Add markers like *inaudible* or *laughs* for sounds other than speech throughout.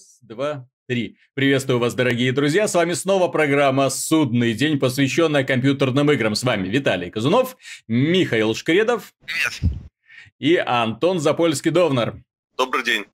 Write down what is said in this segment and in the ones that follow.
Раз, два, три. Приветствую вас, дорогие друзья. С вами снова программа «Судный день», посвященная компьютерным играм. С вами Виталий Казунов, Михаил Шкредов. Привет. И Антон Запольский-Довнар. Добрый день.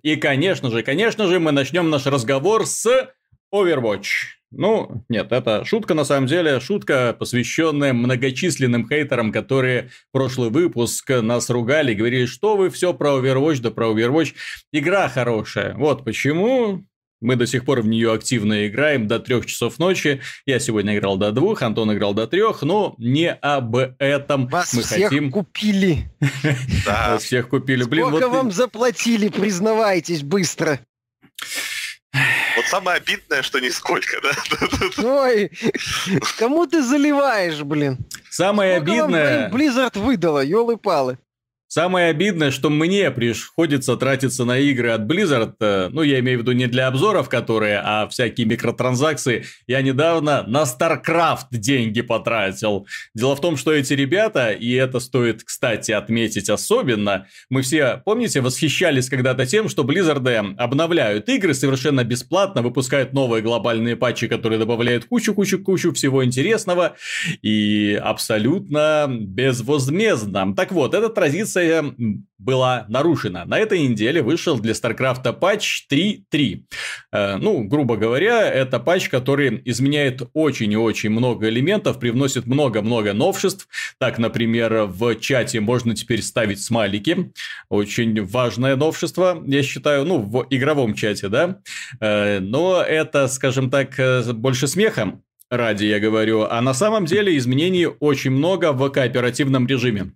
И, конечно же, конечно же, мы начнем наш разговор с Overwatch. Ну, нет, это шутка на самом деле, шутка, посвященная многочисленным хейтерам, которые прошлый выпуск нас ругали, говорили, что вы все про Overwatch, да про Overwatch. Игра хорошая. Вот почему мы до сих пор в нее активно играем до трех часов ночи. Я сегодня играл до двух, Антон играл до трех, но не об этом Вас мы всех хотим. купили. *laughs* Да. Вас всех купили. Блин, Сколько вам заплатили, признавайтесь быстро. Вот самое обидное, что нисколько, да? Ой, кому ты заливаешь, блин? самое Сколько вам, обидное... блин, Blizzard выдала, елы-палы. Самое обидное, что мне приходится тратиться на игры от Blizzard, э, ну, я имею в виду не для обзоров, которые, а всякие микротранзакции. Я недавно на StarCraft деньги потратил. Дело в том, что эти ребята, и это стоит, кстати, отметить особенно, мы все, помните, восхищались когда-то тем, что Blizzard обновляют игры совершенно бесплатно, выпускают новые глобальные патчи, которые добавляют кучу-кучу-кучу всего интересного и абсолютно безвозмездно. Так вот, эта традиция была нарушена. На этой неделе вышел для StarCraft патч 3.3. Э, ну, грубо говоря, это патч, который изменяет очень и очень много элементов, привносит много-много новшеств. Так, например, в чате можно теперь ставить смайлики. Очень важное новшество, я считаю, ну, в игровом чате, да. Э, но это, скажем так, э, больше смехом ради, я говорю. А на самом деле изменений очень много в кооперативном режиме.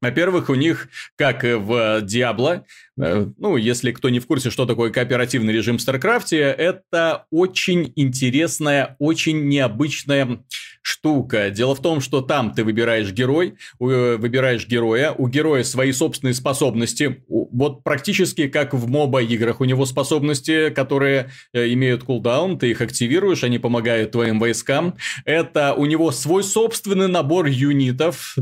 Во-первых, у них, как и в Diablo, э, ну, если кто не в курсе, что такое кооперативный режим в StarCraft, это очень интересная, очень необычная штука. Дело в том, что там ты выбираешь герой, э, выбираешь героя, у героя свои собственные способности, вот практически как в моба играх, у него способности, которые э, имеют кулдаун, ты их активируешь, они помогают твоим войскам. Это у него свой собственный набор юнитов,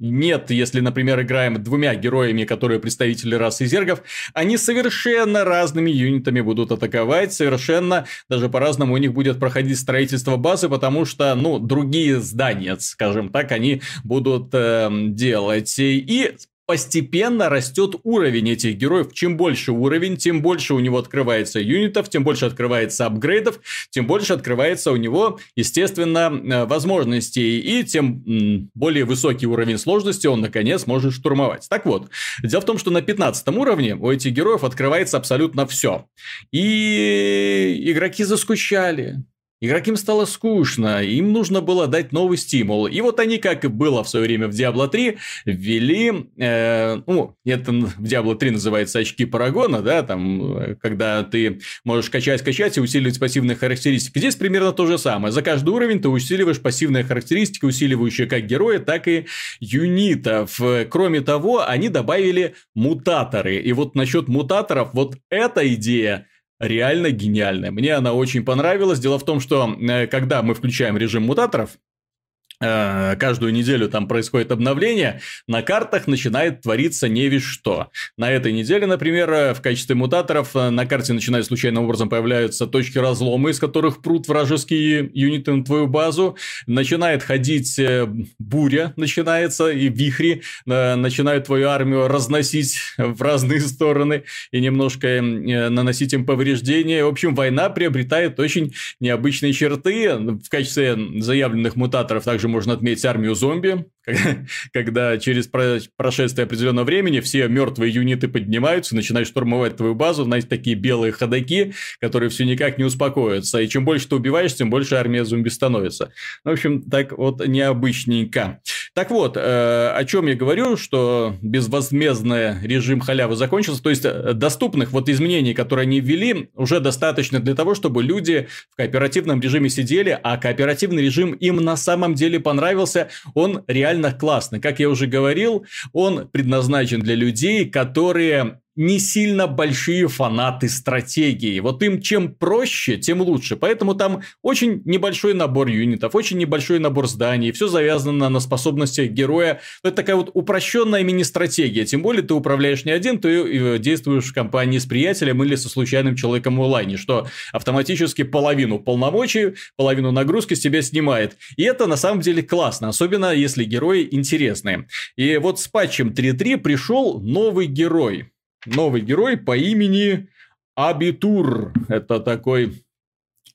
нет, если, например, играем двумя героями, которые представители расы зергов, они совершенно разными юнитами будут атаковать, совершенно даже по-разному у них будет проходить строительство базы, потому что, ну, другие здания, скажем так, они будут э, делать. И постепенно растет уровень этих героев. Чем больше уровень, тем больше у него открывается юнитов, тем больше открывается апгрейдов, тем больше открывается у него, естественно, э, возможностей. И тем более высокий уровень сложности он, наконец, может штурмовать. Так вот, дело в том, что на 15 уровне у этих героев открывается абсолютно все. И игроки заскучали. Игрокам стало скучно, им нужно было дать новый стимул. И вот они, как и было в свое время в Diablo 3, ввели, э, ну, это в Diablo 3 называется очки Парагона, да, там, когда ты можешь качать, качать и усиливать пассивные характеристики. Здесь примерно то же самое. За каждый уровень ты усиливаешь пассивные характеристики, усиливающие как героя, так и юнитов. Кроме того, они добавили мутаторы. И вот насчет мутаторов, вот эта идея реально гениальная. Мне она очень понравилась. Дело в том, что э, когда мы включаем режим мутаторов, каждую неделю там происходит обновление, на картах начинает твориться не весь что. На этой неделе, например, э, в качестве мутаторов э, на карте начинают случайным образом появляются точки разлома, из которых прут вражеские юниты на твою базу. Начинает ходить буря, начинается, и вихри начинают твою армию разносить в разные стороны и немножко наносить им повреждения. В общем, война приобретает очень необычные черты. В качестве заявленных мутаторов также можно отметить армию зомби, *laughs* когда через прошествие определенного времени все мертвые юниты поднимаются, начинают штурмовать твою базу, знаете, такие белые ходаки, которые все никак не успокоятся. И чем больше ты убиваешь, тем больше армия зомби становится. В общем, так вот необычненько. Так вот, э, о чем я говорю, что безвозмездный режим халявы закончился, то есть э, доступных вот изменений, которые они ввели, уже достаточно для того, чтобы люди в кооперативном режиме сидели, а кооперативный режим им на самом деле понравился, он реально классный. Как я уже говорил, он предназначен для людей, которые не сильно большие фанаты стратегии. Вот им чем проще, тем лучше. Поэтому там очень небольшой набор юнитов, очень небольшой набор зданий. Все завязано на способностях героя. Это такая вот упрощенная мини-стратегия. Тем более ты управляешь не один, ты э, действуешь в компании с приятелем или со случайным человеком в онлайне, что автоматически половину полномочий, половину нагрузки с тебя снимает. И это на самом деле классно, особенно если герои интересные. И вот с патчем 3.3 пришел новый герой. Новый герой по имени Абитур. Это такой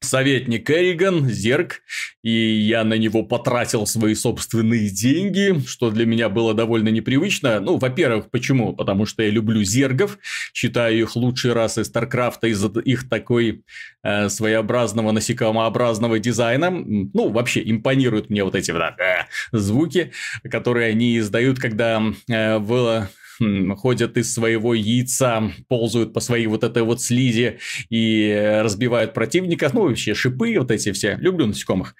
советник Эриган, Зерк, и я на него потратил свои собственные деньги, что для меня было довольно непривычно. Ну, во-первых, почему? Потому что я люблю зергов, считаю их лучшей расой Старкрафта из-за их такой э, своеобразного насекомообразного дизайна. Ну, вообще, импонируют мне вот эти вот, э, звуки, которые они издают, когда э, в ходят из своего яйца, ползают по своей вот этой вот слизи и разбивают противника. Ну, вообще шипы вот эти все. Люблю насекомых.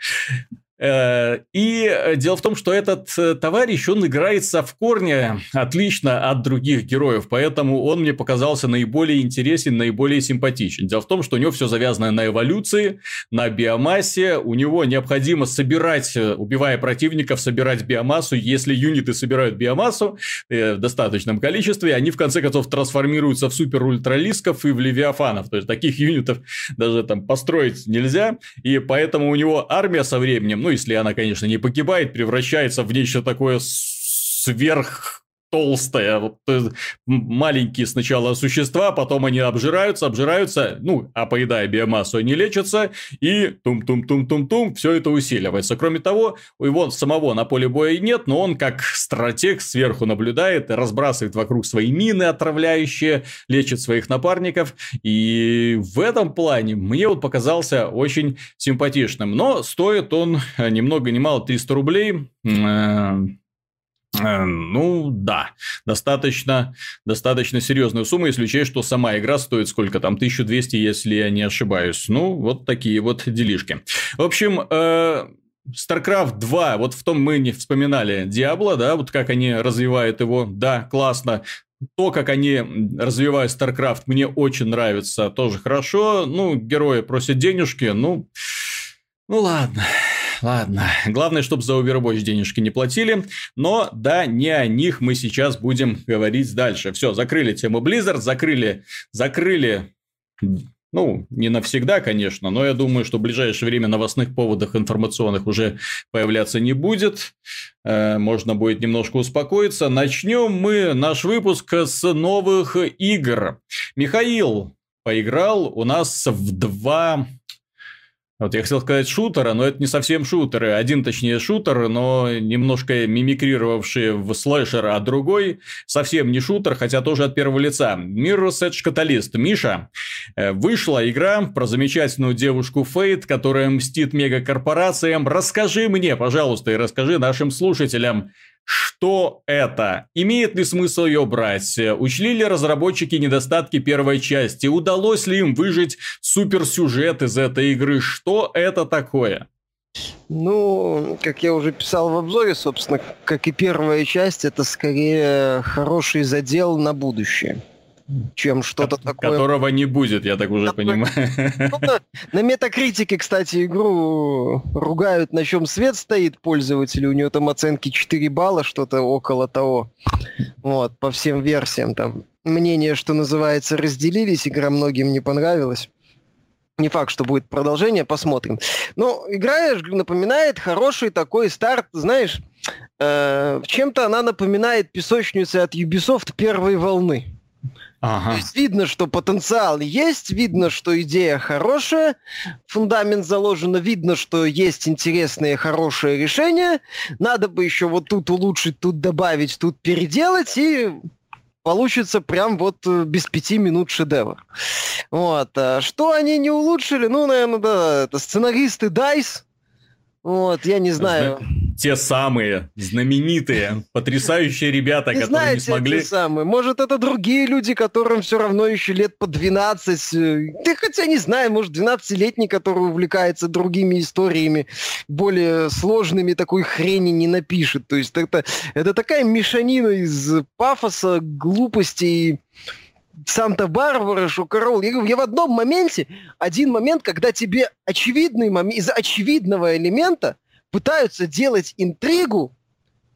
Э, и дело в том, что этот э, товарищ, он играется в корне отлично от других героев, поэтому он мне показался наиболее интересен, наиболее симпатичен. Дело в том, что у него все завязано на эволюции, на биомассе, у него необходимо собирать, э, убивая противников, собирать биомассу. Если юниты собирают биомассу в достаточном количестве, они в конце концов трансформируются в супер-ультралисков и в левиафанов. То есть таких *laughs* юнитов даже там построить нельзя, и поэтому у него армия со временем ну, если она, конечно, не погибает, превращается в нечто такое сверх толстая, вот, э, маленькие сначала существа, потом они обжираются, обжираются, ну, а поедая биомассу, они лечатся, и тум-тум-тум-тум-тум, все это усиливается. Кроме того, его самого на поле боя нет, но он как стратег сверху наблюдает, разбрасывает вокруг свои мины отравляющие, лечит своих напарников, и в этом плане мне вот показался очень симпатичным. Но стоит он ни много ни мало 300 рублей, э, Э, ну, да, достаточно, достаточно серьезная сумма, если учесть, что сама игра стоит сколько там, 1200, если я не ошибаюсь. Ну, вот такие вот делишки. В общем, э, StarCraft 2, вот в том мы не вспоминали Diablo, да, вот как они развивают его, да, классно. То, как они развивают StarCraft, мне очень нравится, тоже хорошо. Ну, герои просят денежки, ну, ну ладно. Ладно, главное, чтобы за Overwatch денежки не платили, но да, не о них мы сейчас будем говорить дальше. Все, закрыли тему Blizzard, закрыли, закрыли ну, не навсегда, конечно, но я думаю, что в ближайшее время новостных поводах информационных уже появляться не будет. Э, можно будет немножко успокоиться. Начнем мы наш выпуск с новых игр. Михаил поиграл у нас в два вот я хотел сказать шутера, но это не совсем шутеры. Один, точнее, шутер, но немножко мимикрировавший в слэшер, а другой совсем не шутер, хотя тоже от первого лица. Mirror's Edge Catalyst. Миша, э, вышла игра про замечательную девушку Фейт, которая мстит мегакорпорациям. Расскажи мне, пожалуйста, и расскажи нашим слушателям, что это? Имеет ли смысл ее брать? Учли ли разработчики недостатки первой части? Удалось ли им выжить суперсюжет из этой игры? Что это такое? Ну, как я уже писал в обзоре, собственно, как и первая часть, это скорее хороший задел на будущее чем что-то такое. Которого не будет, я так уже Который... понимаю. Ну, на, метакритике, кстати, игру ругают, на чем свет стоит пользователи. У нее там оценки 4 балла, что-то около того. Вот, по всем версиям там. Мнение, что называется, разделились. Игра многим не понравилась. Не факт, что будет продолжение, посмотрим. Но игра напоминает хороший такой старт, знаешь, э, чем-то она напоминает песочницу от Ubisoft первой волны. Ага. То есть видно, что потенциал есть, видно, что идея хорошая, фундамент заложено, видно, что есть интересные, хорошие решения. Надо бы еще вот тут улучшить, тут добавить, тут переделать, и получится прям вот э, без пяти минут шедевр. Вот. А что они не улучшили? Ну, наверное, да, это сценаристы DICE, вот, я не знаю. Те самые знаменитые, потрясающие ребята, не которые знаете, не смогли... те самые. Может, это другие люди, которым все равно еще лет по 12. Ты хотя не знаю, может, 12-летний, который увлекается другими историями, более сложными такой хрени не напишет. То есть это, это такая мешанина из пафоса, глупости и Санта-Барбара, Шукарол. Я говорю, я в одном моменте, один момент, когда тебе очевидный момент, из очевидного элемента пытаются делать интригу,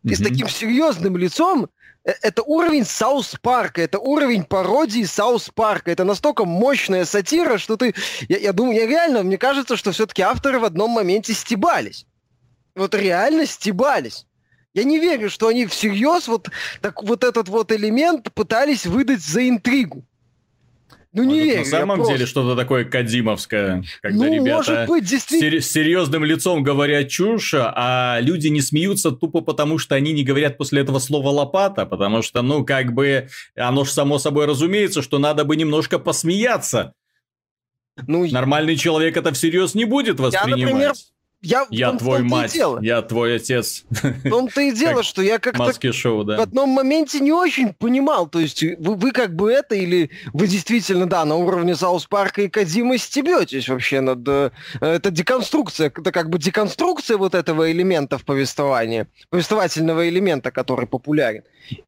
и с таким серьезным лицом, э, это уровень South Park а, это уровень пародии South Park а. Это настолько мощная сатира, что ты... Я, я думаю, я реально, мне кажется, что все-таки авторы в одном моменте стебались. Вот реально стебались. Я не верю, что они всерьез вот, так, вот этот вот элемент пытались выдать за интригу. Ну, не верю. На самом деле просто... что-то такое кодзимовское, когда ну, ребята может быть, действительно... с серьезным лицом говорят чушь, а люди не смеются тупо потому, что они не говорят после этого слова лопата, потому что, ну, как бы, оно же само собой разумеется, что надо бы немножко посмеяться. Ну, Нормальный человек это всерьез не будет воспринимать. Я, например, я, я том, твой мать, дело. я твой отец. В том-то и дело, что я как-то шоу, да. в одном моменте не очень понимал, то есть вы, вы как бы это, или вы действительно, да, на уровне Саус Парка и Кадзимы стебетесь вообще над... Э, это деконструкция, это как бы деконструкция вот этого элемента в повествовании, повествовательного элемента, который популярен.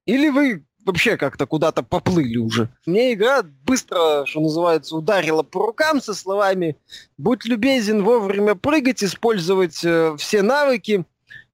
Или вы вообще как-то куда-то поплыли уже. Мне игра быстро, что называется, ударила по рукам со словами «Будь любезен вовремя прыгать, использовать э, все навыки»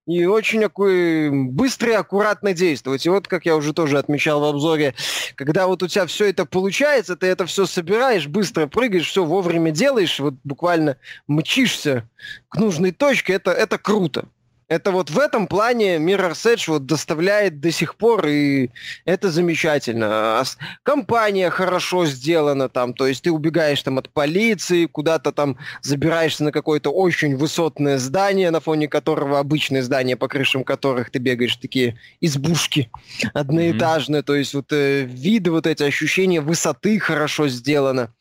и очень такой быстро и аккуратно действовать. И вот, как я уже тоже отмечал в обзоре, когда вот у тебя все это получается, ты это все собираешь, быстро прыгаешь, все вовремя делаешь, вот буквально мчишься к нужной точке, это, это круто. Это вот в этом плане Mirror's Edge вот доставляет до сих пор, и это замечательно. Компания хорошо сделана там, то есть ты убегаешь там от полиции, куда-то там забираешься на какое-то очень высотное здание, на фоне которого обычные здания, по крышам которых ты бегаешь, такие избушки одноэтажные, mm-hmm. то есть вот э, виды, вот эти ощущения высоты хорошо сделано.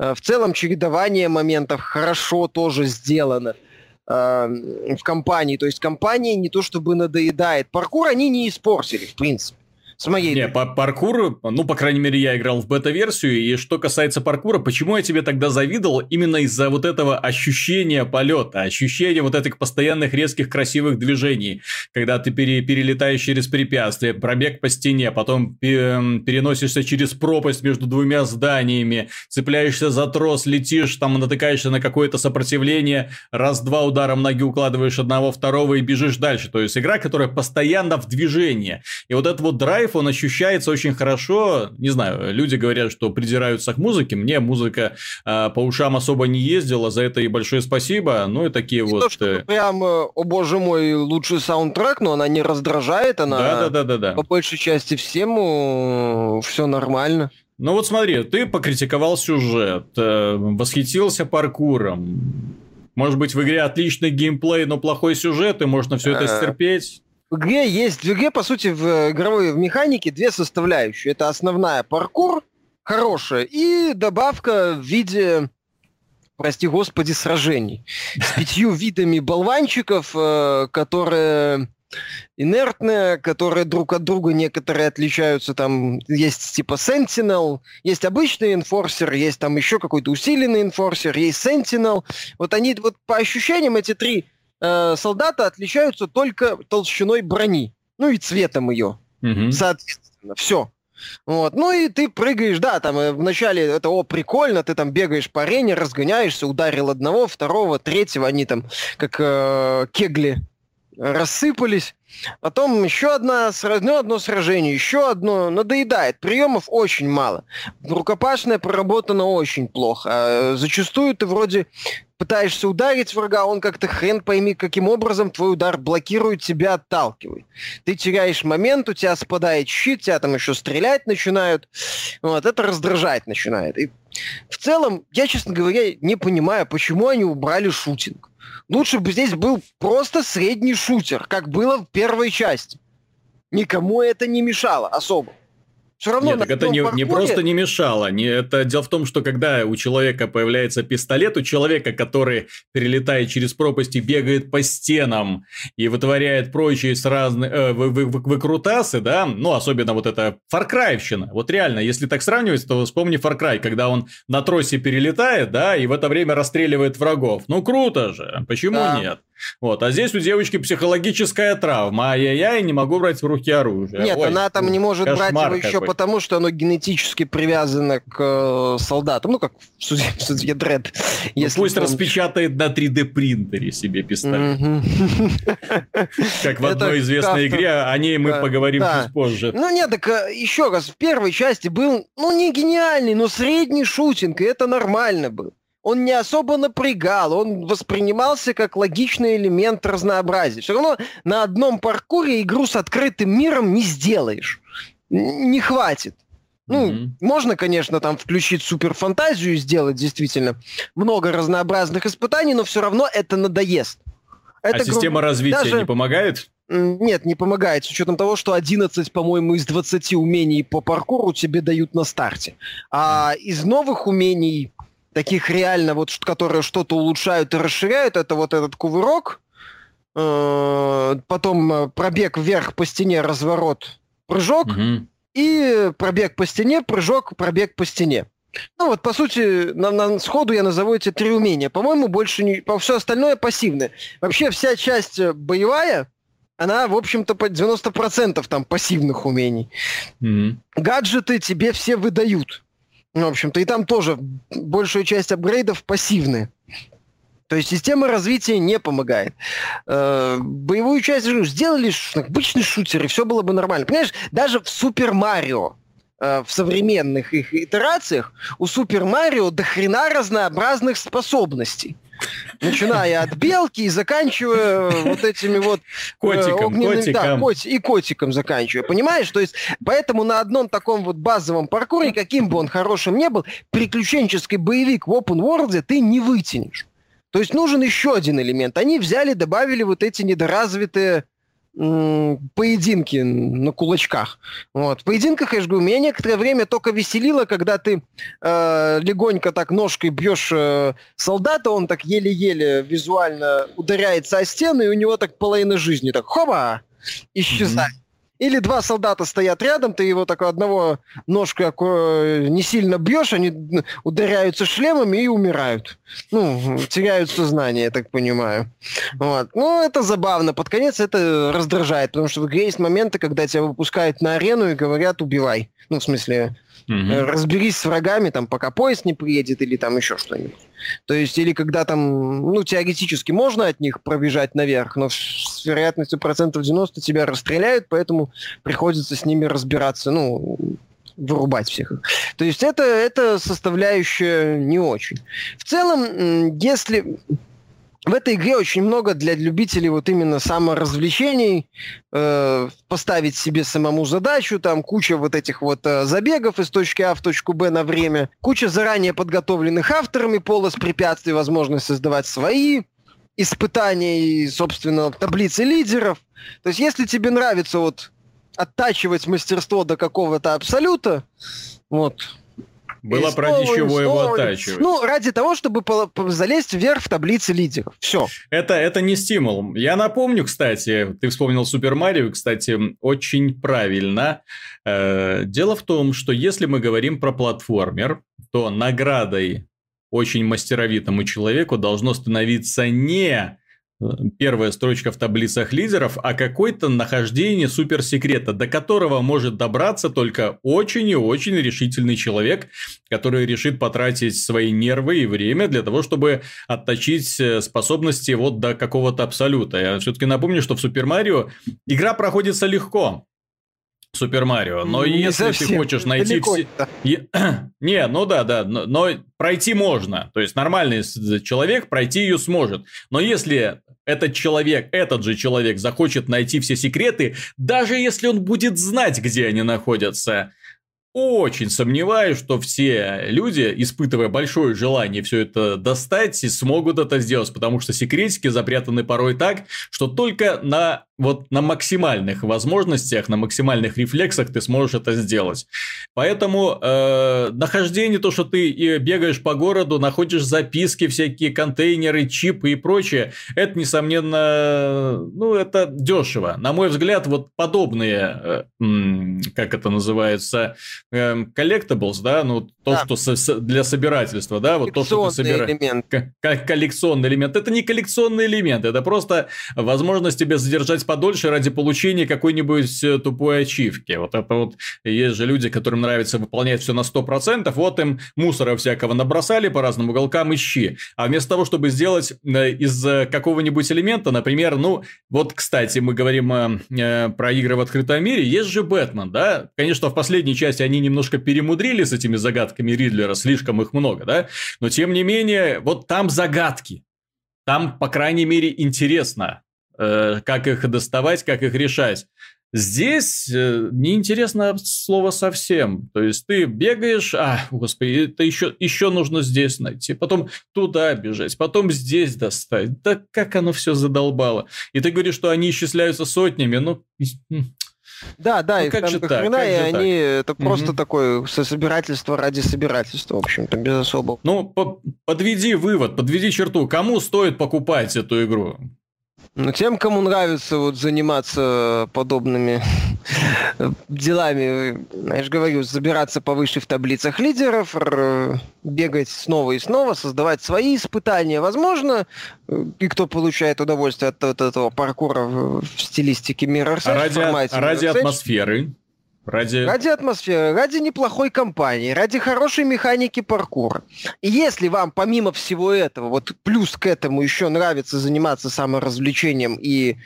Э, в целом чередование моментов хорошо тоже сделано. Эм, в компании. То есть компания не то чтобы надоедает. Паркур они не испортили, в принципе с моей... Не, по паркур, ну, по крайней мере, я играл в бета-версию, и что касается паркура, почему я тебе тогда завидовал? Именно из-за вот этого ощущения полета, ощущения вот этих постоянных резких красивых движений, когда ты пере, перелетаешь через препятствия, пробег по стене, потом переносишься через пропасть между двумя зданиями, цепляешься за трос, летишь, там натыкаешься на какое-то сопротивление, раз-два ударом ноги укладываешь одного, второго и бежишь дальше. То есть игра, которая постоянно в движении. И вот этот вот драйв, драйв, он ощущается очень хорошо. Не знаю, люди говорят, что придираются к музыке. Мне музыка э, по ушам особо не ездила, за это и большое спасибо. Ну и такие не вот... То, что э, прям, э, о боже мой, лучший саундтрек, но она не раздражает, она... Да-да-да-да. По большей части всем все нормально. Ну вот смотри, ты покритиковал сюжет, э, восхитился паркуром. Может быть, в игре отличный геймплей, но плохой сюжет, и можно все это стерпеть? В игре есть, в игре, по сути, в игровой в механике две составляющие. Это основная паркур, хорошая, и добавка в виде, прости господи, сражений. С пятью *laughs* видами болванчиков, э, которые инертные, которые друг от друга некоторые отличаются. Там есть типа Sentinel, есть обычный инфорсер, есть там еще какой-то усиленный инфорсер, есть Sentinel. Вот они, вот по ощущениям эти три э, солдаты отличаются только толщиной брони, ну и цветом ее, угу. соответственно, все. Вот. Ну и ты прыгаешь, да, там э, вначале это, о, прикольно, ты там бегаешь по арене, разгоняешься, ударил одного, второго, третьего, они там как э, кегли рассыпались. Потом еще одна, ну, одно сражение, еще одно. Надоедает. Приемов очень мало. Рукопашная проработана очень плохо. А зачастую ты вроде пытаешься ударить врага, он как-то хрен пойми, каким образом твой удар блокирует тебя, отталкивает. Ты теряешь момент, у тебя спадает щит, тебя там еще стрелять начинают. Вот, это раздражать начинает. И в целом, я, честно говоря, не понимаю, почему они убрали шутинг. Лучше бы здесь был просто средний шутер, как было в первой части. Никому это не мешало особо. Все равно Нет, так это не, не просто не мешало. Не, это дело в том, что когда у человека появляется пистолет, у человека, который перелетает через пропасть и бегает по стенам и вытворяет прочие с разные э, вы, вы, вы, выкрутасы, да, ну, особенно вот это фаркрайвщина. Вот реально, если так сравнивать, то вспомни Far Cry, когда он на тросе перелетает, да, и в это время расстреливает врагов. Ну, круто же, почему да. нет? Вот, а здесь у девочки психологическая травма. Ай-яй-яй, не могу брать в руки оружие. Нет, Ой, она там не может брать его еще какой. потому, что оно генетически привязано к э, солдатам. Ну, как в суде Дред. Ну, пусть помнишь. распечатает на 3D принтере себе пистолет. *laughs* Как в одной известной игре, о ней мы поговорим чуть позже. Ну нет, так э, еще раз, в первой части был, ну не гениальный, но средний шутинг, и это нормально был. Он не особо напрягал, он воспринимался как логичный элемент разнообразия. Все равно на одном паркуре игру с открытым миром не сделаешь. Не хватит. Ну, Мгм. можно, конечно, там включить суперфантазию и сделать действительно много разнообразных испытаний, но все равно это надоест. А Это, грубо система развития даже- не помогает? Нет, не помогает, с учетом того, что 11, по-моему, из 20 умений по паркуру тебе дают на старте. А из новых умений, таких реально, вот, которые что-то улучшают и расширяют, это вот этот кувырок, э, потом э, пробег вверх по стене, разворот, прыжок, Мгм. и пробег по стене, прыжок, пробег по стене. Ну вот, по сути, на, на- сходу я назову эти три умения. По-моему, больше не... По, все остальное пассивное. Вообще вся часть э, боевая, она, в общем-то, по 90% там пассивных умений. Мгм. Гаджеты тебе все выдают. В общем-то, и там тоже большая часть апгрейдов пассивные. То есть система развития не помогает. Э, боевую часть сделали обычный шутер, и все было бы нормально. Понимаешь, даже в Супер Марио, э, в современных их итерациях, у Супер Марио до хрена разнообразных способностей. Начиная от белки и заканчивая вот этими вот э, Котиком, да, коти- и котиком заканчивая. Понимаешь? То есть, поэтому на одном таком вот базовом паркуре, каким бы он хорошим не был, приключенческий боевик в open world ты не вытянешь. То есть нужен еще один элемент. Они взяли, добавили вот эти недоразвитые поединки на кулачках. Вот. В поединках, я же говорю, меня некоторое время только веселило, когда ты э, легонько так ножкой бьешь э, солдата, он так еле-еле визуально ударяется о стену, и у него так половина жизни так хоба, исчезает. Или два солдата стоят рядом, ты его так одного ножкой аку- не сильно бьешь, они ударяются шлемами и умирают. Ну, теряют сознание, я так понимаю. Вот. Ну, это забавно. Под конец это раздражает, потому что в игре есть моменты, когда тебя выпускают на арену и говорят «убивай». Ну, в смысле. Э, разберись с врагами, там, пока поезд не приедет или там еще что-нибудь. То есть, или когда там, ну, теоретически можно от них пробежать наверх, но вероятностью процентов 90 тебя расстреляют, поэтому приходится с ними разбираться, ну, вырубать всех. То есть это, это составляющая не очень. В целом, если... В этой игре очень много для любителей вот именно саморазвлечений, э, поставить себе самому задачу, там куча вот этих вот э, забегов из точки А в точку Б на время, куча заранее подготовленных авторами полос препятствий, возможность создавать свои испытания и, собственно, таблицы лидеров. То есть если тебе нравится вот оттачивать мастерство до какого-то абсолюта, вот, Было и ради снова, чего его оттачивать. Ну, ради того, чтобы залезть вверх в таблице лидеров. Все. Это, это не стимул. Я напомню, кстати, ты вспомнил Супер Марио, кстати, очень правильно. Э, дело в том, что если мы говорим про платформер, то наградой очень мастеровитому человеку должно становиться не э, первая строчка в таблицах лидеров, а какое-то нахождение суперсекрета, до которого может добраться только очень и очень решительный человек, который решит потратить свои нервы и время для того, чтобы отточить э, способности вот до какого-то абсолюта. Я все-таки напомню, что в Супер Марио игра проходится легко. Супер Марио. Но Не если ты совсем. хочешь найти Далеко все... это. *clears throat* Не, ну да, да, но, но пройти можно. То есть нормальный человек пройти ее сможет. Но если этот человек, этот же человек захочет найти все секреты, даже если он будет знать, где они находятся, очень сомневаюсь, что все люди, испытывая большое желание все это достать, смогут это сделать, потому что секретики запрятаны порой так, что только на вот на максимальных возможностях, на максимальных рефлексах ты сможешь это сделать. Поэтому э, нахождение, то, что ты и бегаешь по городу, находишь записки, всякие контейнеры, чипы и прочее, это, несомненно, ну, это дешево. На мой взгляд, вот подобные, э, как это называется, э, collectibles, да, ну, то, да. что со, для собирательства, да, вот то, что ты собираешь. коллекционный элемент. Это не коллекционный элемент, это просто возможность тебе задержать подольше ради получения какой-нибудь э, тупой ачивки. Вот это вот есть же люди, которым нравится выполнять все на 100%, вот им мусора всякого набросали по разным уголкам, ищи. А вместо того, чтобы сделать э, из э, какого-нибудь элемента, например, ну, вот, кстати, мы говорим э, про игры в открытом мире, есть же Бэтмен, да? Конечно, в последней части они немножко перемудрили с этими загадками Ридлера, слишком их много, да? Но, тем не менее, вот там загадки. Там, по крайней мере, интересно. Э, как их доставать, как их решать. Здесь э, неинтересно слово совсем. То есть ты бегаешь, а, господи, это еще, еще нужно здесь найти, потом туда бежать, потом здесь достать. Да как оно все задолбало. И ты говоришь, что они исчисляются сотнями, ну... Да, да, ну, их как там же так, хрена, и они это угу. просто такое собирательство ради собирательства, в общем-то, без особого. Ну, по подведи вывод, подведи черту, кому стоит покупать эту игру? Ну, тем, кому нравится вот заниматься подобными делами, я же говорю, забираться повыше в таблицах лидеров, бегать снова и снова, создавать свои испытания, возможно, и кто получает удовольствие от, от этого паркура в, стилистике Mirror's Edge, ради, формате ради атмосферы, Ради... ради атмосферы, ради неплохой компании, ради хорошей механики паркура. И если вам помимо всего этого, вот плюс к этому еще нравится заниматься саморазвлечением и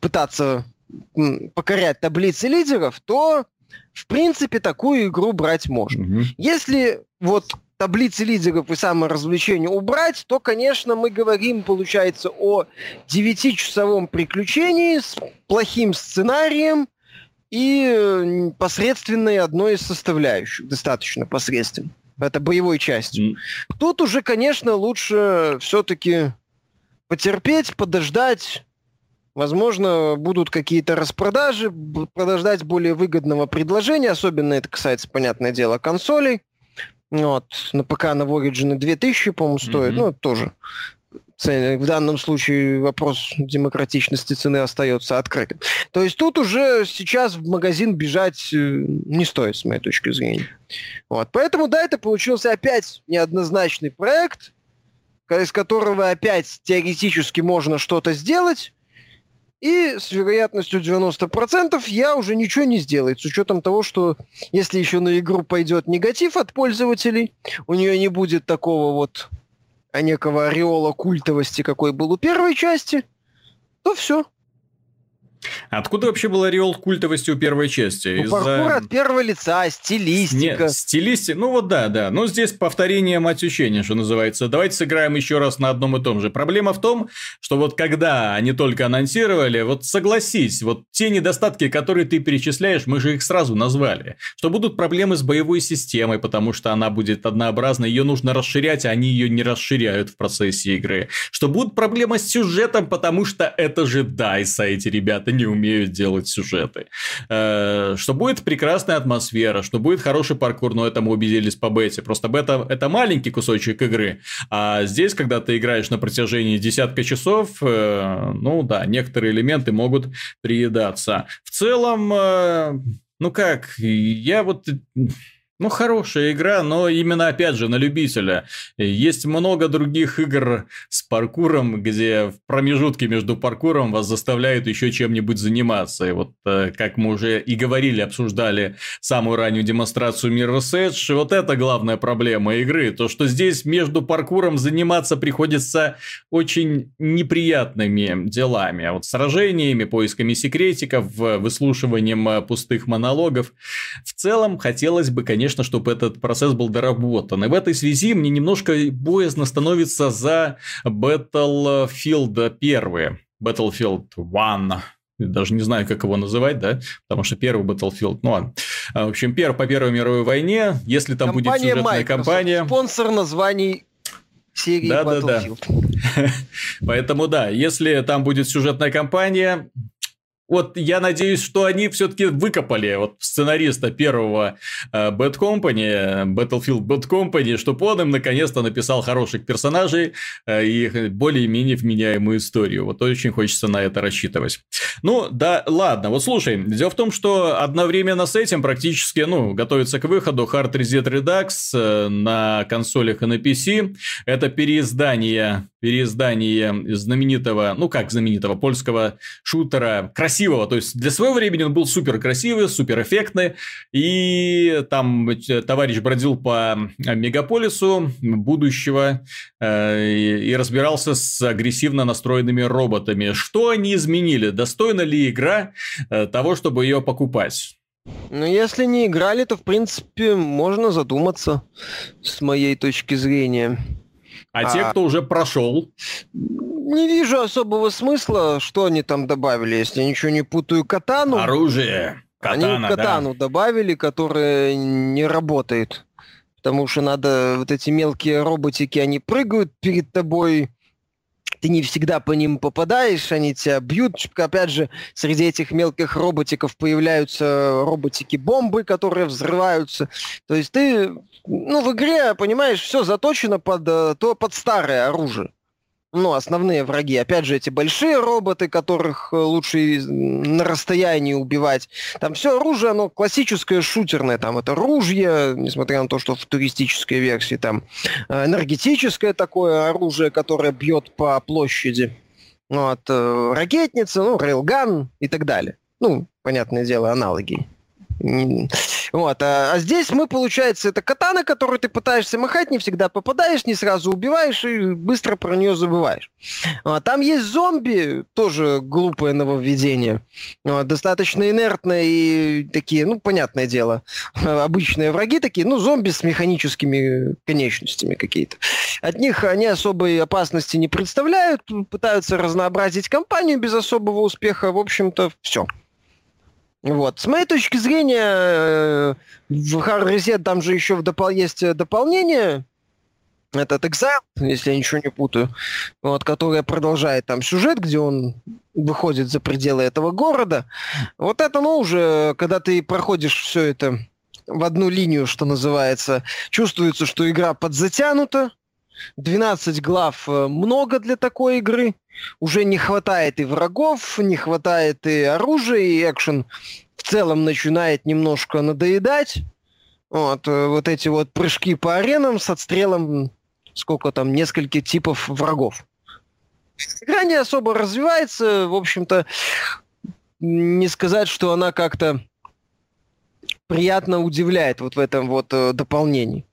пытаться покорять таблицы лидеров, то в принципе такую игру брать можно. Угу. Если вот таблицы лидеров и саморазвлечения убрать, то, конечно, мы говорим, получается, о 9-часовом приключении с плохим сценарием, и посредственной одной из составляющих, достаточно посредственной. Это боевой частью. Mm. Тут уже, конечно, лучше все-таки потерпеть, подождать. Возможно, будут какие-то распродажи, подождать более выгодного предложения. Особенно это касается, понятное дело, консолей. Вот. На ПК на Origin 2000, по-моему, стоит. Mm-hmm. Ну, тоже. В данном случае вопрос демократичности цены остается открытым. То есть тут уже сейчас в магазин бежать э, не стоит, с моей точки зрения. Вот. Поэтому, да, это получился опять неоднозначный проект, из которого опять теоретически можно что-то сделать, и с вероятностью 90% я уже ничего не сделаю, с учетом того, что если еще на игру пойдет негатив от пользователей, у нее не будет такого вот а некого ореола культовости, какой был у первой части, то все. Откуда вообще был ореол культовости у первой части? Ну, паркур от первого лица, стилистика. Нет, стилистика, ну вот да, да. Но здесь повторение мать учения, что называется. Давайте сыграем еще раз на одном и том же. Проблема в том, что вот когда они только анонсировали, вот согласись, вот те недостатки, которые ты перечисляешь, мы же их сразу назвали. Что будут проблемы с боевой системой, потому что она будет однообразной, ее нужно расширять, а они ее не расширяют в процессе игры. Что будут проблемы с сюжетом, потому что это же DICE, эти ребята не умеют делать сюжеты. Э, что будет прекрасная атмосфера, что будет хороший паркур, но это мы убедились по бете. Просто бета – это маленький кусочек игры, а здесь, когда ты играешь на протяжении десятка часов, э, ну да, некоторые элементы могут приедаться. В целом, э, ну как, я вот ну, хорошая игра, но именно, опять же, на любителя. Есть много других игр с паркуром, где в промежутке между паркуром вас заставляют еще чем-нибудь заниматься. И вот, э, как мы уже и говорили, обсуждали самую раннюю демонстрацию Mirror's Edge, вот это главная проблема игры. То, что здесь между паркуром заниматься приходится очень неприятными делами. А вот сражениями, поисками секретиков, выслушиванием э, пустых монологов. В целом, хотелось бы, конечно, конечно, чтобы этот процесс был доработан. И в этой связи мне немножко боязно становится за Battlefield 1. Battlefield 1 даже не знаю, как его называть, да, потому что первый Battlefield, ну ладно. А, в общем, первый по Первой мировой войне, если там компания будет сюжетная Microsoft, кампания... Спонсор названий серии да, Battlefield. Да, *laughs* да. Поэтому да, если там будет сюжетная кампания, вот я надеюсь, что они все-таки выкопали вот сценариста первого э, Bad Company, Battlefield Bad Company, чтобы он им наконец-то написал хороших персонажей э, и более-менее вменяемую историю. Вот очень хочется на это рассчитывать. Ну, да, ладно. Вот слушай, дело в том, что одновременно с этим практически, ну, готовится к выходу Hard Reset Redux э, на консолях и на PC. Это переиздание, переиздание знаменитого, ну, как знаменитого польского шутера, красивого. То есть для своего времени он был супер красивый, супер эффектный. И там э, товарищ бродил по э, мегаполису будущего э, и разбирался с агрессивно настроенными роботами. Что они изменили? Достойна ли игра э, того, чтобы ее покупать? Ну, если не играли, то, в принципе, можно задуматься, с моей точки зрения. А, а те, кто уже прошел? не вижу особого смысла, что они там добавили, если я ничего не путаю. Катану. Оружие. Катана, они катану да. добавили, которая не работает. Потому что надо, вот эти мелкие роботики, они прыгают перед тобой, ты не всегда по ним попадаешь, они тебя бьют. Опять же, среди этих мелких роботиков появляются роботики-бомбы, которые взрываются. То есть ты, ну, в игре, понимаешь, все заточено под, э, то, под старое оружие ну, основные враги. Опять же, эти большие роботы, которых э, лучше на расстоянии убивать. Там все оружие, оно классическое шутерное. Там это ружье, несмотря на то, что в туристической версии. Там э, энергетическое такое оружие, которое бьет по площади. Вот, э, ракетница, ну, рейлган и так далее. Ну, понятное дело, аналоги. Вот. А, а здесь мы, получается, это катана, которую ты пытаешься махать, не всегда попадаешь, не сразу убиваешь и быстро про нее забываешь. А, там есть зомби, тоже глупое нововведение. А, достаточно инертные и такие, ну, понятное дело, *laughs* обычные враги такие, ну, зомби с механическими конечностями какие-то. От них они особой опасности не представляют, пытаются разнообразить компанию без особого успеха. В общем-то, все. Вот. С моей точки зрения, э, в Hard Reset там же еще в допол- есть э, дополнение, этот Exile, если я ничего не путаю, вот, которое продолжает там сюжет, где он выходит за пределы этого города. Вот это, ну, уже, когда ты проходишь все это в одну линию, что называется, чувствуется, что игра подзатянута, 12 глав э, много для такой игры. Уже не хватает и врагов, не хватает и оружия, и экшен в целом начинает немножко надоедать. Вот, э, вот эти вот прыжки по аренам с отстрелом, сколько там, нескольких типов врагов. Игра не особо развивается, в общем-то, не сказать, что она как-то приятно удивляет вот в этом вот э, дополнении.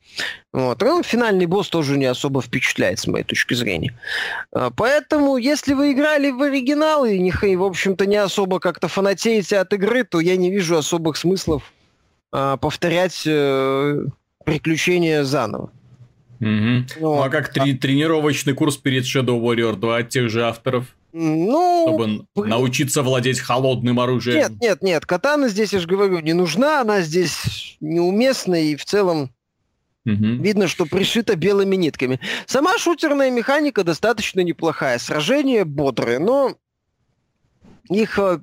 Вот. Ну, финальный босс тоже не особо впечатляет, с моей точки зрения. А, поэтому, если вы играли в оригинал и, не, в общем-то, не особо как-то фанатеете от игры, то я не вижу особых смыслов а, повторять э, приключения заново. Угу. Вот. Ну, а как трени- тренировочный курс перед Shadow Warrior 2 от тех же авторов? Ну, чтобы научиться владеть холодным оружием. Нет, нет, нет, катана здесь, я же говорю, не нужна, она здесь неуместна и в целом Угу. Видно, что пришита белыми нитками. Сама шутерная механика достаточно неплохая. Сражения бодрые, но их э,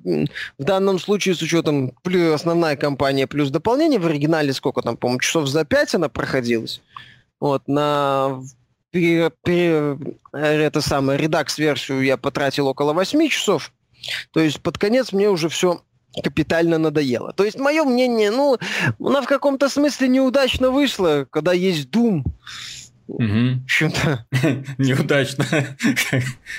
в данном случае с учетом плюс основная кампания плюс дополнение в оригинале сколько там, по-моему, часов за пять она проходилась. Вот, на пере, пере, это самое, редакс-версию я потратил около 8 часов. То есть под конец мне уже все капитально надоело. То есть мое мнение, ну, она в каком-то смысле неудачно вышла, когда есть Doom. Угу. Что-то... *laughs* Неудачно.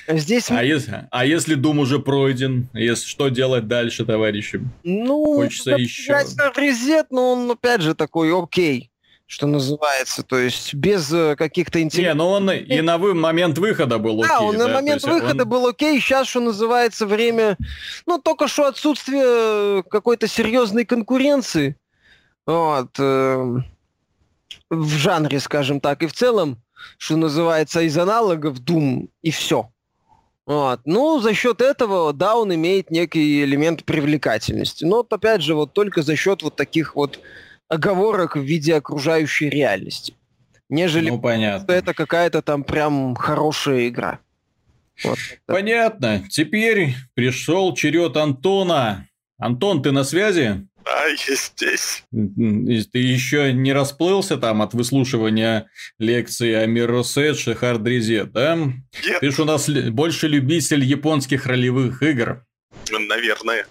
Здесь... А если, а если Doom уже пройден? Если, что делать дальше, товарищи? Ну, Хочется еще... Резет, но он, опять же, такой окей что называется, то есть без э, каких-то интересных... Не, но он и на вы... момент выхода был окей. Да, он да? на момент выхода он... был окей, сейчас, что называется, время, ну, только что отсутствие какой-то серьезной конкуренции, вот, э, в жанре, скажем так, и в целом, что называется, из аналогов Doom, и все. Вот. Ну, за счет этого, да, он имеет некий элемент привлекательности. Но, опять же, вот только за счет вот таких вот оговорок в виде окружающей реальности. Нежели ну, понятно. что это какая-то там прям хорошая игра. Вот Понятно. Теперь пришел черед Антона. Антон, ты на связи? Да, я здесь. Ты еще не расплылся там от выслушивания лекции о Edge и Hard Reset, да? Нет. Ты же у нас больше любитель японских ролевых игр. Наверное.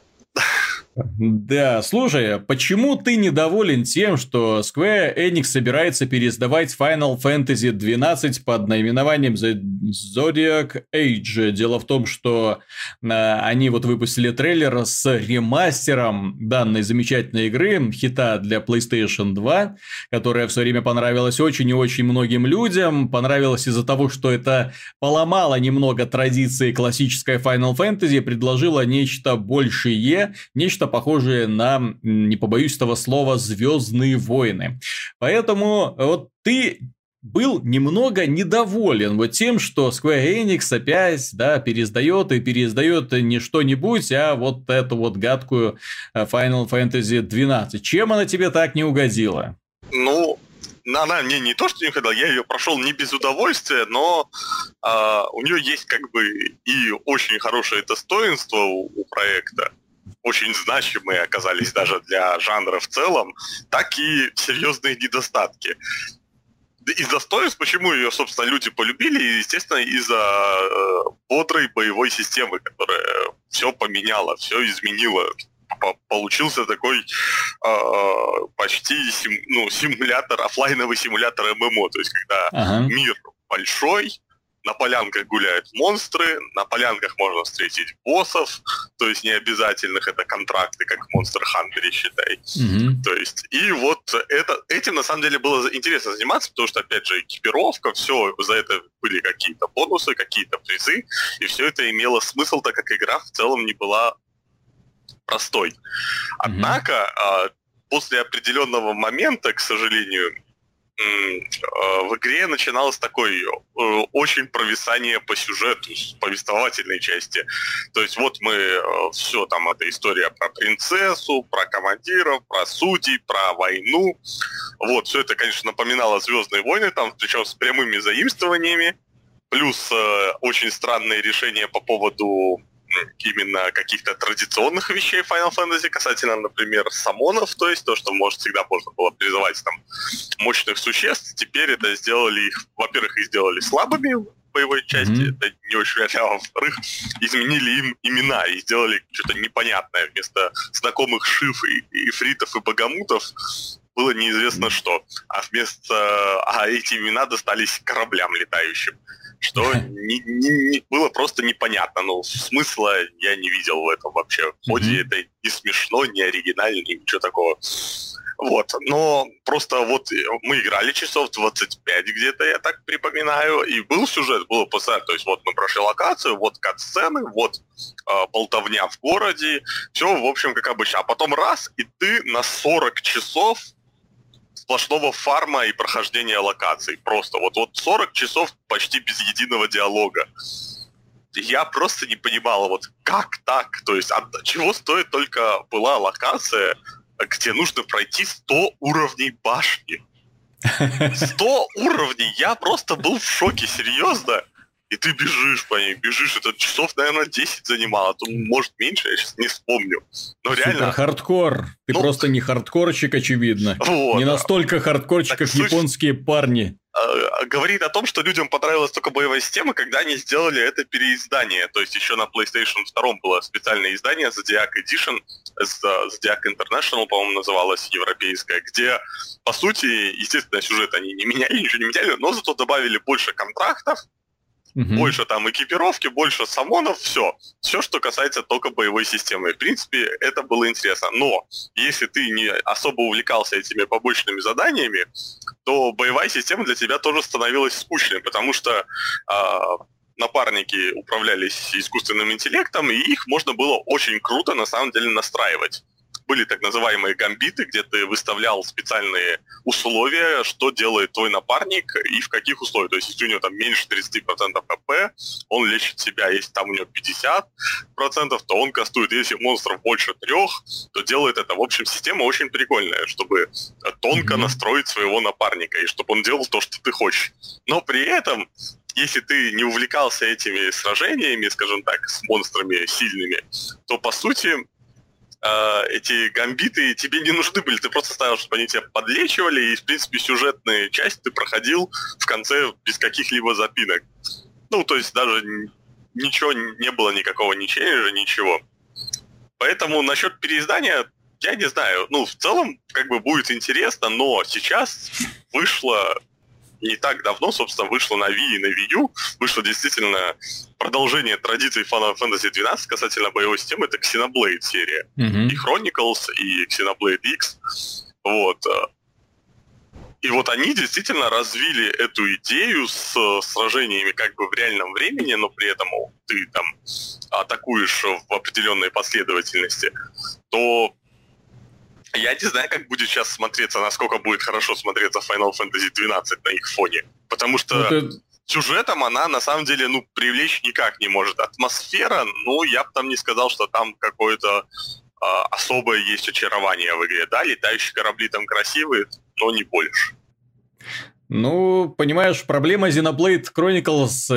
Да, слушай, почему ты недоволен тем, что Square Enix собирается переиздавать Final Fantasy XII под наименованием Zodiac Age? Дело в том, что э, они вот выпустили трейлер с ремастером данной замечательной игры, хита для PlayStation 2, которая в свое время понравилась очень и очень многим людям. Понравилась из-за того, что это поломало немного традиции классической Final Fantasy, предложила нечто большее, нечто похожие на, не побоюсь этого слова, Звездные войны. Поэтому вот ты был немного недоволен вот тем, что Square Enix опять, да, переиздает и переиздает не что-нибудь, а вот эту вот гадкую э, Final Fantasy 12. Чем она тебе так не угодила? Ну, она мне не то, что не угодила, я ее прошел не без удовольствия, но э, у нее есть как бы и очень хорошее достоинство у, у проекта очень значимые оказались даже для жанра в целом, так и серьезные недостатки. Из достоинств, почему ее, собственно, люди полюбили, естественно, из-за э, бодрой боевой системы, которая все поменяла, все изменила. Получился такой э, почти сим, ну, симулятор, офлайновый симулятор ММО, то есть когда ага. мир большой, на полянках гуляют монстры, на полянках можно встретить боссов, то есть не обязательных это контракты, как в Monster Hunter, считай. Mm-hmm. То есть, и вот это, этим на самом деле было интересно заниматься, потому что, опять же, экипировка, все, за это были какие-то бонусы, какие-то призы, и все это имело смысл, так как игра в целом не была простой. Однако, mm-hmm. после определенного момента, к сожалению, в игре начиналось такое э, очень провисание по сюжету, повествовательной части. То есть вот мы, э, все там, это история про принцессу, про командиров, про судей, про войну. Вот, все это, конечно, напоминало «Звездные войны», там, причем с прямыми заимствованиями. Плюс э, очень странные решения по поводу именно каких-то традиционных вещей Final Fantasy касательно, например, самонов, то есть то, что, может, всегда можно было призывать там мощных существ, теперь это сделали их, во-первых, их сделали слабыми боевой части, mm-hmm. это не очень реально, а во-вторых, изменили им имена и сделали что-то непонятное вместо знакомых шиф и, и фритов и богомутов было неизвестно что, а вместо а эти имена достались кораблям летающим что не, не, не, было просто непонятно. Ну, смысла я не видел в этом вообще. В ходе mm-hmm. это не смешно, не оригинально, ничего такого. Вот, но просто вот мы играли часов 25 где-то, я так припоминаю, и был сюжет, было постоянно, то есть вот мы прошли локацию, вот кат-сцены, вот э, болтовня в городе, все, в общем, как обычно. А потом раз, и ты на 40 часов сплошного фарма и прохождения локаций. Просто вот, вот 40 часов почти без единого диалога. Я просто не понимал, вот как так? То есть от чего стоит только была локация, где нужно пройти 100 уровней башни. *laughs* 100 уровней! Я просто был в шоке, серьезно и ты бежишь по ней, бежишь, это часов, наверное, 10 занимало, а то, может, меньше, я сейчас не вспомню. Но Супер реально... хардкор. Ты ну... просто не хардкорчик, очевидно. Вот, не настолько хардкорчик, как суть... японские парни. А, говорит о том, что людям понравилась только боевая система, когда они сделали это переиздание. То есть еще на PlayStation 2 было специальное издание Zodiac Edition, Zodiac International, по-моему, называлось, европейское, где, по сути, естественно, сюжет они не меняли, ничего не меняли, но зато добавили больше контрактов, Угу. Больше там экипировки, больше summon ов, все. Все, что касается только боевой системы. В принципе, это было интересно. Но если ты не особо увлекался этими побочными заданиями, то боевая система для тебя тоже становилась скучной, потому что э, напарники управлялись искусственным интеллектом, и их можно было очень круто на самом деле настраивать были так называемые гамбиты, где ты выставлял специальные условия, что делает твой напарник и в каких условиях. То есть, если у него там меньше 30% ХП, он лечит себя. Если там у него 50%, то он кастует. Если монстров больше трех, то делает это. В общем, система очень прикольная, чтобы тонко mm-hmm. настроить своего напарника, и чтобы он делал то, что ты хочешь. Но при этом если ты не увлекался этими сражениями, скажем так, с монстрами сильными, то по сути э, эти гамбиты тебе не нужны были. Ты просто ставил, чтобы они тебя подлечивали, и, в принципе, сюжетные части ты проходил в конце без каких-либо запинок. Ну, то есть даже ничего не было, никакого ни челленджа, ничего. Поэтому насчет переиздания, я не знаю. Ну, в целом, как бы будет интересно, но сейчас вышло не так давно, собственно, вышло на Wii и на Wii U, вышло действительно продолжение традиций Final Fantasy 12 касательно боевой системы, это Xenoblade серия. Mm-hmm. И Chronicles, и Xenoblade X. Вот. И вот они действительно развили эту идею с сражениями как бы в реальном времени, но при этом ты там атакуешь в определенной последовательности, то я не знаю, как будет сейчас смотреться, насколько будет хорошо смотреться Final Fantasy 12 на их фоне. Потому что ну, ты... сюжетом она на самом деле ну, привлечь никак не может. Атмосфера, ну, я бы там не сказал, что там какое-то э, особое есть очарование в игре. Да, летающие корабли там красивые, но не больше. Ну, понимаешь, проблема Xenoblade Chronicles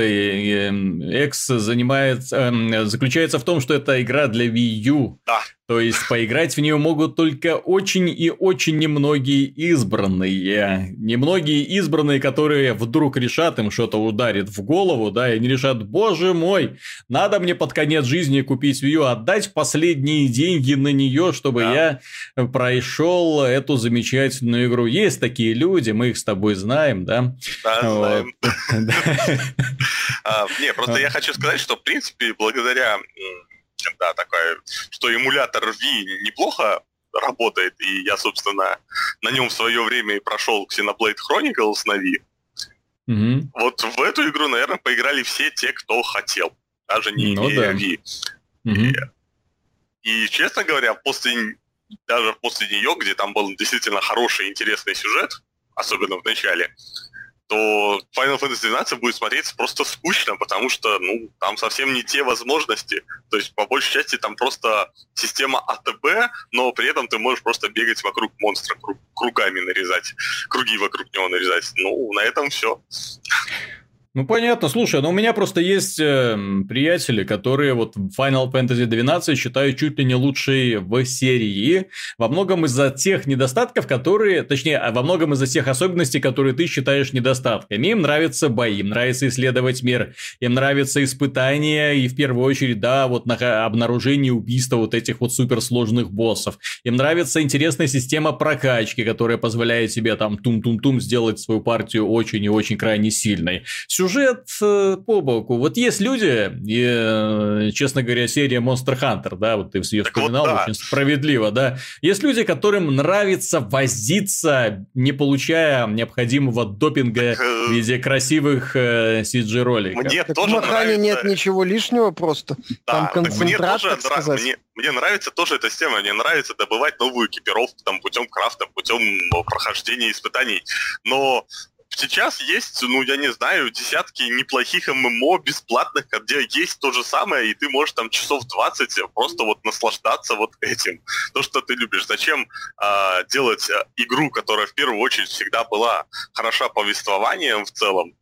X занимает, э, заключается в том, что это игра для Wii U. Да. То есть поиграть в нее могут только очень и очень немногие избранные. Немногие избранные, которые вдруг решат, им что-то ударит в голову, да, и они решат, боже мой, надо мне под конец жизни купить Wii отдать последние деньги на нее, чтобы да. я прошел эту замечательную игру. Есть такие люди, мы их с тобой знаем, да? Да, знаем. *laughs* А, не, просто я хочу сказать, что, в принципе, благодаря да, такая, что эмулятор V неплохо работает, и я, собственно, на нем в свое время и прошел Xenoblade Chronicles на V. Mm-hmm. Вот в эту игру, наверное, поиграли все те, кто хотел, даже не ну, имея да. V. Mm-hmm. И, и, честно говоря, после даже после нее, где там был действительно хороший, интересный сюжет, особенно в начале, то Final Fantasy 12 будет смотреться просто скучно, потому что, ну, там совсем не те возможности. То есть, по большей части, там просто система АТБ, но при этом ты можешь просто бегать вокруг монстра, круг, кругами нарезать, круги вокруг него нарезать. Ну, на этом все. Ну, понятно. Слушай, но у меня просто есть э, приятели, которые вот Final Fantasy 12 считают чуть ли не лучшей в серии. Во многом из-за тех недостатков, которые... Точнее, а во многом из-за тех особенностей, которые ты считаешь недостатками. Им нравятся бои, им нравится исследовать мир, им нравятся испытания и, в первую очередь, да, вот на обнаружение убийства вот этих вот суперсложных боссов. Им нравится интересная система прокачки, которая позволяет себе там тум-тум-тум сделать свою партию очень и очень крайне сильной сюжет э, по боку. Вот есть люди, и, э, честно говоря, серия Monster Hunter, да, вот ты ее вспоминал, вот, да. очень справедливо, да. Есть люди, которым нравится возиться, не получая необходимого допинга в виде красивых э, CG-роликов. Мне так тоже в нравится... нет ничего лишнего просто. Да, Там концентрат, мне тоже так нрав... мне, мне нравится тоже эта система, мне нравится добывать новую экипировку там путем крафта, путем прохождения испытаний. Но сейчас есть, ну, я не знаю, десятки неплохих ММО бесплатных, где есть то же самое, и ты можешь там часов 20 просто вот наслаждаться вот этим. То, что ты любишь. Зачем э, делать игру, которая в первую очередь всегда была хороша повествованием в целом, а,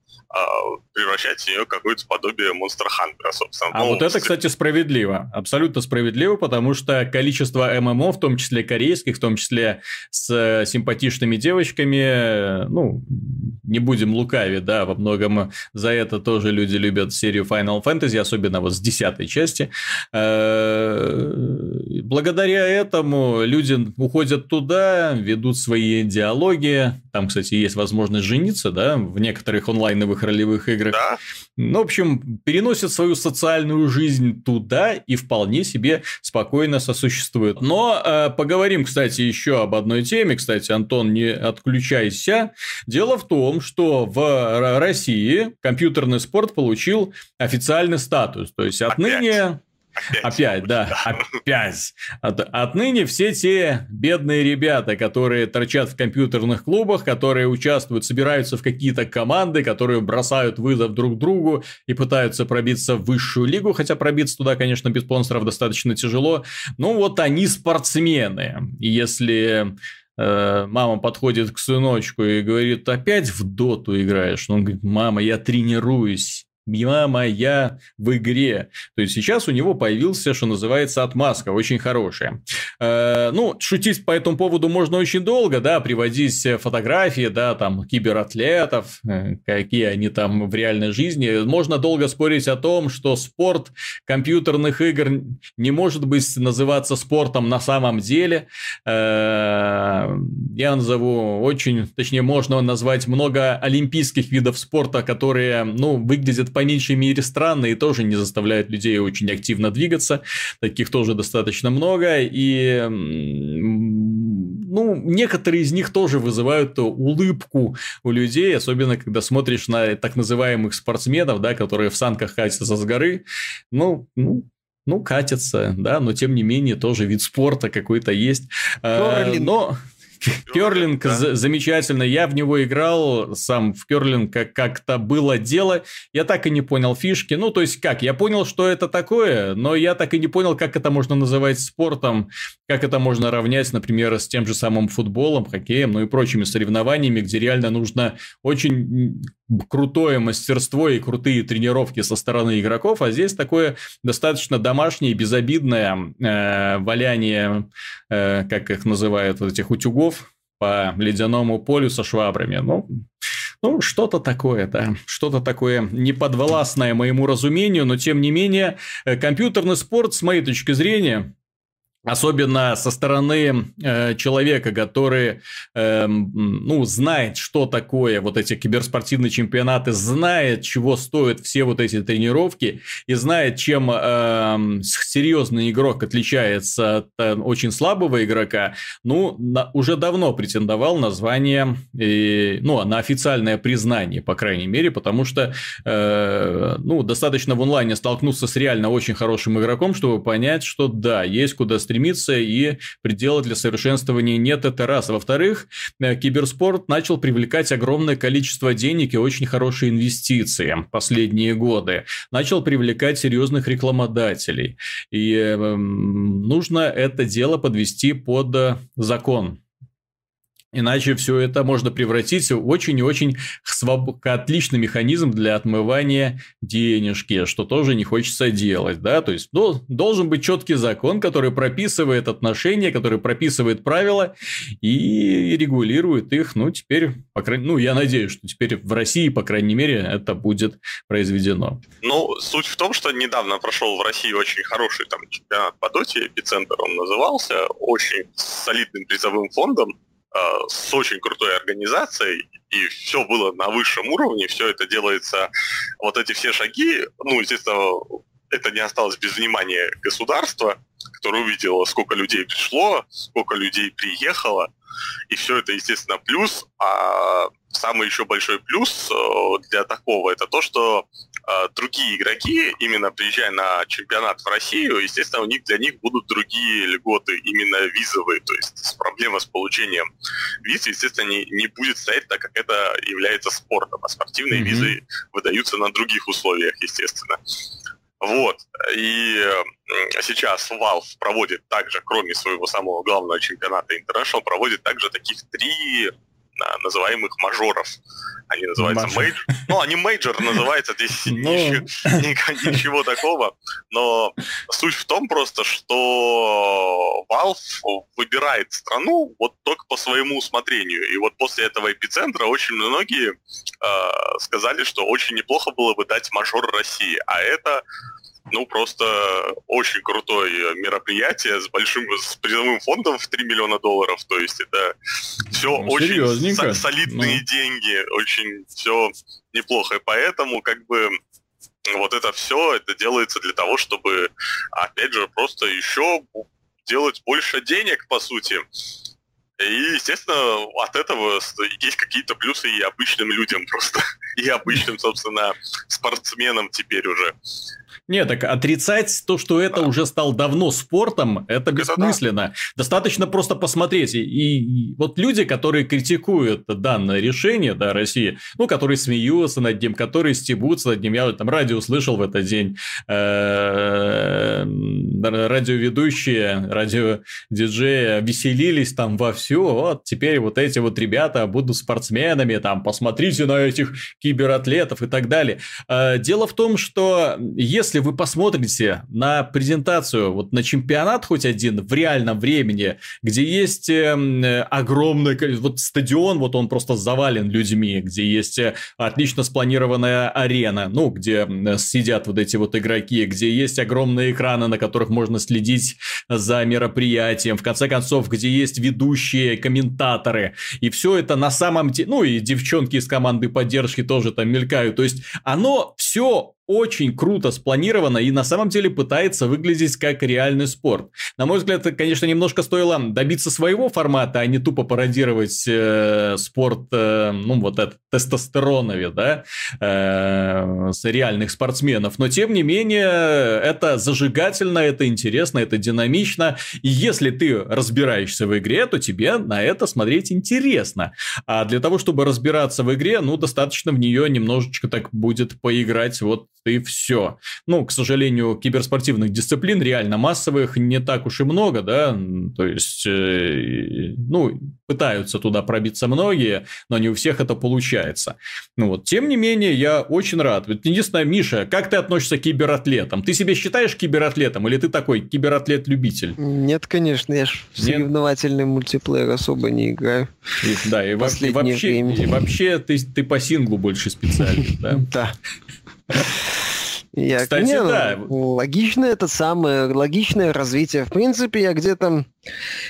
превращать ее в какое-то подобие Monster Hunter, собственно. А ну, вот это, кстати, справедливо. Абсолютно справедливо, потому что количество ММО, в том числе корейских, в том числе с э, симпатичными девочками, ну, не будем лукавить, да, во многом за это тоже люди любят серию Final Fantasy, особенно вот с десятой части. Э, благодаря этому люди уходят туда, ведут свои диалоги. Там, кстати, есть возможность жениться, да, в некоторых онлайновых новых ролевых играх. Да. Ну, в общем, переносят свою социальную жизнь туда и вполне себе спокойно сосуществуют. Но э, поговорим, кстати, еще об одной теме. Кстати, Антон, не отключайся. Дело в том, что в России компьютерный спорт получил официальный статус. То есть отныне... Опять? Опять, опять да, опять. От, отныне все те бедные ребята, которые торчат в компьютерных клубах, которые участвуют, собираются в какие-то команды, которые бросают вызов друг другу и пытаются пробиться в высшую лигу, хотя пробиться туда, конечно, без спонсоров достаточно тяжело. Ну вот они спортсмены. И если э, мама подходит к сыночку и говорит, опять в доту играешь? Он говорит, мама, я тренируюсь мама я в игре. То есть сейчас у него появился, что называется, отмазка, очень хорошая. Э, ну, шутить по этому поводу можно очень долго, да, приводить фотографии, да, там, кибератлетов, э, какие они там в реальной жизни. Можно долго спорить о том, что спорт компьютерных игр не может быть называться спортом на самом деле. Э, я назову очень, точнее, можно назвать много олимпийских видов спорта, которые, ну, выглядят по меньшей мере странно и тоже не заставляют людей очень активно двигаться. Таких тоже достаточно много. И ну, некоторые из них тоже вызывают улыбку у людей, особенно когда смотришь на так называемых спортсменов, да, которые в санках катятся с горы. Ну, ну, ну, катятся, да, но тем не менее тоже вид спорта какой-то есть. Керлинг. Но Керлинг да. замечательно. Я в него играл сам в керлинг, как- как-то было дело. Я так и не понял фишки. Ну, то есть как? Я понял, что это такое, но я так и не понял, как это можно называть спортом, как это можно равнять, например, с тем же самым футболом, хоккеем, ну и прочими соревнованиями, где реально нужно очень крутое мастерство и крутые тренировки со стороны игроков, а здесь такое достаточно домашнее, безобидное э, валяние, э, как их называют, вот этих утюгов по ледяному полю со швабрами. Ну, ну, что-то такое, да, что-то такое неподвластное моему разумению, но тем не менее, э, компьютерный спорт, с моей точки зрения, Особенно со стороны э, человека, который э, ну, знает, что такое вот эти киберспортивные чемпионаты, знает, чего стоят все вот эти тренировки, и знает, чем э, серьезный игрок отличается от э, очень слабого игрока, ну, на, уже давно претендовал на звание, э, ну, на официальное признание, по крайней мере, потому что, э, ну, достаточно в онлайне столкнуться с реально очень хорошим игроком, чтобы понять, что да, есть куда стремиться, и предела для совершенствования нет, это раз. Во-вторых, э, киберспорт начал привлекать огромное количество денег и очень хорошие инвестиции последние годы. Начал привлекать серьезных рекламодателей. И э, нужно это дело подвести под э, закон. Иначе все это можно превратить в очень и очень отличный механизм для отмывания денежки, что тоже не хочется делать, да, то есть ну, должен быть четкий закон, который прописывает отношения, который прописывает правила и регулирует их, ну, теперь, по крайней ну, я надеюсь, что теперь в России, по крайней мере, это будет произведено. Ну, суть в том, что недавно прошел в России очень хороший там чемпионат по доте, эпицентр он назывался, очень солидным призовым фондом, с очень крутой организацией, и все было на высшем уровне, все это делается, вот эти все шаги, ну, естественно, это не осталось без внимания государства, которое увидело, сколько людей пришло, сколько людей приехало, и все это, естественно, плюс. А самый еще большой плюс э, для такого это то, что э, другие игроки, именно приезжая на чемпионат в Россию, естественно, у них для них будут другие льготы, именно визовые. То есть проблема с получением виз, естественно, не, не будет стоять, так как это является спортом. А спортивные mm-hmm. визы выдаются на других условиях, естественно. Вот. И сейчас Valve проводит также, кроме своего самого главного чемпионата International, проводит также таких три называемых мажоров. Они называются major. Ну, они major называются, здесь ну. ничего такого. Но суть в том просто, что Valve выбирает страну вот только по своему усмотрению. И вот после этого эпицентра очень многие э, сказали, что очень неплохо было бы дать мажор России. А это ну, просто очень крутое мероприятие с большим с призовым фондом в 3 миллиона долларов. То есть это все ну, очень со- солидные ну. деньги, очень все неплохо. И поэтому, как бы, вот это все, это делается для того, чтобы, опять же, просто еще делать больше денег, по сути. И, естественно, от этого есть какие-то плюсы и обычным людям *laughs* просто, и обычным, собственно, спортсменам теперь уже. Нет, так отрицать то, что это уже стал давно спортом, это бессмысленно. Это да. Достаточно просто посмотреть. И, и вот люди, которые критикуют данное решение, да, России, ну, которые смеются над ним, которые стебутся над ним. Я там радио слышал в этот день. Э, радиоведущие, радиодиджеи веселились там вовсю. Вот теперь вот эти вот ребята будут спортсменами, там, посмотрите на этих кибератлетов и так далее. Э, дело в том, что если вы посмотрите на презентацию, вот на чемпионат хоть один в реальном времени, где есть эм, огромный вот стадион, вот он просто завален людьми, где есть э, отлично спланированная арена, ну, где сидят вот эти вот игроки, где есть огромные экраны, на которых можно следить за мероприятием, в конце концов, где есть ведущие, комментаторы, и все это на самом деле, ну, и девчонки из команды поддержки тоже там мелькают, то есть оно все очень круто спланировано и на самом деле пытается выглядеть как реальный спорт. На мой взгляд, конечно, немножко стоило добиться своего формата, а не тупо пародировать э, спорт, э, ну, вот этот тестостеронове, да, э, с реальных спортсменов. Но, тем не менее, это зажигательно, это интересно, это динамично. И если ты разбираешься в игре, то тебе на это смотреть интересно. А для того, чтобы разбираться в игре, ну, достаточно в нее немножечко так будет поиграть вот и все. Ну, к сожалению, киберспортивных дисциплин реально массовых не так уж и много, да, то есть, э, ну, пытаются туда пробиться многие, но не у всех это получается. Ну вот, тем не менее, я очень рад. Вот единственное, Миша, как ты относишься к кибератлетам? Ты себя считаешь кибератлетом или ты такой кибератлет-любитель? Нет, конечно, я ж в соревновательный мультиплеер особо не играю. И, да, и, и вообще, и вообще ты, ты по синглу больше специалист, да? *laughs* Да. *laughs* Я, Кстати, не, да. Логично это самое, логичное развитие. В принципе, я где-то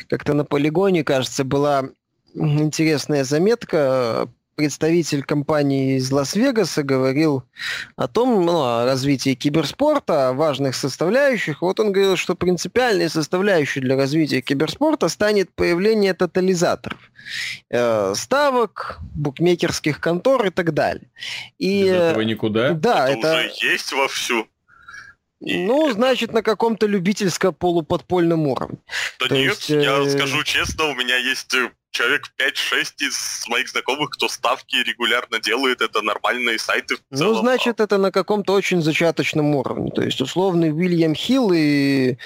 как-то на полигоне, кажется, была интересная заметка представитель компании из Лас-Вегаса говорил о том, ну, о развитии киберспорта, о важных составляющих. Вот он говорил, что принципиальной составляющей для развития киберспорта станет появление тотализаторов. Э, ставок, букмекерских контор и так далее. И, Без этого никуда? Да, это, это... уже есть вовсю. Ну, значит, на каком-то любительско-полуподпольном уровне. Да То нет, есть, я э... скажу честно, у меня есть э, человек 5-6 из моих знакомых, кто ставки регулярно делает, это нормальные сайты в ну, целом. Ну, значит, это на каком-то очень зачаточном уровне. То есть, условный Уильям Хилл и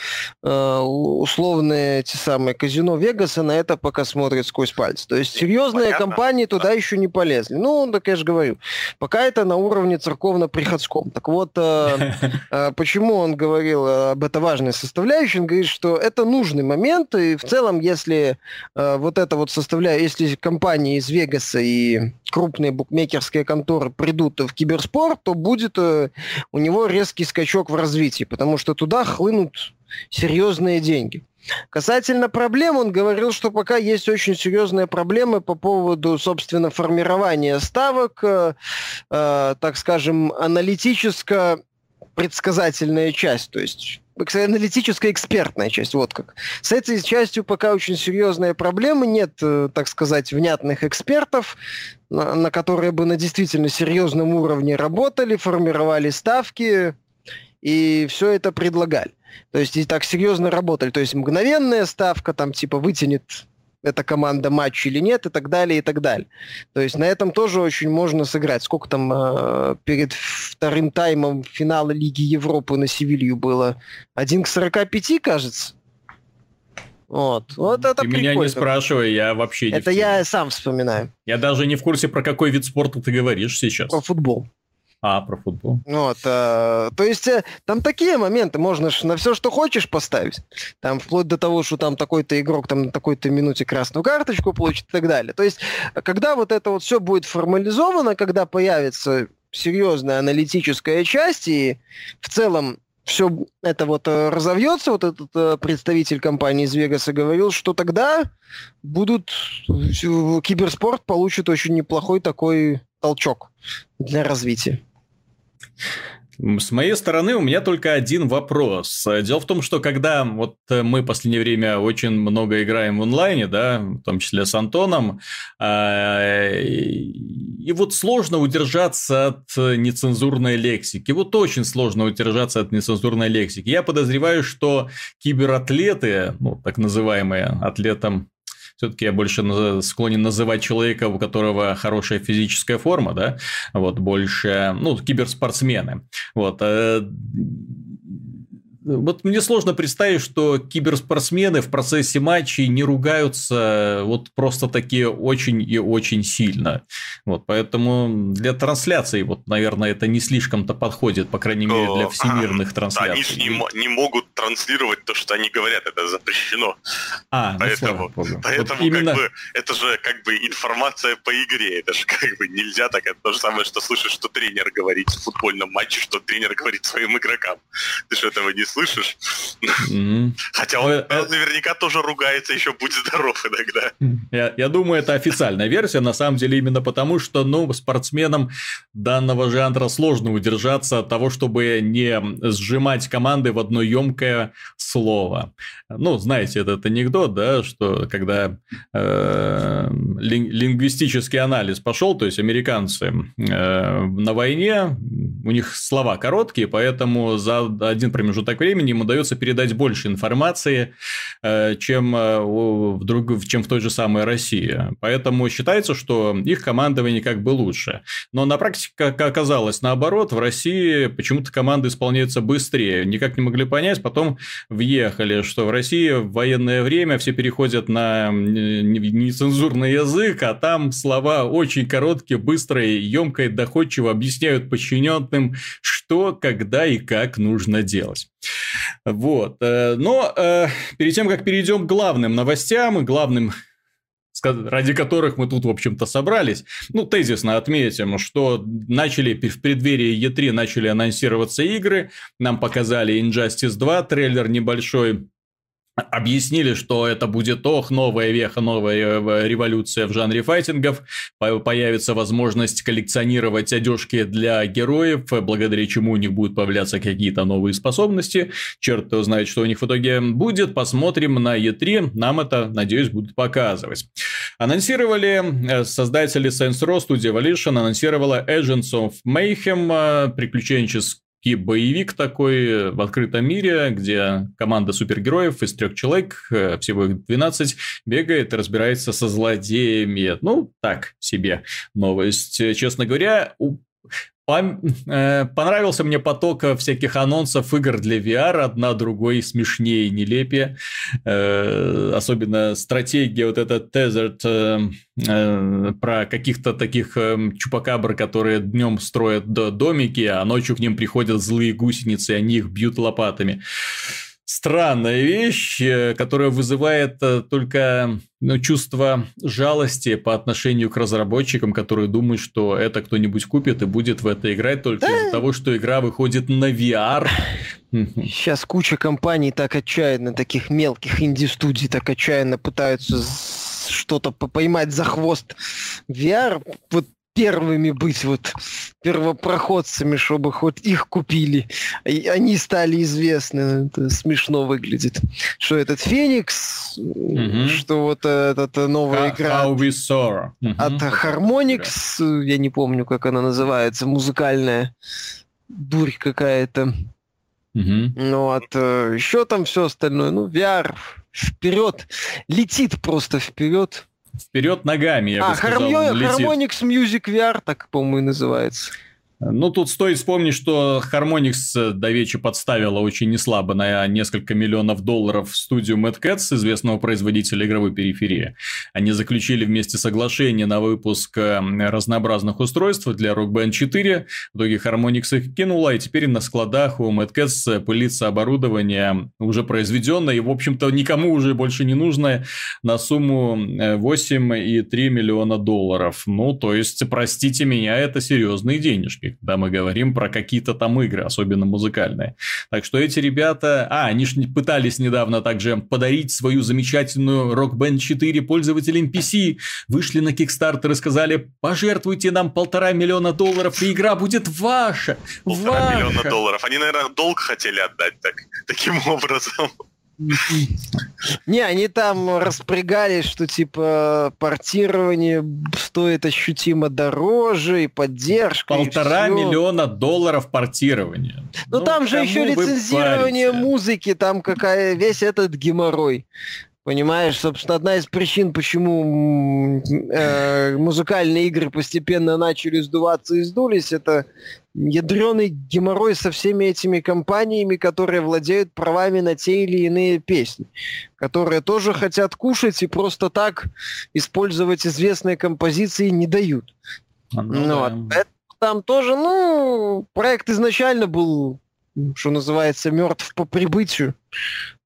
э, условные те самые казино Вегаса на это пока смотрят сквозь пальцы. То есть, серьезные Понятно. компании туда да. еще не полезли. Ну, так я же говорю, пока это на уровне церковно-приходском. Так вот, э, *laughs* э, почему он говорил об это важной составляющей? Он говорит, что это нужный момент, и в целом, если э, вот это вот составляю, если компании из Вегаса и крупные букмекерские конторы придут в киберспорт, то будет э, у него резкий скачок в развитии, потому что туда хлынут серьезные деньги. Касательно проблем, он говорил, что пока есть очень серьезные проблемы по поводу, собственно, формирования ставок, э, э, так скажем, аналитическо предсказательная часть, то есть аналитическая экспертная часть, вот как. С этой частью пока очень серьезные проблемы, нет, э, так сказать, внятных экспертов, на, на которые бы на действительно серьезном уровне работали, формировали ставки и все это предлагали. То есть и так серьезно работали. То есть мгновенная ставка там типа вытянет эта команда матч или нет, и так далее, и так далее. То есть на этом тоже очень можно сыграть. Сколько там э, перед вторым таймом финала Лиги Европы на Севилью было? Один к 45, кажется? Вот, вот это Ты меня не спрашивай, я вообще не Это я сам вспоминаю. Я даже не в курсе, про какой вид спорта ты говоришь сейчас. Про футбол. А, про футбол. Вот, э, то есть э, там такие моменты можно ж на все, что хочешь поставить. Там вплоть до того, что там такой-то игрок там на такой-то минуте красную карточку получит и так далее. То есть, когда вот это вот все будет формализовано, когда появится серьезная аналитическая часть и в целом все это вот э, разовьется, вот этот представитель компании из Вегаса говорил, что тогда будут киберспорт получит очень неплохой такой толчок для развития. С моей стороны у меня только один вопрос. Дело в том, что когда вот мы в последнее время очень много играем в онлайне, да, в том числе с Антоном, а, и вот сложно удержаться от нецензурной лексики. Вот очень сложно удержаться от нецензурной лексики. Я подозреваю, что кибератлеты, ну, так называемые атлетом все-таки я больше склонен называть человека, у которого хорошая физическая форма, да, вот, больше, ну, киберспортсмены. Вот, э, вот мне сложно представить, что киберспортсмены в процессе матчей не ругаются вот просто такие очень и очень сильно. Вот, поэтому для трансляции, вот, наверное, это не слишком-то подходит, по крайней мере, для *clears throat* всемирных трансляций. Они же не, не могут транслировать то, что они говорят, это запрещено. А, ну, поэтому, ну, поэтому вот именно... как бы, это же как бы информация по игре, это же как бы нельзя так, это то же самое, что слышишь, что тренер говорит в футбольном матче, что тренер говорит своим игрокам. Ты же этого не слышишь. Mm-hmm. Хотя он, он э, наверняка тоже ругается, еще будь здоров иногда. Я, я думаю, это официальная версия, на самом деле именно потому, что ну, спортсменам данного жанра сложно удержаться от того, чтобы не сжимать команды в одно емкое слово. Ну, знаете этот анекдот, да, что когда э, лингвистический анализ пошел, то есть американцы э, на войне, у них слова короткие, поэтому за один промежуток времени им удается передать больше информации, э, чем, э, в друг, чем в той же самой России. Поэтому считается, что их командование как бы лучше. Но на практике, оказалось, наоборот, в России почему-то команды исполняются быстрее. Никак не могли понять, потом въехали, что в России в военное время все переходят на нецензурный язык, а там слова очень короткие, быстрые, емкие, доходчиво объясняют подчиненным, что, когда и как нужно делать. Вот. Э, но э, перед тем, как перейдем к главным новостям и главным ради которых мы тут, в общем-то, собрались. Ну, тезисно отметим, что начали в преддверии E3 начали анонсироваться игры, нам показали Injustice 2, трейлер небольшой, объяснили, что это будет, ох, новая веха, новая э, революция в жанре файтингов, появится возможность коллекционировать одежки для героев, благодаря чему у них будут появляться какие-то новые способности, черт его знает, что у них в итоге будет, посмотрим на E3, нам это, надеюсь, будут показывать. Анонсировали э, создатели Saints Row, Studio Evolution анонсировала Agents of Mayhem, э, приключенческий и боевик такой в открытом мире, где команда супергероев из трех человек, э, всего их 12, бегает и разбирается со злодеями. Ну, так себе новость. Честно говоря, понравился мне поток всяких анонсов игр для VR, одна другой смешнее и нелепее. Э, особенно стратегия вот эта Desert э, про каких-то таких чупакабр, которые днем строят домики, а ночью к ним приходят злые гусеницы, и они их бьют лопатами странная вещь, э, которая вызывает э, только ну, чувство жалости по отношению к разработчикам, которые думают, что это кто-нибудь купит и будет в это играть только из-за того, что игра выходит на VR. Сейчас куча компаний так отчаянно, таких мелких инди-студий так отчаянно пытаются что-то поймать за хвост VR. Вот первыми быть вот первопроходцами, чтобы хоть их купили. И они стали известны. Это смешно выглядит. Что этот Феникс, mm-hmm. что вот этот новая How, игра How We Saw. Mm-hmm. от Harmonix, я не помню, как она называется, музыкальная дурь какая-то. Mm-hmm. Ну, вот, э, еще там все остальное. Ну, VR вперед, летит просто вперед. Вперед ногами, я а, бы сказал. А, Harmonix Music VR, так, по-моему, и называется. Ну, тут стоит вспомнить, что Harmonix э, до вечи подставила очень неслабо на несколько миллионов долларов в студию Mad Cats, известного производителя игровой периферии. Они заключили вместе соглашение на выпуск э, разнообразных устройств для Rock Band 4. В итоге Harmonix их кинула, и теперь на складах у Mad Cats пылится оборудование, уже произведенное, и, в общем-то, никому уже больше не нужное, на сумму 8,3 э, миллиона долларов. Ну, то есть, простите меня, это серьезные денежки да, мы говорим про какие-то там игры, особенно музыкальные. Так что эти ребята... А, они же пытались недавно также подарить свою замечательную Rock Band 4 пользователям PC, вышли на Kickstarter и сказали, пожертвуйте нам полтора миллиона долларов, и игра будет ваша. Полтора ваша. миллиона долларов. Они, наверное, долг хотели отдать так, таким образом. Не, они там распрягались, что типа портирование стоит ощутимо дороже и поддержка. Полтора и миллиона долларов портирования. Ну, ну там же еще лицензирование музыки, там какая весь этот геморрой. Понимаешь, собственно, одна из причин, почему э, музыкальные игры постепенно начали сдуваться и сдулись, это ядреный геморрой со всеми этими компаниями, которые владеют правами на те или иные песни, которые тоже хотят кушать и просто так использовать известные композиции не дают. А, ну, ну, да. вот. Там тоже, ну, проект изначально был что называется, мертв по прибытию.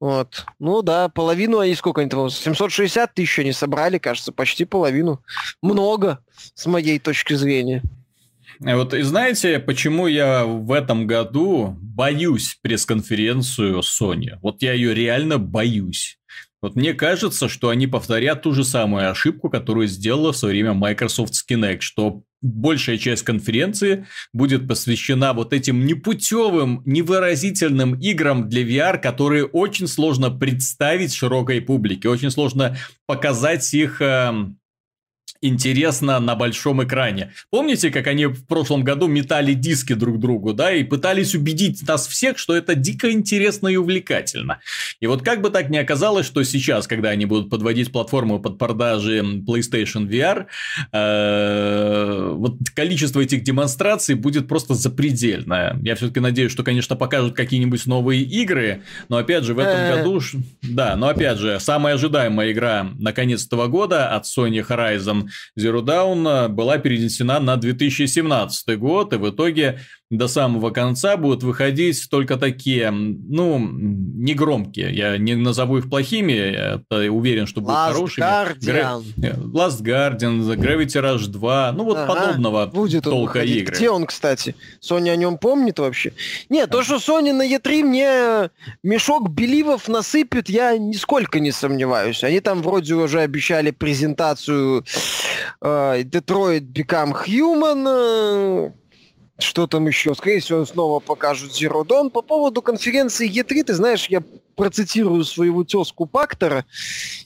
Вот. Ну да, половину они сколько они там, 760 тысяч они собрали, кажется, почти половину. Много, с моей точки зрения. Вот и знаете, почему я в этом году боюсь пресс-конференцию Sony? Вот я ее реально боюсь. Вот мне кажется, что они повторят ту же самую ошибку, которую сделала в свое время Microsoft с Kinect, что большая часть конференции будет посвящена вот этим непутевым, невыразительным играм для VR, которые очень сложно представить широкой публике, очень сложно показать их э, интересно на большом экране. Помните, как они в прошлом году метали диски друг другу, да, и пытались убедить нас всех, что это дико интересно и увлекательно. И вот как бы так ни оказалось, что сейчас, когда они будут подводить платформу под продажи PlayStation VR, э, вот количество этих демонстраций будет просто запредельное. Я все-таки надеюсь, что, конечно, покажут какие-нибудь новые игры, но опять же в этом э. году, да, но опять же, самая ожидаемая игра наконец этого года от Sony Horizon Zero Dawn была перенесена на 2017 год, и в итоге до самого конца будут выходить только такие, ну, не громкие. Я не назову их плохими, я уверен, что будут Last хорошими. Guardian. Gra... Last Guardian, Gravity Rush 2, ну вот ага, подобного будет толка выходить. игры. Где он, кстати? Sony о нем помнит вообще? Нет, то, что Sony на E3 мне мешок беливов насыпет, я нисколько не сомневаюсь. Они там вроде уже обещали презентацию э, Detroit Become Human, что там еще? Скорее всего, снова покажут Zero Dawn. По поводу конференции E3, ты знаешь, я процитирую своего тезку Пактора.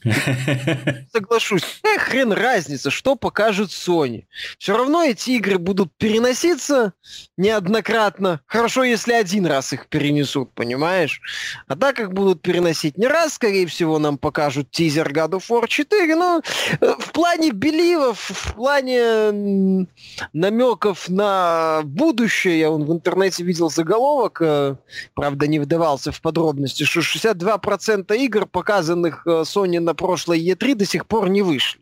*laughs* Соглашусь. Э, хрен разница, что покажет Sony. Все равно эти игры будут переноситься неоднократно. Хорошо, если один раз их перенесут, понимаешь? А так как будут переносить не раз, скорее всего, нам покажут тизер God of War 4. Но э, в плане беливов, в плане намеков на будущее, я вон в интернете видел заголовок, э, правда, не вдавался в подробности, что 62% игр, показанных э, Sony на прошлой E3, до сих пор не вышли.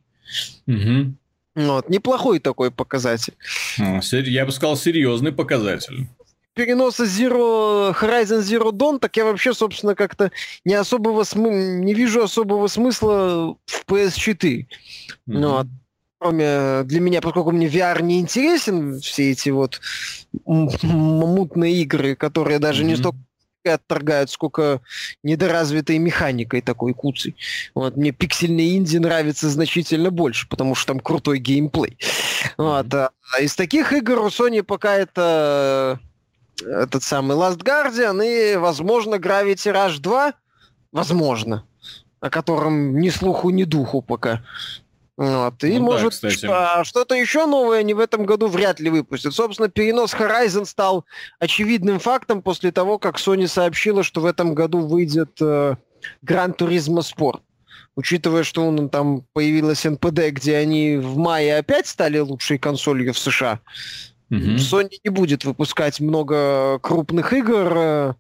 Угу. Вот, неплохой такой показатель. Я бы сказал, серьезный показатель переноса Zero, Horizon Zero Dawn, так я вообще, собственно, как-то не особого см... не вижу особого смысла в PS4. Mm-hmm. Ну, кроме для меня, поскольку мне VR не интересен, все эти вот мутные игры, которые даже mm-hmm. не столько отторгают, сколько недоразвитой механикой такой куцей. Вот, мне пиксельный инди нравится значительно больше, потому что там крутой геймплей. Вот, а из таких игр у Sony пока это этот самый Last Guardian и, возможно, Gravity Rush 2, возможно, о котором ни слуху, ни духу пока. Вот. И, ну, может, да, что, что-то еще новое они в этом году вряд ли выпустят. Собственно, перенос Horizon стал очевидным фактом после того, как Sony сообщила, что в этом году выйдет э, Gran Turismo Sport. Учитывая, что он, там появилась NPD, где они в мае опять стали лучшей консолью в США, угу. Sony не будет выпускать много крупных игр, э,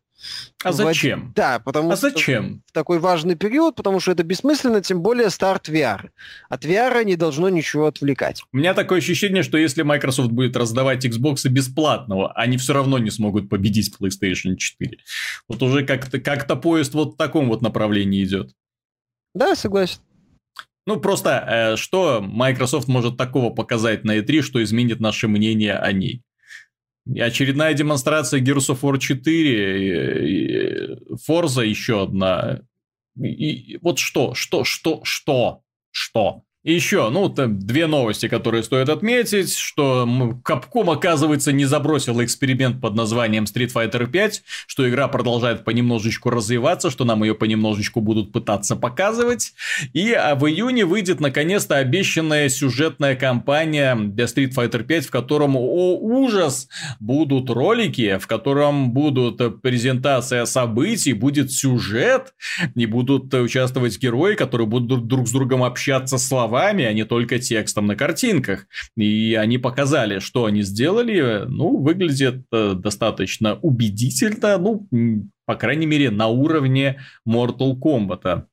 а зачем? В... Да, потому а что зачем? в такой важный период, потому что это бессмысленно, тем более старт VR. От VR не должно ничего отвлекать. У меня такое ощущение, что если Microsoft будет раздавать Xbox бесплатного, они все равно не смогут победить PlayStation 4. Вот уже как-то как поезд вот в таком вот направлении идет. Да, согласен. Ну, просто э, что Microsoft может такого показать на E3, что изменит наше мнение о ней? Очередная демонстрация Gears of War 4, Forza еще одна. И, и вот что, что, что, что, что? Еще, ну, две новости, которые стоит отметить, что Capcom, оказывается, не забросил эксперимент под названием Street Fighter 5, что игра продолжает понемножечку развиваться, что нам ее понемножечку будут пытаться показывать. И а, в июне выйдет, наконец-то, обещанная сюжетная кампания для Street Fighter 5, в котором, о ужас, будут ролики, в котором будут презентация событий, будет сюжет, и будут участвовать герои, которые будут друг с другом общаться словами словами, а не только текстом на картинках. И они показали, что они сделали. Ну, выглядит э, достаточно убедительно. Ну, по крайней мере, на уровне Mortal Kombat.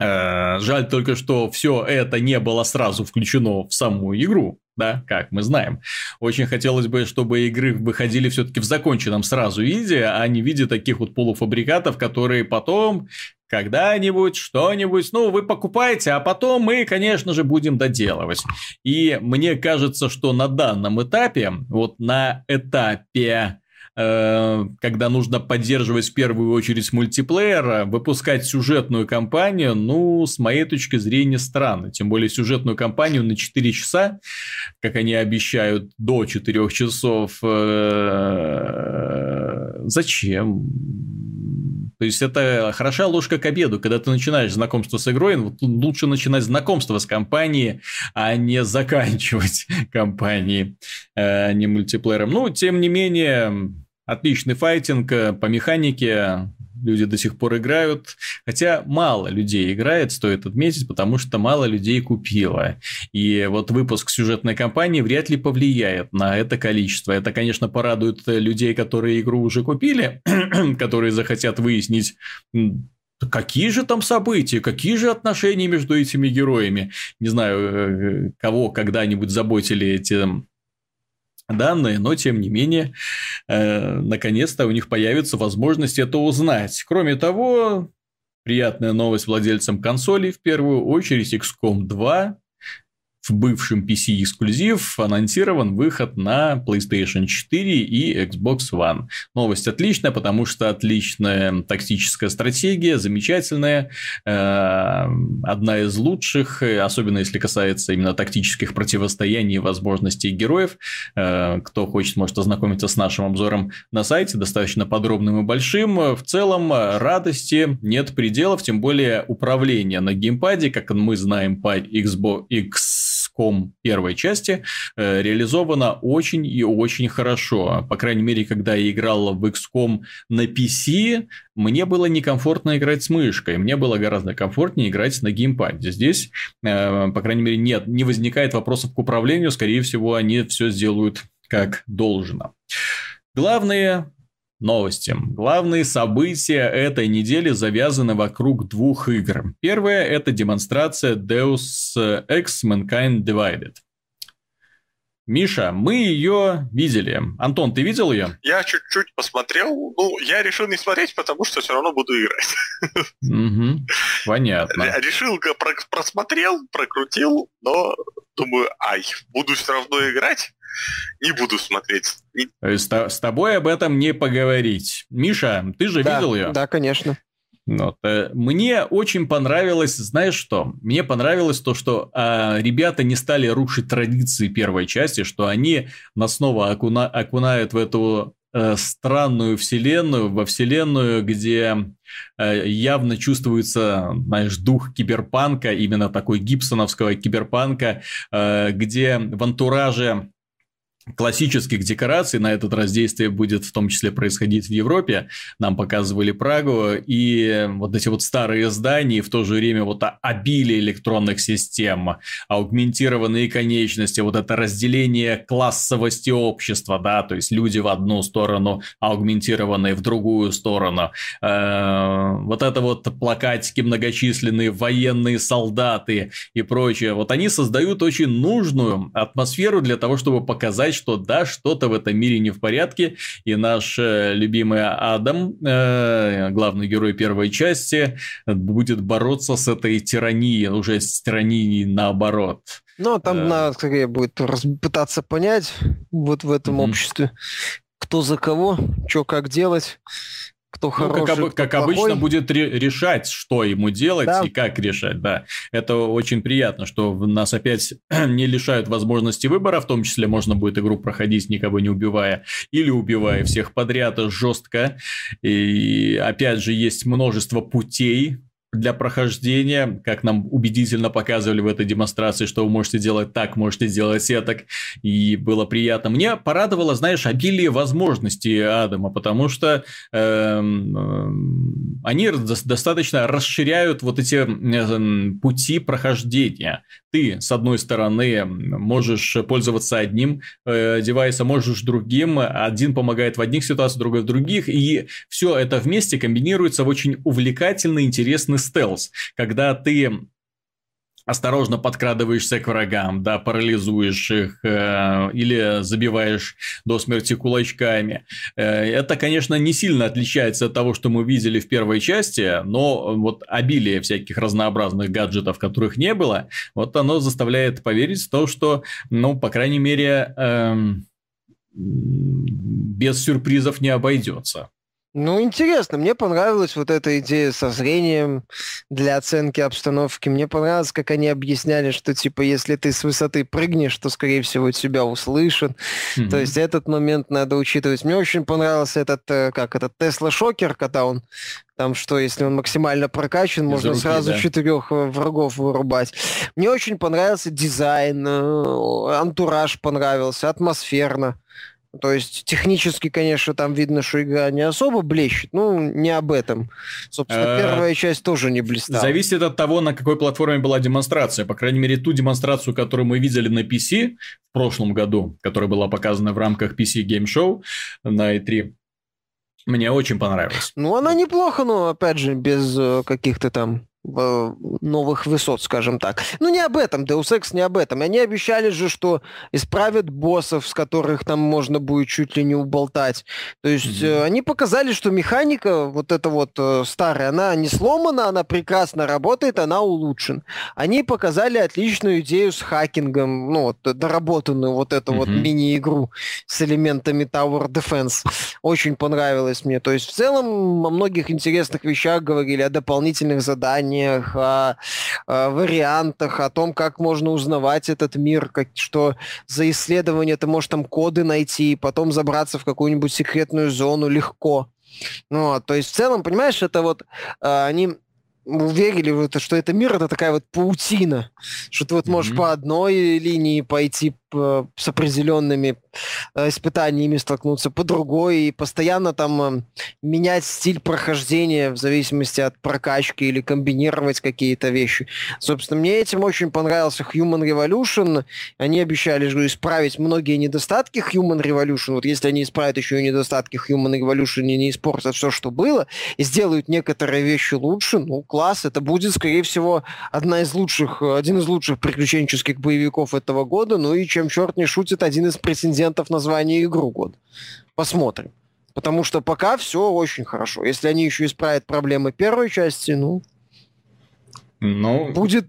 Э, жаль только, что все это не было сразу включено в саму игру да, как мы знаем. Очень хотелось бы, чтобы игры выходили все-таки в законченном сразу виде, а не в виде таких вот полуфабрикатов, которые потом когда-нибудь, что-нибудь, ну, вы покупаете, а потом мы, конечно же, будем доделывать. И мне кажется, что на данном этапе, вот на этапе Э, когда нужно поддерживать в первую очередь мультиплеер, выпускать сюжетную кампанию, ну, с моей точки зрения, странно. Тем более сюжетную кампанию на 4 часа, как они обещают, до 4 часов. Э, зачем? То есть это хороша ложка к обеду. Когда ты начинаешь знакомство с игрой, вот лучше начинать знакомство с компанией, а не заканчивать *laughs* компанией, а не мультиплеером. Ну, тем не менее, Отличный файтинг э, по механике, люди до сих пор играют. Хотя мало людей играет, стоит отметить, потому что мало людей купило. И вот выпуск сюжетной кампании вряд ли повлияет на это количество. Это, конечно, порадует людей, которые игру уже купили, *clears throat* которые захотят выяснить, Какие же там события, какие же отношения между этими героями? Не знаю, э, кого когда-нибудь заботили эти данные, но тем не менее, э, наконец-то у них появится возможность это узнать. Кроме того, приятная новость владельцам консолей в первую очередь XCOM 2 в бывшем PC-эксклюзив анонсирован выход на PlayStation 4 и Xbox One. Новость отличная, потому что отличная тактическая стратегия, замечательная, э, одна из лучших, особенно если касается именно тактических противостояний и возможностей героев. Э, кто хочет, может ознакомиться с нашим обзором на сайте, достаточно подробным и большим. В целом, радости нет пределов, тем более управление на геймпаде, как мы знаем по Xbox XCOM первой части э, реализована очень и очень хорошо. По крайней мере, когда я играл в XCOM на PC, мне было некомфортно играть с мышкой, мне было гораздо комфортнее играть на геймпаде. Здесь, э, по крайней мере, нет, не возникает вопросов к управлению, скорее всего, они все сделают как должно. Главные Новости. Главные события этой недели завязаны вокруг двух игр. Первое – это демонстрация Deus Ex Mankind Divided. Миша, мы ее видели. Антон, ты видел ее? Я чуть-чуть посмотрел. Ну, я решил не смотреть, потому что все равно буду играть. Угу, *laughs* понятно. Решил, просмотрел, прокрутил, но думаю, ай, буду все равно играть не буду смотреть. С, с тобой об этом не поговорить. Миша, ты же да, видел ее? Да, конечно. Вот. Э, мне очень понравилось, знаешь что? Мне понравилось то, что э, ребята не стали рушить традиции первой части, что они нас снова окуна окунают в эту э, странную вселенную, во вселенную, где э, явно чувствуется, знаешь, дух киберпанка, именно такой гибсоновского киберпанка, э, где в антураже классических декораций. На этот раз действие будет в том числе происходить в Европе. Нам показывали Прагу. И вот эти вот старые здания, и в то же время вот обилие электронных систем, аугментированные конечности, вот это разделение классовости общества, да, то есть люди в одну сторону, аугментированные в другую сторону. Э, вот это вот плакатики многочисленные, военные солдаты и прочее. Вот они создают очень нужную атмосферу для того, чтобы показать, понимать, что да, что-то в этом мире не в порядке, и наш э, любимый Адам, э, главный герой первой части, будет бороться с этой тиранией, уже с тиранией наоборот. Ну, там э... надо скорее будет пытаться понять вот в этом mm-hmm. обществе, кто за кого, что как делать кто хороший, ну, как, об, как обычно будет решать, что ему делать да. и как решать, да. Это очень приятно, что нас опять *clears throat* не лишают возможности выбора, в том числе можно будет игру проходить никого не убивая или убивая всех подряд жестко. И опять же есть множество путей для прохождения, как нам убедительно показывали в этой демонстрации, что вы можете делать так, можете сделать так, и было приятно. Мне порадовало, знаешь, обилие возможностей Адама, потому что э, э, они достаточно расширяют вот эти э, пути прохождения. Ты, с одной стороны, можешь пользоваться одним э, девайсом, можешь другим, один помогает в одних ситуациях, другой в других, и все это вместе комбинируется в очень увлекательный, интересный стелс, когда ты осторожно подкрадываешься к врагам, да, парализуешь их э, или забиваешь до смерти кулачками. Э, это, конечно, не сильно отличается от того, что мы видели в первой части, но вот обилие всяких разнообразных гаджетов, которых не было, вот оно заставляет поверить в то, что, ну, по крайней мере, э, без сюрпризов не обойдется. Ну, интересно, мне понравилась вот эта идея со зрением для оценки обстановки. Мне понравилось, как они объясняли, что, типа, если ты с высоты прыгнешь, то, скорее всего, тебя услышат. Mm-hmm. То есть этот момент надо учитывать. Мне очень понравился этот, э, как этот, Тесла-шокер, когда он там что, если он максимально прокачан, Из можно руки, сразу да. четырех э, врагов вырубать. Мне очень понравился дизайн, э, антураж понравился, атмосферно. То есть технически, конечно, там видно, что игра не особо блещет, ну, не об этом. Собственно, э, первая часть тоже не блистала. Зависит от того, на какой платформе была демонстрация. По крайней мере, ту демонстрацию, которую мы видели на PC в прошлом году, которая была показана в рамках PC Game Show на E3, мне очень понравилось. Ну, она неплохо, но, опять же, без э, каких-то там новых высот, скажем так. Ну, не об этом, Deus Ex не об этом. Они обещали же, что исправят боссов, с которых там можно будет чуть ли не уболтать. То есть mm-hmm. они показали, что механика, вот эта вот э, старая, она не сломана, она прекрасно работает, она улучшена. Они показали отличную идею с хакингом, ну, вот, доработанную вот эту mm-hmm. вот мини-игру с элементами Tower Defense. Очень понравилось мне. То есть в целом о многих интересных вещах говорили, о дополнительных заданиях, исследованиях, о, о вариантах, о том, как можно узнавать этот мир, как, что за исследование ты можешь там коды найти, и потом забраться в какую-нибудь секретную зону легко. Ну, то есть в целом, понимаешь, это вот э, они уверили, в это, что это мир это такая вот паутина, что ты вот mm-hmm. можешь по одной линии пойти с определенными э, испытаниями столкнуться, по другой, и постоянно там э, менять стиль прохождения в зависимости от прокачки или комбинировать какие-то вещи. Собственно, мне этим очень понравился Human Revolution. Они обещали же исправить многие недостатки Human Revolution. Вот если они исправят еще и недостатки Human Revolution и не испортят все, что было, и сделают некоторые вещи лучше, ну, класс, это будет, скорее всего, одна из лучших, один из лучших приключенческих боевиков этого года, ну и чем чем черт не шутит, один из претендентов на звание игру год. Посмотрим. Потому что пока все очень хорошо. Если они еще исправят проблемы первой части, ну... Ну... Будет...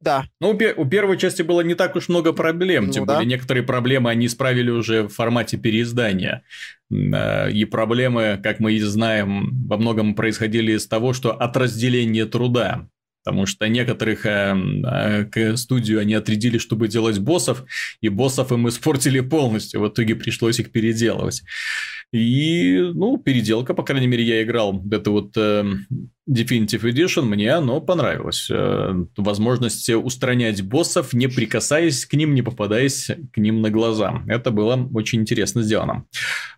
Да. Ну, у первой части было не так уж много проблем, ну, тем да. более некоторые проблемы они исправили уже в формате переиздания. Э, и проблемы, как мы и знаем, во многом происходили из того, что от разделения труда потому что некоторых э, э, к студию они отрядили, чтобы делать боссов, и боссов им испортили полностью, в итоге пришлось их переделывать. И, ну, переделка, по крайней мере, я играл это вот э, Definitive Edition, мне оно понравилось. Э, возможность устранять боссов, не прикасаясь к ним, не попадаясь к ним на глаза. Это было очень интересно сделано.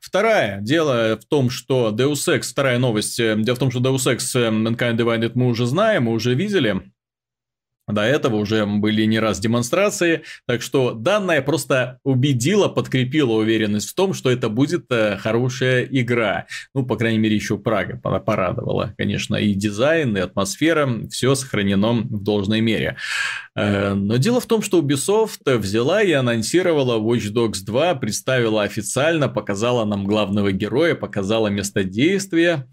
Второе дело в том, что Deus Ex, вторая новость, э, дело в том, что Deus Ex э, Mankind Divided мы уже знаем, мы уже видели. До этого уже были не раз демонстрации, так что данная просто убедила, подкрепила уверенность в том, что это будет э, хорошая игра. Ну, по крайней мере, еще Прага порадовала. Конечно, и дизайн, и атмосфера, все сохранено в должной мере. Э, но дело в том, что Ubisoft взяла и анонсировала Watch Dogs 2, представила официально, показала нам главного героя, показала место действия.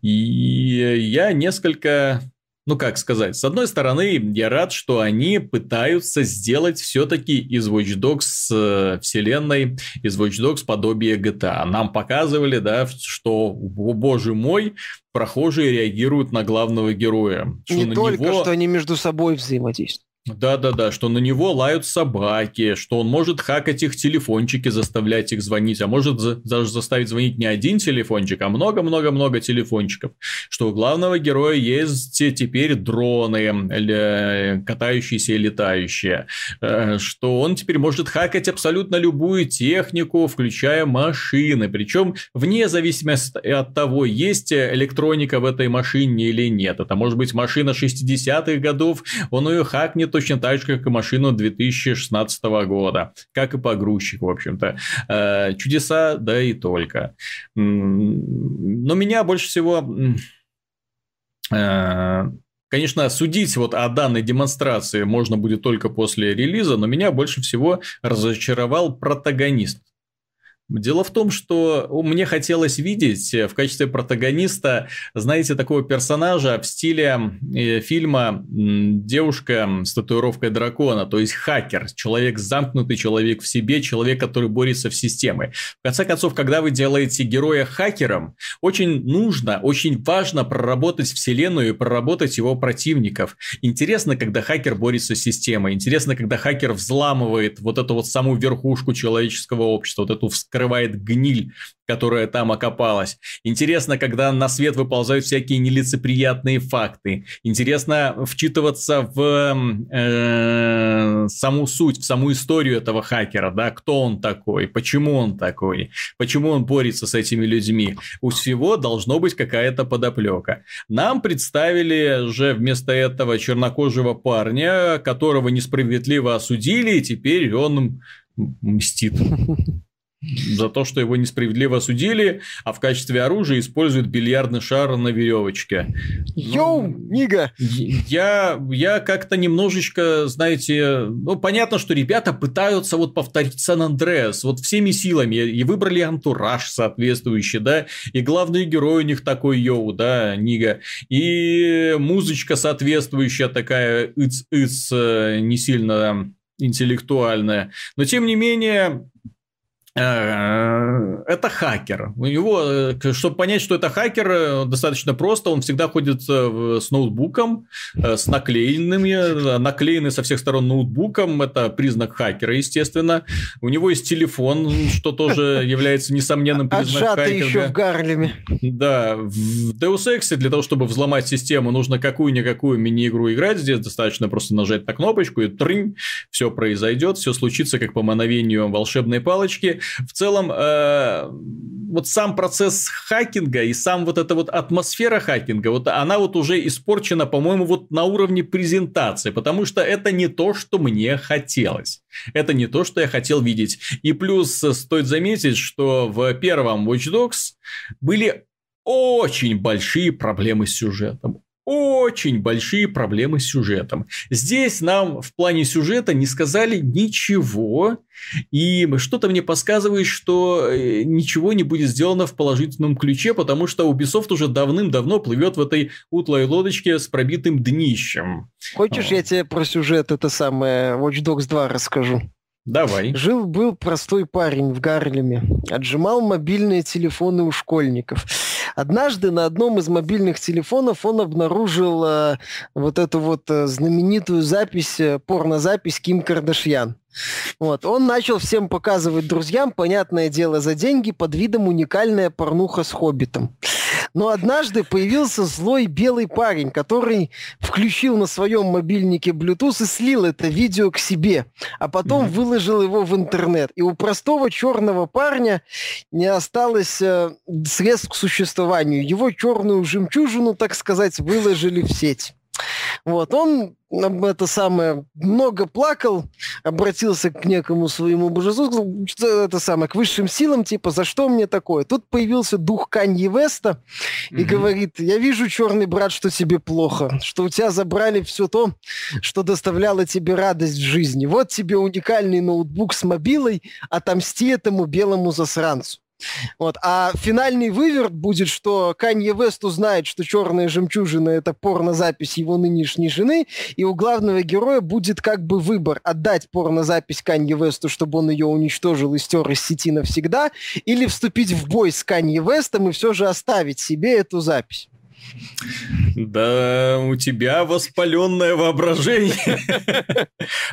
И я несколько ну как сказать, с одной стороны, я рад, что они пытаются сделать все-таки из Watch Dogs э, вселенной, из Watch Dogs подобие GTA. Нам показывали, да, что, о боже мой, прохожие реагируют на главного героя. Не только, него... что они между собой взаимодействуют. Да-да-да, что на него лают собаки, что он может хакать их телефончики, заставлять их звонить, а может за- даже заставить звонить не один телефончик, а много-много-много телефончиков. Что у главного героя есть теперь дроны, катающиеся и летающие. Э, что он теперь может хакать абсолютно любую технику, включая машины. Причем вне зависимости от того, есть электроника в этой машине или нет. Это может быть машина 60-х годов, он ее хакнет точно так же, как и машину 2016 года, как и погрузчик, в общем-то. Э, чудеса, да и только. Но меня больше всего э, Конечно, судить вот о данной демонстрации можно будет только после релиза, но меня больше всего разочаровал протагонист. Дело в том, что мне хотелось видеть в качестве протагониста, знаете, такого персонажа в стиле э, фильма «Девушка с татуировкой дракона», то есть хакер, человек замкнутый, человек в себе, человек, который борется в системе. В конце концов, когда вы делаете героя хакером, очень нужно, очень важно проработать вселенную и проработать его противников. Интересно, когда хакер борется с системой, интересно, когда хакер взламывает вот эту вот саму верхушку человеческого общества, вот эту вскрывает гниль, которая там окопалась. Интересно, когда на свет выползают всякие нелицеприятные факты. Интересно вчитываться в э, саму суть, в саму историю этого хакера, да, кто он такой, почему он такой, почему он борется с этими людьми. У всего должно быть какая-то подоплека. Нам представили же вместо этого чернокожего парня, которого несправедливо осудили, и теперь он мстит *laughs* за то, что его несправедливо осудили, а в качестве оружия используют бильярдный шар на веревочке. Йоу, ну, Нига! Я, я как-то немножечко, знаете, ну, понятно, что ребята пытаются вот повторить Сан-Андреас вот всеми силами, и выбрали антураж соответствующий, да, и главный герой у них такой йоу, да, Нига, и музычка соответствующая такая, иц-иц, э, не сильно интеллектуальная, но тем не менее это хакер. У него, э, чтобы понять, что это хакер, э, достаточно просто. Он всегда ходит с ноутбуком, с наклеенными, наклеенный со всех сторон ноутбуком. Это признак хакера, естественно. У него есть телефон, что тоже *laughs* является несомненным признаком Отжатый хакера. еще в Гарлеме. Да, в Deus Ex для того, чтобы взломать систему, нужно какую-никакую мини-игру играть. Здесь достаточно просто нажать на кнопочку и трынь, все произойдет, все случится как по мановению волшебной палочки в целом э, вот сам процесс хакинга и сам вот эта вот атмосфера хакинга, вот она вот уже испорчена, по-моему, вот на уровне презентации, потому что это не то, что мне хотелось. Это не то, что я хотел видеть. И плюс стоит заметить, что в первом Watch Dogs были очень большие проблемы с сюжетом очень большие проблемы с сюжетом. Здесь нам в плане сюжета не сказали ничего, и что-то мне подсказывает, что э, ничего не будет сделано в положительном ключе, потому что Ubisoft уже давным-давно плывет в этой утлой лодочке с пробитым днищем. Хочешь, а. я тебе про сюжет это самое Watch Dogs 2 расскажу? Давай. Жил-был простой парень в Гарлеме. Отжимал мобильные телефоны у школьников. Однажды на одном из мобильных телефонов он обнаружил э, вот эту вот э, знаменитую запись, э, порнозапись Ким Кардашьян. Вот. Он начал всем показывать друзьям, понятное дело, за деньги под видом уникальная порнуха с хоббитом. Но однажды появился злой белый парень, который включил на своем мобильнике Bluetooth и слил это видео к себе, а потом mm-hmm. выложил его в интернет. И у простого черного парня не осталось э, средств к существованию. Его черную жемчужину, так сказать, выложили в сеть. Вот, он это самое, много плакал, обратился к некому своему божеству, что это самое, к высшим силам, типа, за что мне такое? Тут появился дух Канье Веста и mm-hmm. говорит, я вижу, черный брат, что тебе плохо, что у тебя забрали все то, что доставляло тебе радость в жизни. Вот тебе уникальный ноутбук с мобилой, отомсти этому белому засранцу. Вот. А финальный выверт будет, что Канье Вест узнает, что «Черная жемчужина» — это порнозапись его нынешней жены, и у главного героя будет как бы выбор — отдать порнозапись Канье Весту, чтобы он ее уничтожил и стер из сети навсегда, или вступить в бой с Канье Вестом и все же оставить себе эту запись. Да, у тебя воспаленное воображение.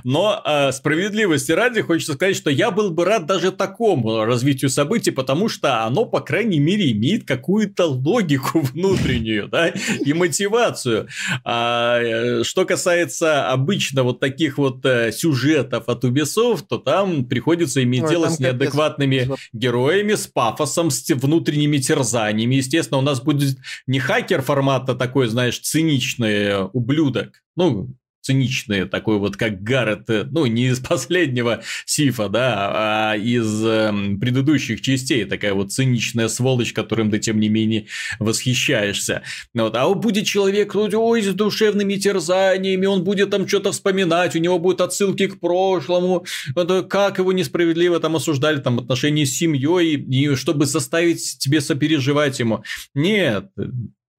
Но э, справедливости ради хочется сказать, что я был бы рад даже такому развитию событий, потому что оно, по крайней мере, имеет какую-то логику внутреннюю, да, и мотивацию. А э, что касается обычно вот таких вот э, сюжетов от Ubisoft, то там приходится иметь Ой, дело с неадекватными капец. героями, с пафосом, с внутренними терзаниями. Естественно, у нас будет не хакер формата такой, знаешь, циничный ублюдок. Ну, циничные, такой вот как Гаррет, э, ну, не из последнего Сифа, да, а из э, предыдущих частей, такая вот циничная сволочь, которым ты, тем не менее, восхищаешься. Вот. А он будет человек, ой, с душевными терзаниями, он будет там что-то вспоминать, у него будут отсылки к прошлому, вот, как его несправедливо там осуждали там отношения с семьей, и чтобы заставить тебе сопереживать ему. Нет,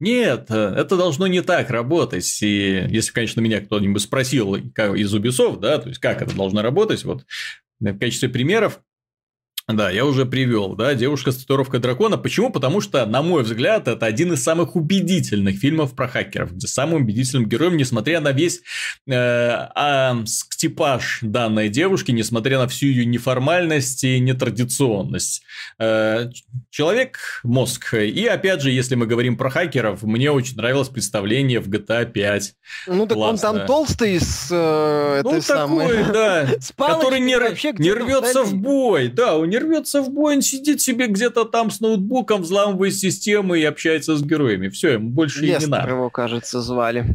нет, э, это должно не так работать. И если, конечно, меня кто-нибудь спросил из Ubisoft, да, то есть как это должно работать, вот в качестве примеров да, я уже привел, да, девушка с татуировкой дракона. Почему? Потому что, на мой взгляд, это один из самых убедительных фильмов про хакеров, где самым убедительным героем, несмотря на весь э, а, типаж данной девушки, несмотря на всю ее неформальность и нетрадиционность. Э, человек мозг. И опять же, если мы говорим про хакеров, мне очень нравилось представление в GTA 5. Ну так Классно. он там толстый с э, ну, такой, да, *laughs* который не, не рвется в бой, да, он не рвется в бой, он сидит себе где-то там с ноутбуком, взламывает системы и общается с героями. Все, ему больше Лестер и не надо. его, кажется, звали.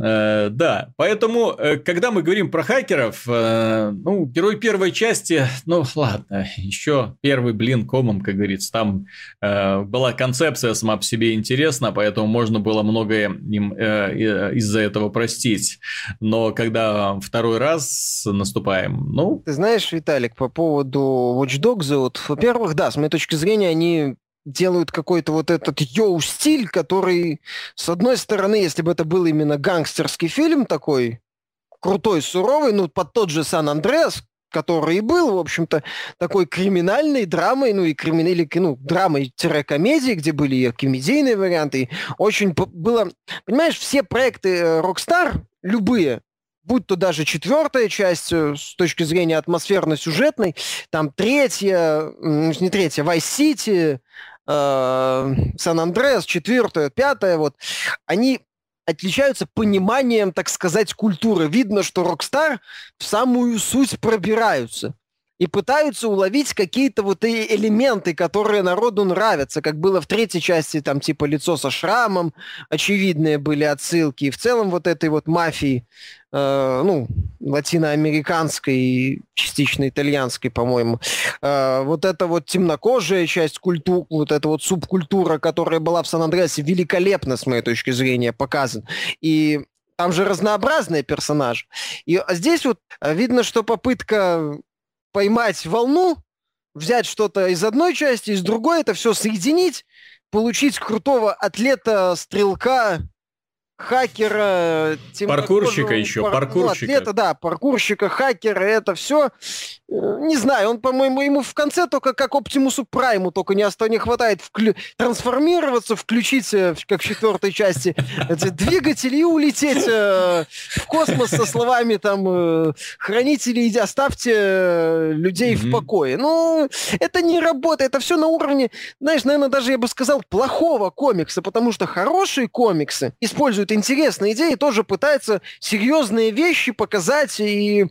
Э, да, поэтому, э, когда мы говорим про хакеров, э, ну, герой первой части, ну, ладно, еще первый блин комом, как говорится, там была концепция сама по себе интересна, поэтому можно было многое им из-за этого простить. Но когда второй раз наступаем, ну... Ты знаешь, Виталик, по поводу Watch Dogs, вот, во-первых, да, с моей точки зрения, они делают какой-то вот этот йоу-стиль, который, с одной стороны, если бы это был именно гангстерский фильм такой, крутой, суровый, ну, под тот же Сан-Андреас, который и был, в общем-то, такой криминальной драмой, ну и криминальной, ну, драмой-комедии, где были и комедийные варианты. Очень было... Понимаешь, все проекты э, Rockstar, любые, будь то даже четвертая часть э, с точки зрения атмосферно-сюжетной, там третья, не третья, Vice City, Э, Сан-Андреас, четвертая, пятая, вот, они отличаются пониманием, так сказать, культуры. Видно, что Rockstar в самую суть пробираются и пытаются уловить какие-то вот элементы, которые народу нравятся, как было в третьей части, там типа лицо со шрамом, очевидные были отсылки, и в целом вот этой вот мафии э, ну, латиноамериканской, частично итальянской, по-моему. Э, вот эта вот темнокожая часть культуры, вот эта вот субкультура, которая была в Сан-Андреасе, великолепно, с моей точки зрения, показан. И там же разнообразные персонажи. И а здесь вот э, видно, что попытка поймать волну, взять что-то из одной части, из другой, это все соединить, получить крутого атлета-стрелка, хакера, паркурщика еще, пар... паркурщика. Ну, атлета, да, паркурщика, хакера, это все. Э, не знаю, он, по-моему, ему в конце только как Оптимусу Прайму, только не, не хватает вклю... трансформироваться, включить, э, как в четвертой части, эти двигатели и улететь э, в космос со словами там э, «Хранители, оставьте людей mm-hmm. в покое». Ну, это не работает, это все на уровне, знаешь, наверное, даже я бы сказал, плохого комикса, потому что хорошие комиксы используют интересные идеи, тоже пытаются серьезные вещи показать и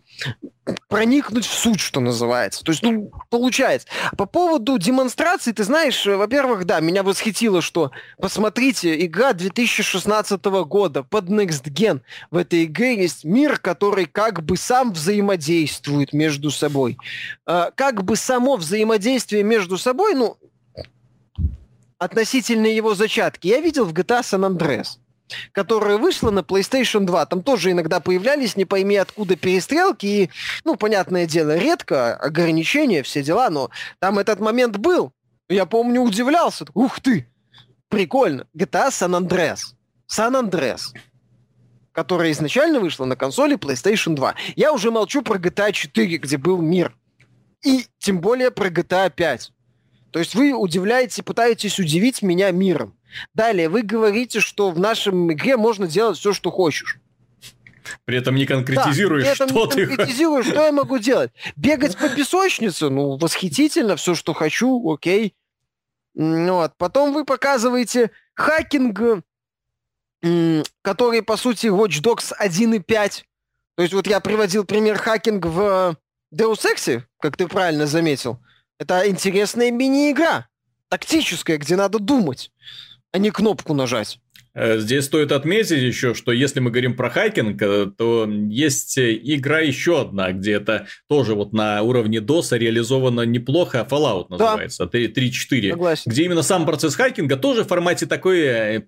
проникнуть в суть, что называется. То есть, ну, получается. По поводу демонстрации, ты знаешь, во-первых, да, меня восхитило, что, посмотрите, игра 2016 года под Next Gen. В этой игре есть мир, который как бы сам взаимодействует между собой. А, как бы само взаимодействие между собой, ну, относительно его зачатки, я видел в GTA San Andreas которая вышла на PlayStation 2. Там тоже иногда появлялись, не пойми откуда, перестрелки. И, ну, понятное дело, редко, ограничения, все дела, но там этот момент был. Я помню, удивлялся. Ух ты! Прикольно. GTA San Andreas. San Andreas которая изначально вышла на консоли PlayStation 2. Я уже молчу про GTA 4, где был мир. И тем более про GTA 5. То есть вы удивляете, пытаетесь удивить меня миром. Далее, вы говорите, что в нашем игре можно делать все, что хочешь. При этом не конкретизируешь, да, при этом что не ты... конкретизирую, что я могу делать. Бегать по песочнице, ну, восхитительно, все, что хочу, окей. Вот. Потом вы показываете hacking, который, по сути, Watch Dogs 1.5. То есть вот я приводил пример hacking в Deus Ex, как ты правильно заметил. Это интересная мини-игра, тактическая, где надо думать а не кнопку нажать. Э, здесь стоит отметить еще, что если мы говорим про hacking, э, то есть э, игра еще одна, где это тоже вот на уровне Deus реализовано неплохо, Fallout называется, да. 3.4, где именно сам процесс hacking а тоже в формате такой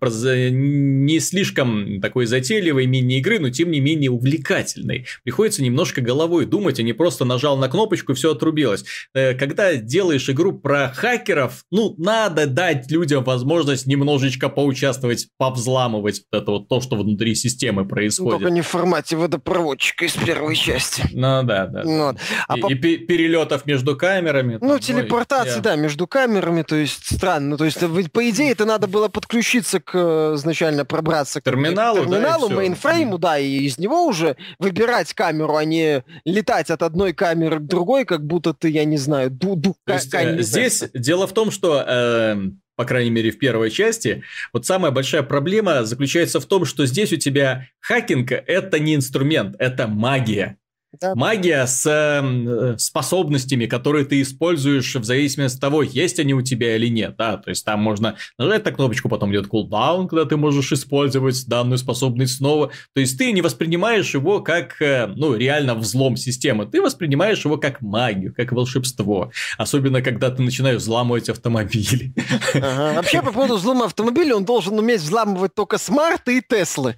не слишком такой затейливой мини-игры, но тем не менее увлекательной. Приходится немножко головой думать, а не просто нажал на кнопочку и все отрубилось. Когда делаешь игру про хакеров, ну, надо дать людям возможность немножечко поучаствовать, по взламывать вот это вот то, что внутри системы происходит. Ну, только не в формате водопроводчика из первой части. Ну да, да. Ну вот. А и, по... и перелетов между камерами. Ну, там, телепортации, ну, да, между камерами, то есть странно. Ну, то есть, по идее, это надо было подключиться к, э, изначально пробраться к терминалу, к терминалу да, мейнфрейму, да, и из него уже выбирать камеру, а не летать от одной камеры к другой, как будто ты, я не знаю, ду, ду то есть, э, здесь дело в том, что э, по крайней мере, в первой части, вот самая большая проблема заключается в том, что здесь у тебя хакинг – это не инструмент, это магия. Да. Магия с э, способностями, которые ты используешь в зависимости от того, есть они у тебя или нет. Да? То есть там можно нажать на кнопочку, потом идет кулдаун, когда ты можешь использовать данную способность снова. То есть ты не воспринимаешь его как э, ну, реально взлом системы. Ты воспринимаешь его как магию, как волшебство. Особенно, когда ты начинаешь взламывать автомобили. Ага. *laughs* Вообще, по поводу взлома автомобиля, он должен уметь взламывать только смарты и Теслы.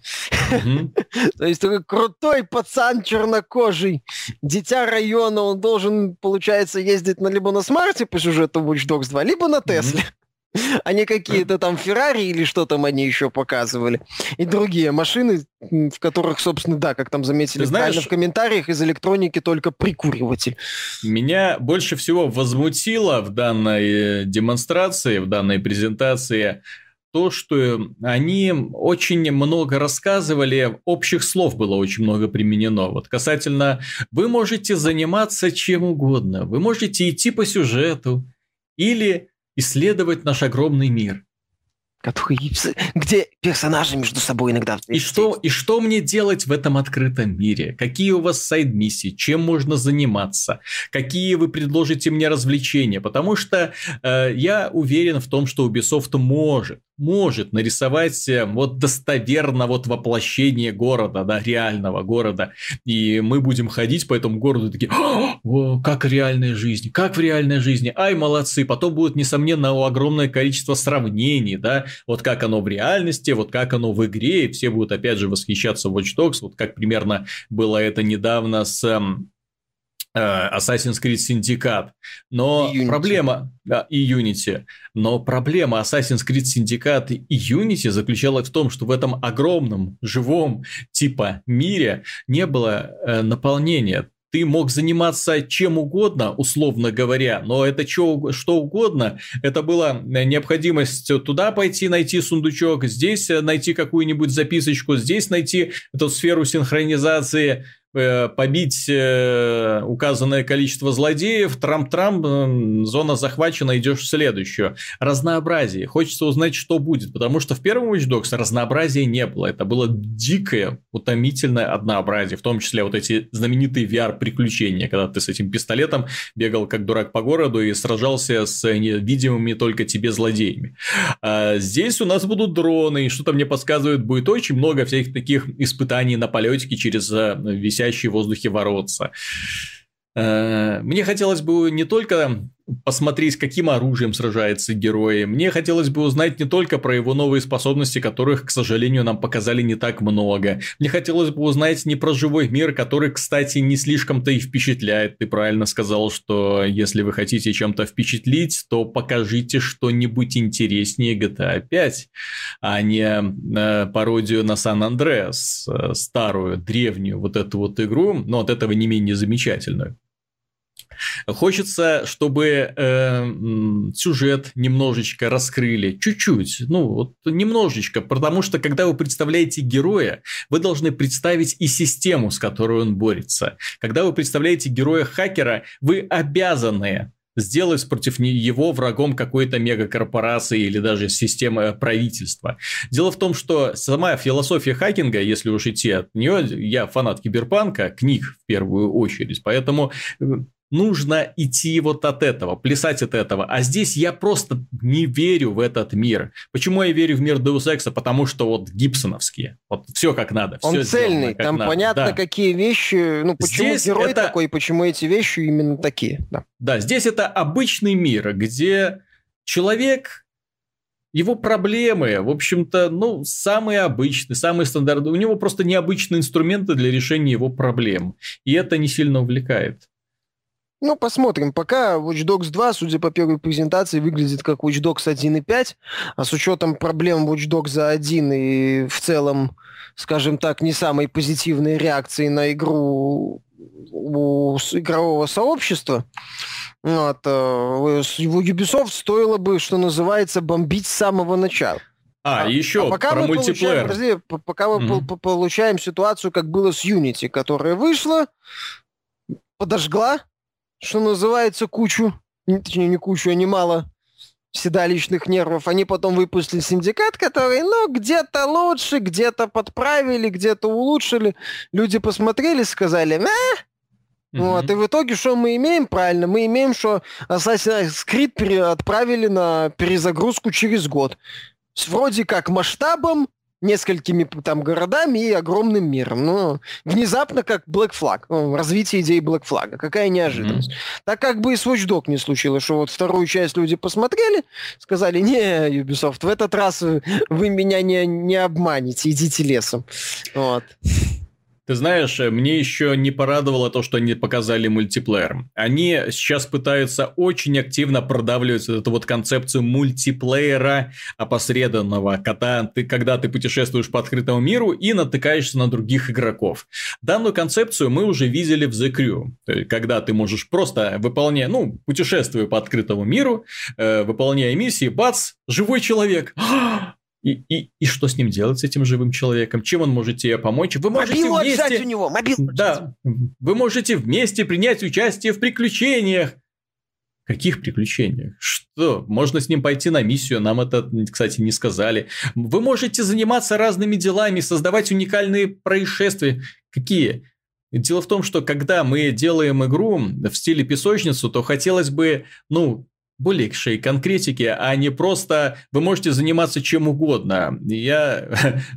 *laughs* То есть такой крутой пацан чернокожий рыжий дитя района, он должен, получается, ездить на, либо на смарте по сюжету Watch Dogs 2, либо на Тесле. Mm-hmm. а не какие-то там Феррари или что там они еще показывали. И другие машины, в которых, собственно, да, как там заметили знаешь, в комментариях, из электроники только прикуриватель. Меня больше всего возмутило в данной э, демонстрации, в данной презентации то, что они очень много рассказывали, общих слов было очень много применено. Вот касательно, вы можете заниматься чем угодно, вы можете идти по сюжету или исследовать наш огромный мир где персонажи между собой иногда и что, и что мне делать в этом открытом мире? Какие у вас сайд-миссии? Чем можно заниматься? Какие вы предложите мне развлечения? Потому что э, я уверен в том, что Ubisoft может может нарисовать э, вот достоверно вот воплощение города, да, реального города. И мы будем ходить по этому городу такие, О, как реальная жизнь, как в реальной жизни, ай, молодцы. Потом будет, несомненно, огромное количество сравнений, да, вот как оно в реальности, вот как оно в игре, и все будут опять же восхищаться Watch Dogs, вот как примерно было это недавно с эм, Э, Assassin's Creed Syndicate. Но Unity. проблема... Да, и Unity. Но проблема Assassin's Creed Syndicate и Unity заключалась в том, что в этом огромном, живом типа мире не было э, наполнения ты мог заниматься чем угодно, условно говоря, но это что, что угодно, это была необходимость туда пойти, найти сундучок, здесь найти какую-нибудь записочку, здесь найти эту сферу синхронизации, э, побить э, указанное количество злодеев, трам-трам, э, зона захвачена, идешь в следующую. Разнообразие. Хочется узнать, что будет, потому что в первом Watch Dogs разнообразия не было. Это было дикое, утомительное однообразие, в том числе вот эти знаменитые VR-приключения, когда ты с этим пистолетом бегал как дурак по городу и сражался с невидимыми только тебе злодеями. А здесь у нас будут дроны, и что-то мне подсказывает, будет очень много всяких таких испытаний на полетике через э, висящие в воздухе воротца. Э, мне хотелось бы не только посмотреть, каким оружием сражается герой. Мне хотелось бы узнать не только про его новые способности, которых, к сожалению, нам показали не так много. Мне хотелось бы узнать не про живой мир, который, кстати, не слишком-то и впечатляет. Ты правильно сказал, что если вы хотите чем-то впечатлить, то покажите что-нибудь интереснее GTA 5, а не э, пародию на Сан-Андреас, э, старую, древнюю вот эту вот игру, но от этого не менее замечательную. Хочется, чтобы э, сюжет немножечко раскрыли, чуть-чуть, ну вот немножечко, потому что когда вы представляете героя, вы должны представить и систему, с которой он борется. Когда вы представляете героя хакера, вы обязаны сделать против его врагом какой-то мегакорпорации или даже системы правительства. Дело в том, что сама философия хакинга, если уж идти от нее, я фанат киберпанка, книг в первую очередь, поэтому э, нужно идти вот от этого, плясать от этого. А здесь я просто не верю в этот мир. Почему я верю в мир Deus Ex? Потому что вот гибсоновские. Вот все как надо. Он цельный. Сделано, Там надо. понятно, да. какие вещи, ну почему здесь герой это... такой, почему эти вещи именно такие. Да. да, здесь это обычный мир, где человек его проблемы, в общем-то, ну, самые обычные, самые стандартные. У него просто необычные инструменты для решения его проблем. И это не сильно увлекает. Ну, посмотрим. Пока Watch Dogs 2, судя по первой презентации, выглядит как Watch Dogs 1.5, а с учетом проблем Watch Dogs 1 и в целом, скажем так, не самой позитивной реакции на игру у игрового сообщества, вот, э, у Ubisoft стоило бы, что называется, бомбить с самого начала. А, а еще а пока про мы мультиплеер. Получаем, подожди, пока мы mm-hmm. получаем ситуацию, как было с Unity, которая вышла, подожгла, что называется, кучу, точнее, не кучу, а немало седалищных нервов. Они потом выпустили синдикат, который, ну, где-то лучше, где-то подправили, где-то улучшили. Люди посмотрели, сказали, э, Mm-hmm. Вот, и в итоге что мы имеем? Правильно, мы имеем, что Assassin's Creed отправили на перезагрузку через год. С вроде как масштабом, несколькими там городами и огромным миром. Ну, внезапно как Black Flag, развитие идеи Black Flag. Какая неожиданность. Mm-hmm. Так как бы и с Watch Dog не случилось, что вот вторую часть люди посмотрели, сказали, не, Ubisoft, в этот раз вы меня не, не обманете, идите лесом. Вот. Ты знаешь, мне еще не порадовало то, что они показали мультиплеер. Они сейчас пытаются очень активно продавливать эту вот концепцию мультиплеера опосредованного, когда ты, когда ты путешествуешь по открытому миру и натыкаешься на других игроков. Данную концепцию мы уже видели в The Crew, когда ты можешь просто выполнять, ну, путешествуя по открытому миру, э, выполняя миссии, бац, живой человек. И, и, и что с ним делать, с этим живым человеком? Чем он может тебе помочь? Вы можете мобилу вместе... у него, мобилу Да, вы можете вместе принять участие в приключениях. Каких приключениях? Что? Можно с ним пойти на миссию, нам это, кстати, не сказали. Вы можете заниматься разными делами, создавать уникальные происшествия. Какие? Дело в том, что когда мы делаем игру в стиле песочницу, то хотелось бы, ну, большей конкретики, а не просто вы можете заниматься чем угодно. Я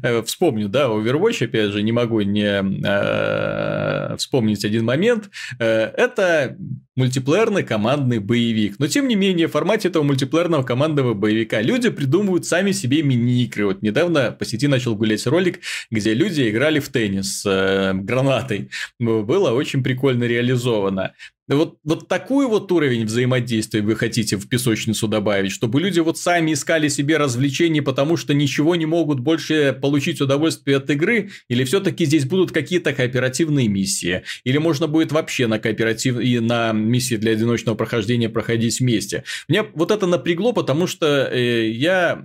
*laughs* вспомню, да, Overwatch, опять же, не могу не э, вспомнить один момент. Э, это мультиплеерный командный боевик. Но, тем не менее, в формате этого мультиплеерного командного боевика люди придумывают сами себе мини-игры. Вот недавно по сети начал гулять ролик, где люди играли в теннис с э, гранатой. Было очень прикольно реализовано. Вот, вот такой вот уровень взаимодействия вы хотите в песочницу добавить, чтобы люди вот сами искали себе развлечений, потому что ничего не могут больше получить удовольствие от игры, или все-таки здесь будут какие-то кооперативные миссии, или можно будет вообще на кооператив и на миссии для одиночного прохождения проходить вместе. Меня вот это напрягло, потому что э, я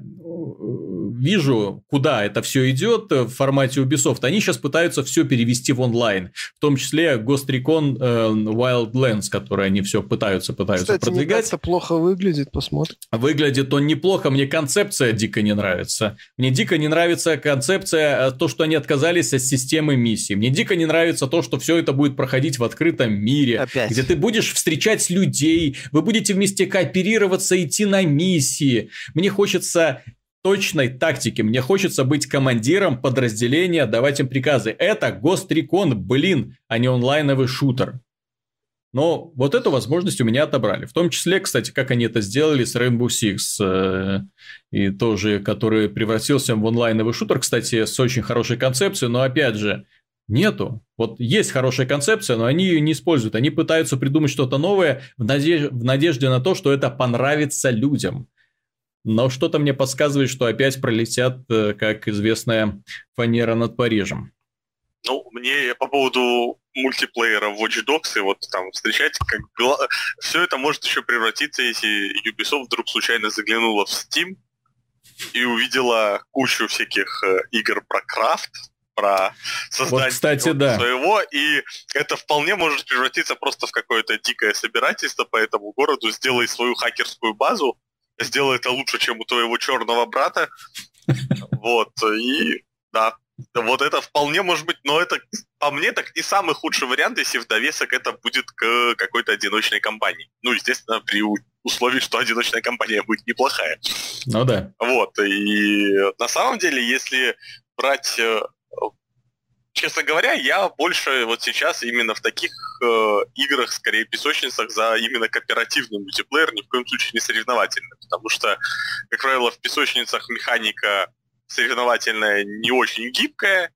вижу, куда это все идет в формате Ubisoft. Они сейчас пытаются все перевести в онлайн. В том числе Ghost Recon э, Wildlands, который они все пытаются, пытаются Кстати, продвигать. Кстати, плохо выглядит, посмотрим. Выглядит он неплохо, мне концепция дико не нравится. Мне дико не нравится концепция, э, то, что они отказались от системы миссий. Мне дико не нравится то, что все это будет проходить в открытом мире, Опять. где ты будешь встречать людей, вы будете вместе кооперироваться, идти на миссии. Мне хочется точной тактики. Мне хочется быть командиром подразделения, давать им приказы. Это Гострикон, блин, а не онлайновый шутер. Но вот эту возможность у меня отобрали. В том числе, кстати, как они это сделали с Rainbow Six, э, и тоже, который превратился в онлайновый шутер, кстати, с очень хорошей концепцией, но опять же, нету. Вот есть хорошая концепция, но они ее не используют. Они пытаются придумать что-то новое в, надеж- в надежде на то, что это понравится людям. Но что-то мне подсказывает, что опять пролетят, э, как известная фанера над Парижем. Ну, мне по поводу мультиплеера в Watch Dogs и вот там встречать, как все это может еще превратиться, если Ubisoft вдруг случайно заглянула в Steam и увидела кучу всяких э, игр про крафт, про создание Вот, кстати, да. своего, и это вполне может превратиться просто в какое-то дикое собирательство по этому городу. Сделай свою хакерскую базу, сделай это лучше, чем у твоего черного брата. Вот, и да, вот это вполне может быть, но это по мне так не самый худший вариант, если в довесок это будет к какой-то одиночной компании. Ну, естественно, при условии, что одиночная компания будет неплохая. Ну да. Вот, и на самом деле, если брать... Честно говоря, я больше вот сейчас именно в таких э, играх, скорее песочницах, за именно кооперативный мультиплеер, ни в коем случае не соревновательный. Потому что, как правило, в песочницах механика соревновательная не очень гибкая,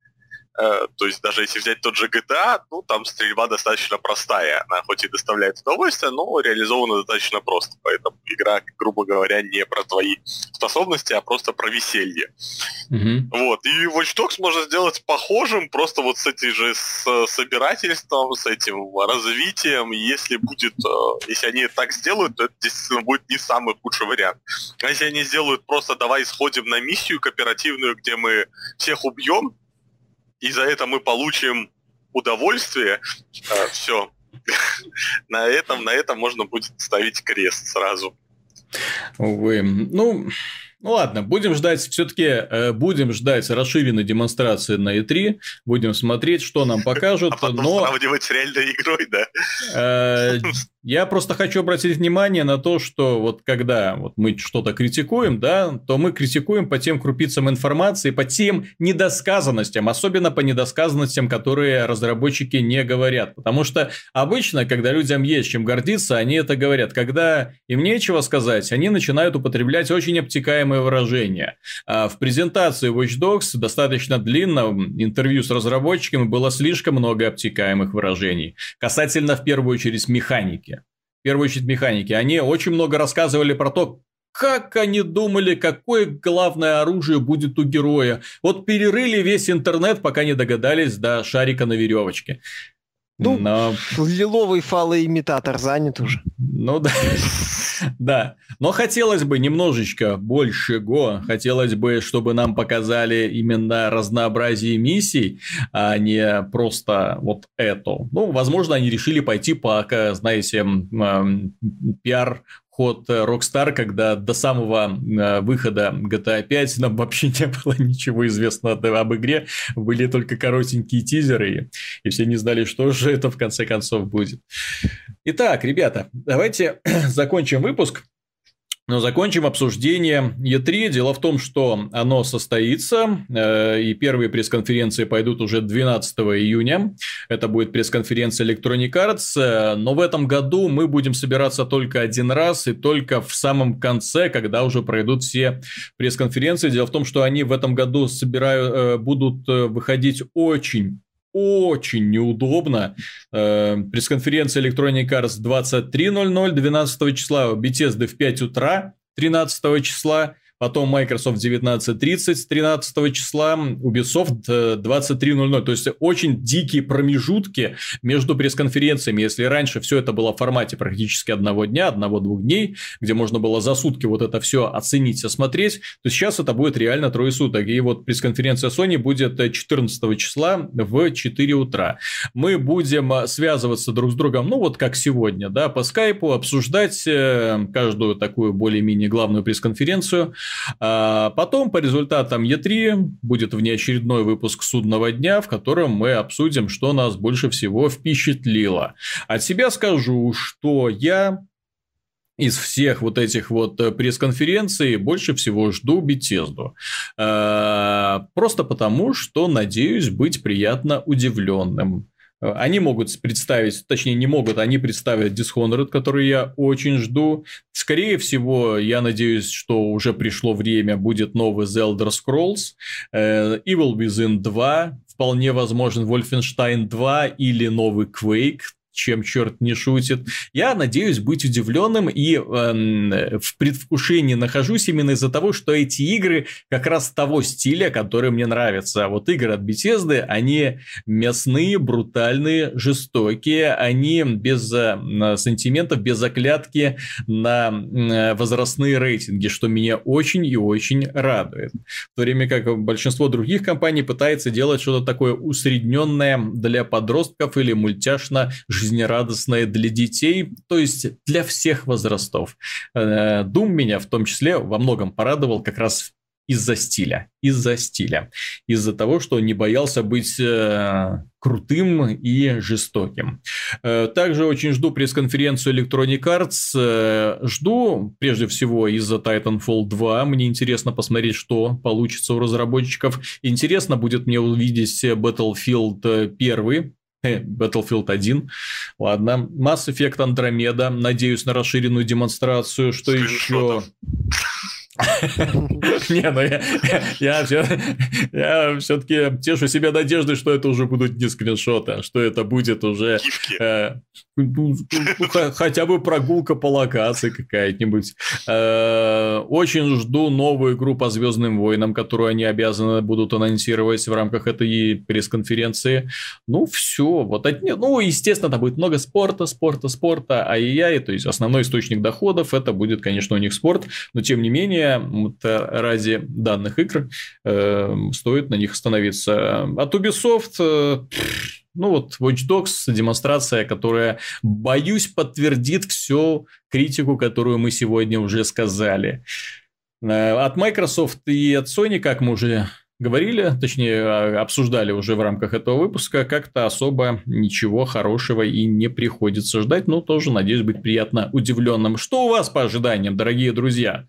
То есть даже если взять тот же GTA, ну там стрельба достаточно простая. Она хоть и доставляет удовольствие, но реализована достаточно просто. Поэтому игра, грубо говоря, не про твои способности, а просто про веселье. Мгм. Вот. И Watch Dogs можно сделать похожим, просто вот с этим же с собирательством, с этим развитием. Если будет, э, если они так сделают, то это действительно будет не самый худший вариант. А если они сделают просто давай сходим на миссию кооперативную, где мы всех убьем, и за это мы получим удовольствие, все. *laughs* На этом, на этом можно будет ставить крест сразу. Увы. Ну, ну ладно, будем ждать, все-таки будем ждать расширенной демонстрации на E3, будем смотреть, что нам *laughs* покажут, А потом но сравнивать с реальной игрой, да. *laughs* я просто хочу обратить внимание на то, что вот когда вот мы что-то критикуем, да, то мы критикуем по тем крупицам информации, по тем недосказанностям, особенно по недосказанностям, которые разработчики не говорят. Потому что обычно, когда людям есть чем гордиться, они это говорят. Когда им нечего сказать, они начинают употреблять очень обтекаемые выражения. А в презентации Watch Dogs достаточно длинном интервью с разработчиками было слишком много обтекаемых выражений. Касательно, в первую очередь, механики. Первую очередь, механики. Они очень много рассказывали про то, как они думали, какое главное оружие будет у героя. Вот перерыли весь интернет, пока не догадались до шарика на веревочке. Ну, Но- Лиловый фалоимитатор занят уже. ну да. *laughs* Да, но хотелось бы немножечко больше го, хотелось бы, чтобы нам показали именно разнообразие миссий, а не просто вот эту. Ну, возможно, они решили пойти по, знаете, пиар ход э, Rockstar, когда до самого э, выхода GTA 5 нам вообще не было *laughs* ничего известно об игре, были только коротенькие тизеры, и все не знали, что же это в конце концов будет. Итак, ребята, давайте *clears throat* закончим выпуск. Но закончим обсуждение E3. Дело в том, что оно состоится, э, и первые пресс-конференции пойдут уже 12 июня. Это будет пресс-конференция Electronic Arts, э, но в этом году мы будем собираться только один раз и только в самом конце, когда уже пройдут все пресс-конференции. Дело в том, что они в этом году собирают, э, будут выходить очень очень неудобно. Э, Пресс-конференция Electronic Arts 23.00 12 числа, у Bethesda в 5 утра 13 числа, потом Microsoft 19.30 с 13 числа, Ubisoft 23.00. То есть, очень дикие промежутки между пресс-конференциями. Если раньше все это было в формате практически одного дня, одного-двух дней, где можно было за сутки вот это все оценить, осмотреть, то сейчас это будет реально трое суток. И вот пресс-конференция Sony будет 14 числа в 4 утра. Мы будем связываться друг с другом, ну вот как сегодня, да, по скайпу, обсуждать э, каждую такую более-менее главную пресс-конференцию. А потом по результатам E3 будет внеочередной выпуск судного дня, в котором мы обсудим, что нас больше всего впечатлило. От себя скажу, что я из всех вот этих вот э, пресс-конференций больше всего жду Бетезду. Э, просто потому, что надеюсь быть приятно удивленным. Э, они могут представить, точнее не могут, они представят Dishonored, который я очень жду. Скорее всего, я надеюсь, что уже пришло время, будет новый The Elder Scrolls, Evil Within 2, вполне возможен Wolfenstein 2 или новый Quake, чем черт не шутит. Я надеюсь быть удивленным и э, в предвкушении нахожусь именно из-за того, что эти игры как раз того стиля, который мне нравится. А вот игры от Bethesda, они мясные, брутальные, жестокие, они без э, сантиментов, без оклятки на э, возрастные рейтинги, что меня очень и очень радует. В то время как большинство других компаний пытается делать что-то такое усредненное для подростков или мультяшно жизнерадостное для детей, то есть для всех возрастов. Э, меня в том числе во многом порадовал как раз из-за стиля, из-за стиля, из-за того, что не боялся быть э, крутым и жестоким. Э, также очень жду пресс-конференцию Electronic Arts. Жду, прежде всего, из-за Titanfall 2. Мне интересно посмотреть, что получится у разработчиков. Интересно будет мне увидеть Battlefield 1, *laughs* Battlefield 1. Ладно. Mass Effect Andromeda. Надеюсь на расширенную демонстрацию. Что еще? *laughs* Не, ну я, я, я все-таки тешу себя надеждой, что это уже будут не скриншоты, а что это будет уже э, ну, ну, хотя бы прогулка по локации какая-нибудь. Э, очень жду новую игру по Звездным войнам, которую они обязаны будут анонсировать в рамках этой пресс-конференции. Ну, все. Вот от... Ну, естественно, там будет много спорта, спорта, спорта, ай-яй, то есть основной источник доходов это будет, конечно, у них спорт, но тем не менее вот, ради данных игр э, стоит на них остановиться. От Ubisoft, э, ну вот Watch Dogs демонстрация, которая, боюсь, подтвердит всю критику, которую мы сегодня уже сказали. Э, от Microsoft и от Sony, как мы уже говорили, точнее, а, обсуждали уже в рамках этого выпуска, как-то особо ничего хорошего и не приходится ждать, но тоже, надеюсь, быть приятно удивленным. Что у вас по ожиданиям, дорогие друзья?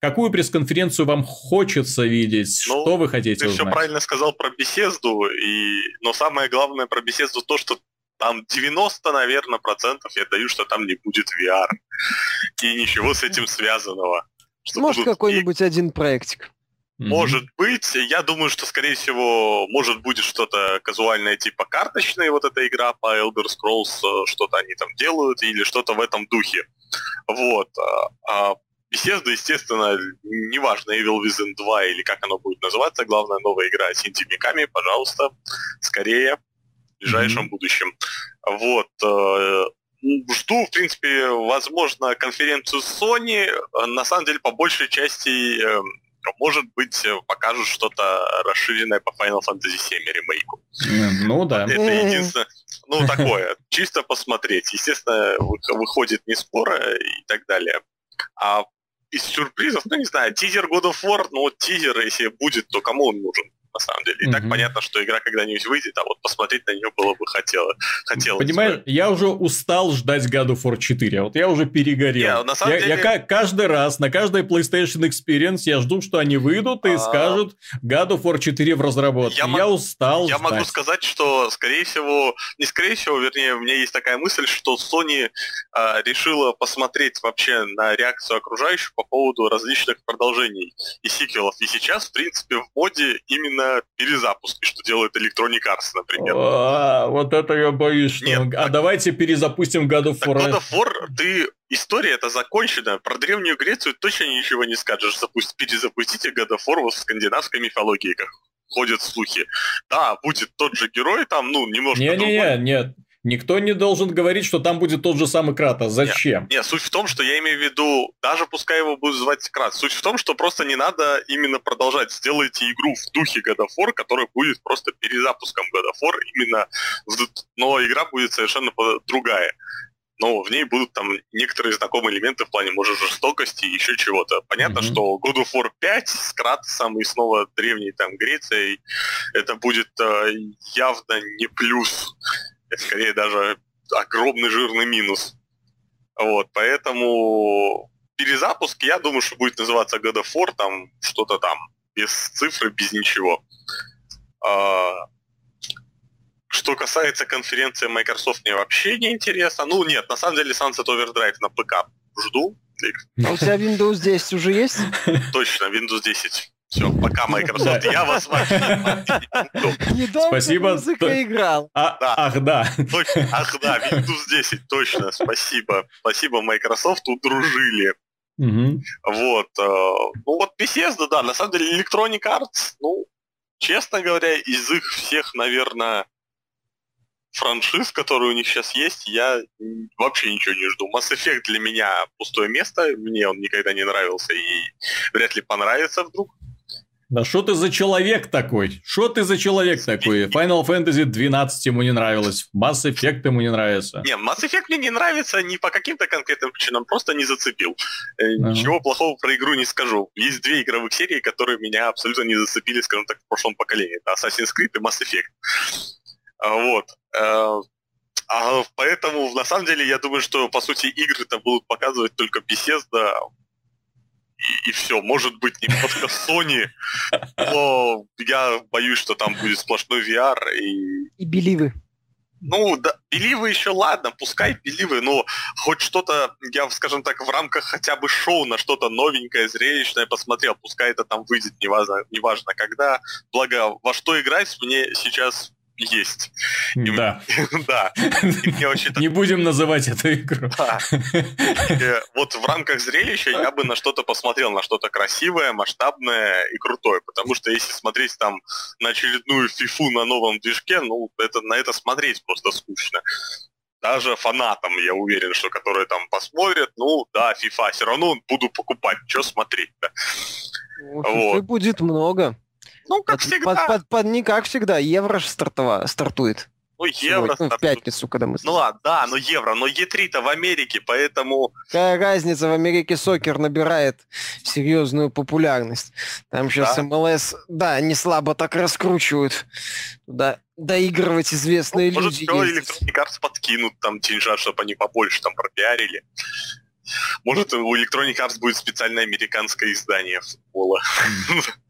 Какую пресс-конференцию вам хочется видеть? Ну, что вы хотите ты узнать? все правильно сказал про беседу, и... но самое главное про беседу то, что там 90, наверное, процентов я даю, что там не будет VR. И ничего с этим связанного. Может, какой-нибудь и... один проектик. Может mm-hmm. быть. Я думаю, что, скорее всего, может будет что-то казуальное типа карточная вот эта игра по Elder Scrolls, э, что-то они там делают, или что-то в этом духе. Вот. А, а Bethesda, естественно, неважно, Evil Within 2 или как оно будет называться, главная новая игра с инди пожалуйста, скорее, в ближайшем mm-hmm. будущем. Вот. Э, жду, в принципе, возможно, конференцию Sony. На самом деле, по большей части, э, может быть, покажут что-то расширенное по Final Fantasy VII ремейку. Ну да. Это единственное, ну *laughs* такое, чисто посмотреть. Естественно, выходит не скоро и так далее. А из сюрпризов, ну не знаю, тизер God of War, ну вот тизер, если будет, то кому он нужен? На самом деле. И mm-hmm. так понятно, что игра когда-нибудь выйдет, а вот посмотреть на нее было бы хотело. хотелось Понимаешь, бы. я уже устал ждать God of War 4. Вот я уже перегорел. Не, на самом я, деле... я каждый раз, на каждой PlayStation Experience я жду, что они выйдут и а... скажут God of War 4 в разработке. Я, я мог... устал Я ждать. могу сказать, что, скорее всего, не скорее всего, вернее, у меня есть такая мысль, что Sony а, решила посмотреть вообще на реакцию окружающих по поводу различных продолжений и сиквелов. И сейчас, в принципе, в моде именно именно перезапуски, что делает Electronic Arts, например. А, вот это я боюсь, что... Нет, а так- давайте перезапустим God of War. God of War, ты... История это закончена. Про Древнюю Грецию точно ничего не скажешь. Запусть... Перезапустите God of War в скандинавской мифологии, как ходят слухи. Да, будет тот же герой там, ну, немножко другой. Не-не-не, нет. Никто не должен говорить, что там будет тот же самый Кратос. Зачем? Не, суть в том, что я имею в виду, даже пускай его будут звать Крат, суть в том, что просто не надо именно продолжать. Сделайте игру в духе God of War, которая будет просто перезапуском God of War, именно но игра будет совершенно другая. Но в ней будут там некоторые знакомые элементы в плане, может, жестокости и еще чего-то. Понятно, Мгм. что God of War 5 с Кратосом и снова древней там Грецией, это будет э, явно не плюс. Это скорее даже огромный жирный минус. Вот, поэтому перезапуск, я думаю, что будет называться God of War, там что-то там, без цифры, без ничего. А, что касается конференции Microsoft, мне вообще не интересно. Ну, нет, на самом деле Sunset Overdrive на ПК жду. А у тебя Windows 10 уже есть? Точно, Windows 10. Все, пока, Microsoft, я вас вообще не буду. Недолго Спасибо. музыка играл. Да. Ах, да. Точно, ах да, Windows 10, точно, спасибо. Спасибо, Microsoft, удружили. Вот. э, Ну вот Bethesda, да, на самом деле Electronic Arts, ну, честно говоря, из их всех, наверное, франшиз, которые у них сейчас есть, я вообще ничего не жду. Mass Effect для меня пустое место, мне он никогда не нравился и вряд ли понравится вдруг. Да что ты за человек такой? Что ты за человек такой? Final Fantasy 12 ему не нравилось, Mass Effect ему не нравится. Не, Mass Effect мне не нравится не по каким-то конкретным причинам, просто не зацепил. Э, Ага. Ничего плохого про игру не скажу. Есть две игровых серии, которые меня абсолютно не зацепили, скажем так, в прошлом поколении. Это Assassin's Creed и Mass Effect. А, Вот. Э, а поэтому, на самом деле, я думаю, что, по сути, игры-то будут показывать только Bethesda, и, и все. Может быть, немножко Sony, но я боюсь, что там будет сплошной VR, и И беливы. ну, да, беливы еще ладно, пускай беливы, но хоть что-то, я, скажем так, в рамках хотя бы шоу на что-то новенькое, зрелищное посмотрел, пускай это там выйдет, неважно, неважно когда. Благо, во что играть мне сейчас есть. Да. *laughs* Да, и мне вообще Не будем называть эту игру. да. Э, Вот в рамках зрелища я бы на что-то посмотрел, на что-то красивое, масштабное и крутое. Потому что если смотреть там на очередную фифу на новом движке, ну, это, на это смотреть просто скучно. Даже фанатам, я уверен, что которые там посмотрят, ну, да, FIFA, все равно буду покупать, что смотреть-то. Ну, Вот. будет много. Ну, как Под- всегда, под- под- под- не как всегда. Евро ж стартова, стартует. ну, евро... Сегодня, ну, в пятницу, когда мы... Ну ладно, да, но евро, но Е3-то в Америке, поэтому Какая разница, в Америке сокер набирает серьезную популярность. Там сейчас Да. МЛС, да, не слабо так раскручивают. Туда доигрывать известные ну, может, люди. Electronic Arts подкинут там деньжат, чтобы они побольше там пропиарили. Может, у Electronic Arts будет специальное американское издание футбола. *laughs*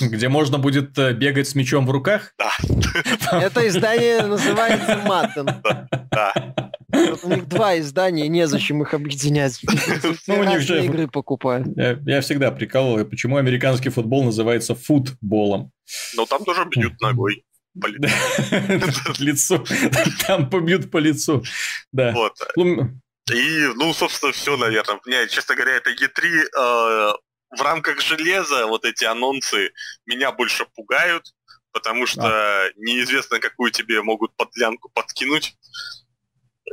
Где можно будет э, бегать с мячом в руках? *laughs* Это издание называется Madden. Да. У них два издания, незачем их объединять. Ну, у них же- игры покупают. Я, я всегда прикалываю, почему американский футбол называется футболом. Но там тоже бьют ногой. *laughs* по *laughs* лицу. Там побьют по лицу. Да. Вот. Ну, И, ну, собственно, все, наверное. Мне, честно говоря, это Е3 э, в рамках железа, вот эти анонсы меня больше пугают, потому что неизвестно, какую тебе могут подлянку подкинуть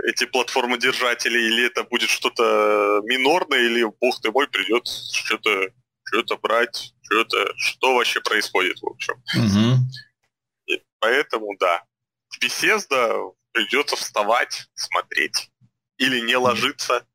эти платформодержатели, или это будет что-то минорное, или, бог ты мой, придет что-то что-то брать, что-то, что вообще происходит, в общем. мгм. И поэтому, да, в Bethesda придется вставать, смотреть. Или не ложиться.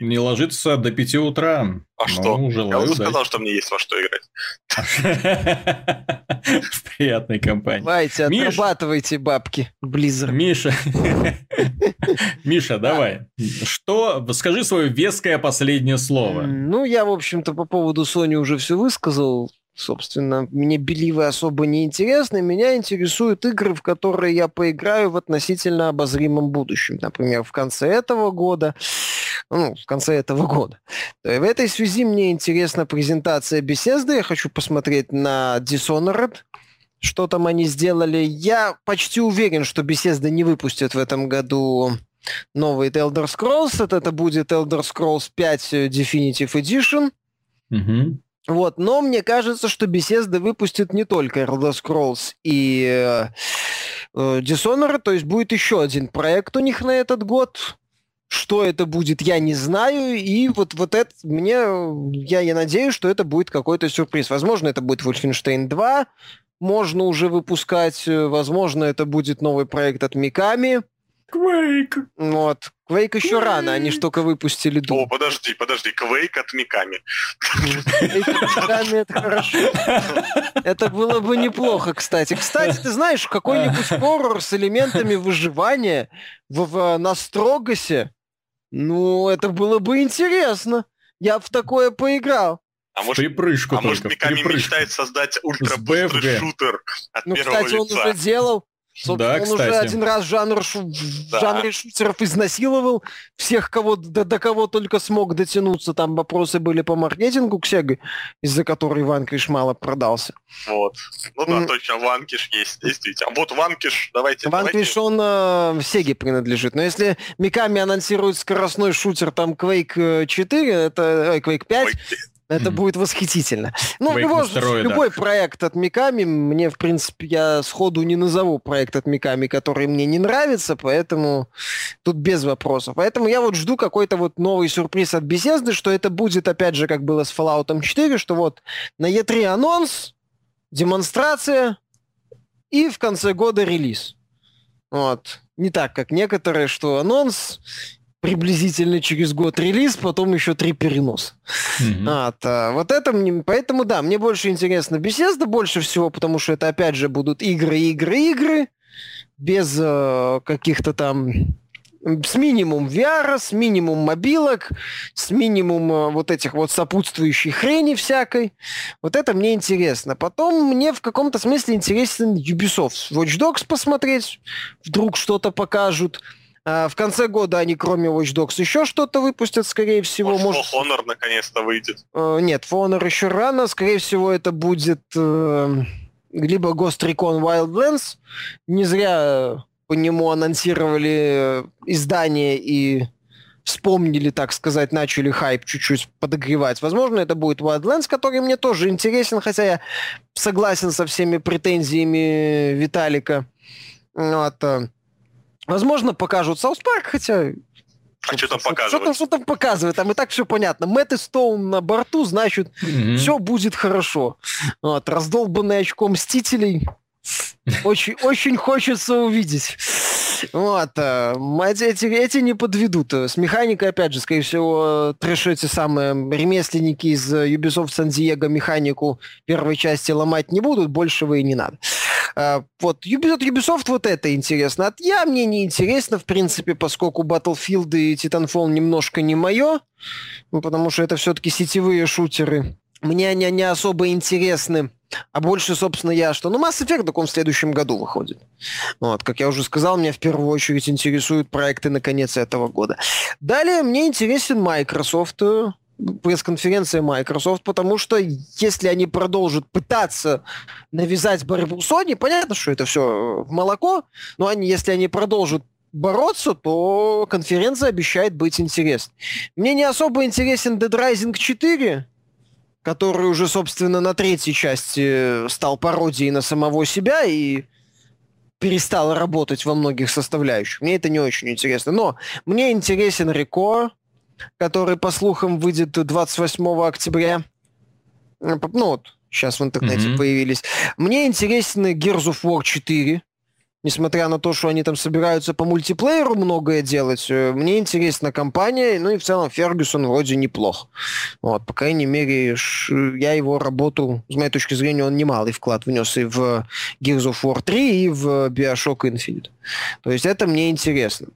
Не ложиться до 5 утра. А Ну, что? Я желаю уже удачи. сказал, что мне есть во что играть. *laughs* В приятной компании. Давайте, отрабатывайте бабки, Blizzard. Миша, *laughs* Миша, давай. Что? Скажи свое веское последнее слово. Ну, я, в общем-то, по поводу Sony уже все высказал. Собственно, мне беливы особо не интересны. Меня интересуют игры, в которые я поиграю в относительно обозримом будущем. Например, в конце этого года, ну, в конце этого года. В этой связи мне интересна презентация беседы. Я хочу посмотреть на Dishonored, что там они сделали. Я почти уверен, что Bethesda не выпустит в этом году новый Elder Scrolls. Это, это будет Elder Scrolls 5 Definitive Edition. Угу. Вот, но мне кажется, что Bethesda выпустит не только Elder Scrolls и э, э, Dishonored, то есть будет еще один проект у них на этот год. Что это будет, я не знаю. И вот, вот это мне, я, я надеюсь, что это будет какой-то сюрприз. Возможно, это будет Wolfenstein 2, можно уже выпускать. Возможно, это будет новый проект от Миками. Квейк. Вот. Квейк еще Quake. рано, они же только выпустили Doom. О, подожди, подожди, Квейк от Миками. Миками это хорошо. Это было бы неплохо, кстати. Кстати, ты знаешь, какой-нибудь хоррор с элементами выживания в, в, на Строгосе, ну, это было бы интересно. Я в такое поиграл. А может, припрыжку а может Миками мечтает создать ультрабыстрый шутер от ну, первого кстати, лица. он уже делал. Собственно, да, он кстати. уже один раз жанр шу... да. жанре шутеров изнасиловал всех, кого до, до кого только смог дотянуться. Там вопросы были по маркетингу к Сеге, из-за которой Ванкиш мало продался. Вот. Ну да, mm. точно, Ванкиш есть, действительно. А вот Ванкиш, давайте... Ванкиш, давайте. он э, Сеге принадлежит. Но если Миками анонсирует скоростной шутер, там Quake 4, это... Ой, Quake 5, Quake это будет восхитительно. Ну, любой, любой проект от Миками, мне, в принципе, я сходу не назову проект от Миками, который мне не нравится, поэтому тут без вопросов. Поэтому я вот жду какой-то вот новый сюрприз от Bethesda, что это будет, опять же, как было с Fallout 4, что вот на E3 анонс, демонстрация и в конце года релиз. Вот. Не так, как некоторые, что анонс, приблизительно через год релиз, потом еще три переноса. Mm-hmm. А, то, вот это мне... Поэтому, да, мне больше интересно Bethesda больше всего, потому что это, опять же, будут игры, игры, игры, без э, каких-то там... С минимум VR, с минимум мобилок, с минимум э, вот этих вот сопутствующей хрени всякой. Вот это мне интересно. Потом мне в каком-то смысле интересен Ubisoft. Watch Dogs посмотреть, вдруг что-то покажут. А, в конце года они, кроме Watch Dogs, еще что-то выпустят, скорее всего. Может, может... Honor наконец-то выйдет. Uh, нет, Honor еще рано. Скорее всего, это будет uh, либо Ghost Recon Wildlands. Не зря по нему анонсировали издание и вспомнили, так сказать, начали хайп чуть-чуть подогревать. Возможно, это будет Wildlands, который мне тоже интересен, хотя я согласен со всеми претензиями Виталика. Вот. Возможно, покажут South Park, хотя... А что там показывают? Что там, что там показывают? Там и так все понятно. Мэтт и Стоун на борту, значит, mm-hmm. все будет хорошо. Вот, раздолбанный очко Мстителей. Очень, очень хочется увидеть. Вот. Э, эти, эти не подведут. С механикой, опять же, скорее всего, трэш эти самые ремесленники из Ubisoft San Diego механику первой части ломать не будут, большего и не надо. А, вот, Ubisoft, Ubisoft вот это интересно. От я мне не интересно, в принципе, поскольку Battlefield и Titanfall немножко не мое, ну, потому что это все-таки сетевые шутеры. Мне они не особо интересны. А больше, собственно, я что? Ну, Mass Effect в следующем году выходит. Вот, как я уже сказал, меня в первую очередь интересуют проекты на конец этого года. Далее мне интересен Microsoft пресс-конференция Microsoft, потому что если они продолжат пытаться навязать борьбу Sony, понятно, что это все в молоко, но они, если они продолжат бороться, то конференция обещает быть интересной. Мне не особо интересен Dead Rising 4, который уже, собственно, на третьей части стал пародией на самого себя и перестал работать во многих составляющих. Мне это не очень интересно. Но мне интересен Рекор, который, по слухам, выйдет 28 октября. Ну вот, сейчас в интернете mm-hmm. появились. Мне интересны Gears of War 4. Несмотря на то, что они там собираются по мультиплееру многое делать, э, мне интересна компания, ну и в целом Фергюсон вроде неплох. Вот, по крайней мере, я его работу, с моей точки зрения, он немалый вклад внес и в Gears of War 3, и в Bioshock Infinite. То есть это мне интересно.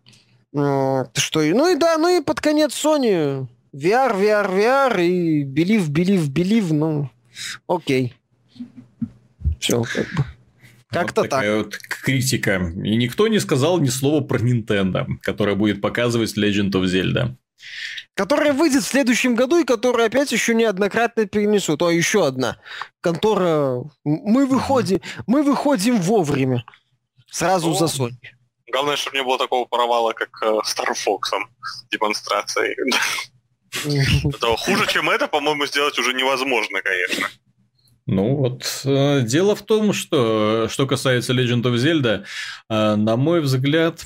Что, ну и да, ну и под конец Sony VR, VR, VR и Believe, Believe, Believe, ну, окей. Все, как бы. Как-то вот так. вот критика. И никто не сказал ни слова про Nintendo, которая будет показывать Legend of Zelda. Которая выйдет в следующем году и которая опять еще неоднократно перенесут. О, еще одна. Контора... Мы выходим, мы выходим вовремя. Сразу ну, за Sony. Главное, чтобы не было такого провала, как э, Star Fox демонстрацией. *laughs* Хуже, чем это, по-моему, сделать уже невозможно, конечно. Ну вот, э, дело в том, что, что касается Legend of Zelda, э, на мой взгляд,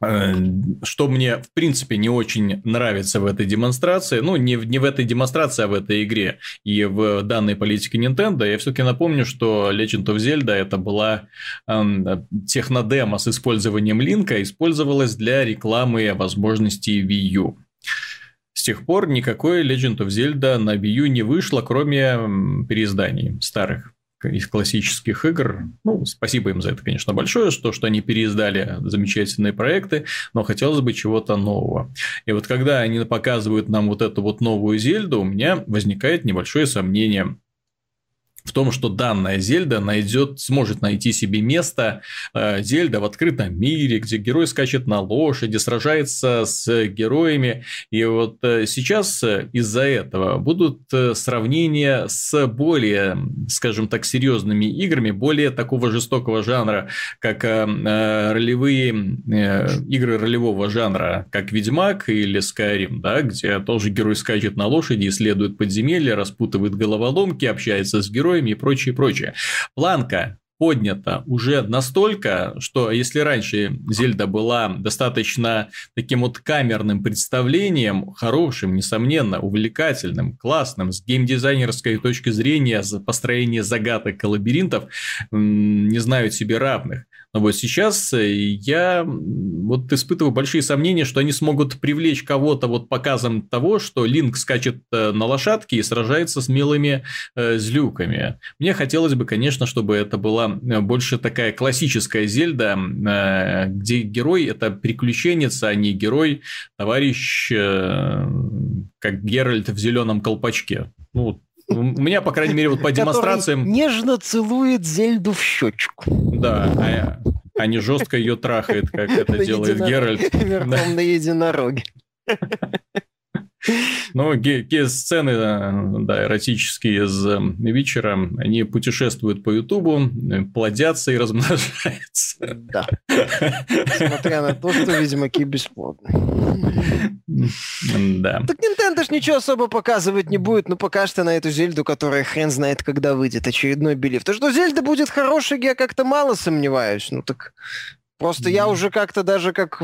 что мне, в принципе, не очень нравится в этой демонстрации, ну, не, не в этой демонстрации, а в этой игре и в данной политике Nintendo, я все-таки напомню, что Legend of Zelda это была э, технодема с использованием линка, использовалась для рекламы возможностей Wii U. С тех пор никакой Legend of Zelda на Wii U не вышло, кроме переизданий старых из классических игр. Ну, спасибо им за это, конечно, большое, что, что они переиздали замечательные проекты, но хотелось бы чего-то нового. И вот когда они показывают нам вот эту вот новую Зельду, у меня возникает небольшое сомнение – в том, что данная Зельда найдет, сможет найти себе место. Э, Зельда в открытом мире, где герой скачет на лошади, сражается с героями. И вот э, сейчас э, из-за этого будут сравнения с более, скажем так, серьезными играми, более такого жестокого жанра, как ролевые игры ролевого жанра, как Ведьмак или Skyrim, да, где тоже герой скачет на лошади, исследует подземелья, распутывает головоломки, общается с героем героями и прочее, прочее. Планка поднята уже настолько, что если раньше Зельда была достаточно таким вот камерным представлением, хорошим, несомненно, увлекательным, классным, с геймдизайнерской точки зрения, построение загадок и лабиринтов, не знаю себе равных. Но вот сейчас э, я вот испытываю большие сомнения, что они смогут привлечь кого-то вот показом того, что Линк скачет э, на лошадке и сражается с милыми э, злюками. Мне хотелось бы, конечно, чтобы это была больше такая классическая Зельда, э, где герой – это приключенец, а не герой, товарищ, э, как Геральт в зеленом колпачке. Ну, у меня, по крайней мере, вот по демонстрациям... нежно целует Зельду в щечку. Да, а, а не жестко ее трахает, как это делает Геральт. Верхом на единороге. Ну, сцены, да, эротические из эм, вечера, они путешествуют по Ютубу, плодятся и размножаются. Да. Несмотря на то, что Ведьмаки бесплодны. Да. Так Nintendo ж ничего особо показывать не будет, но пока что на эту Зельду, которая хрен знает, когда выйдет очередной белив. То, что Зельда будет хорошей, я как-то мало сомневаюсь. Ну так Просто я уже как-то даже как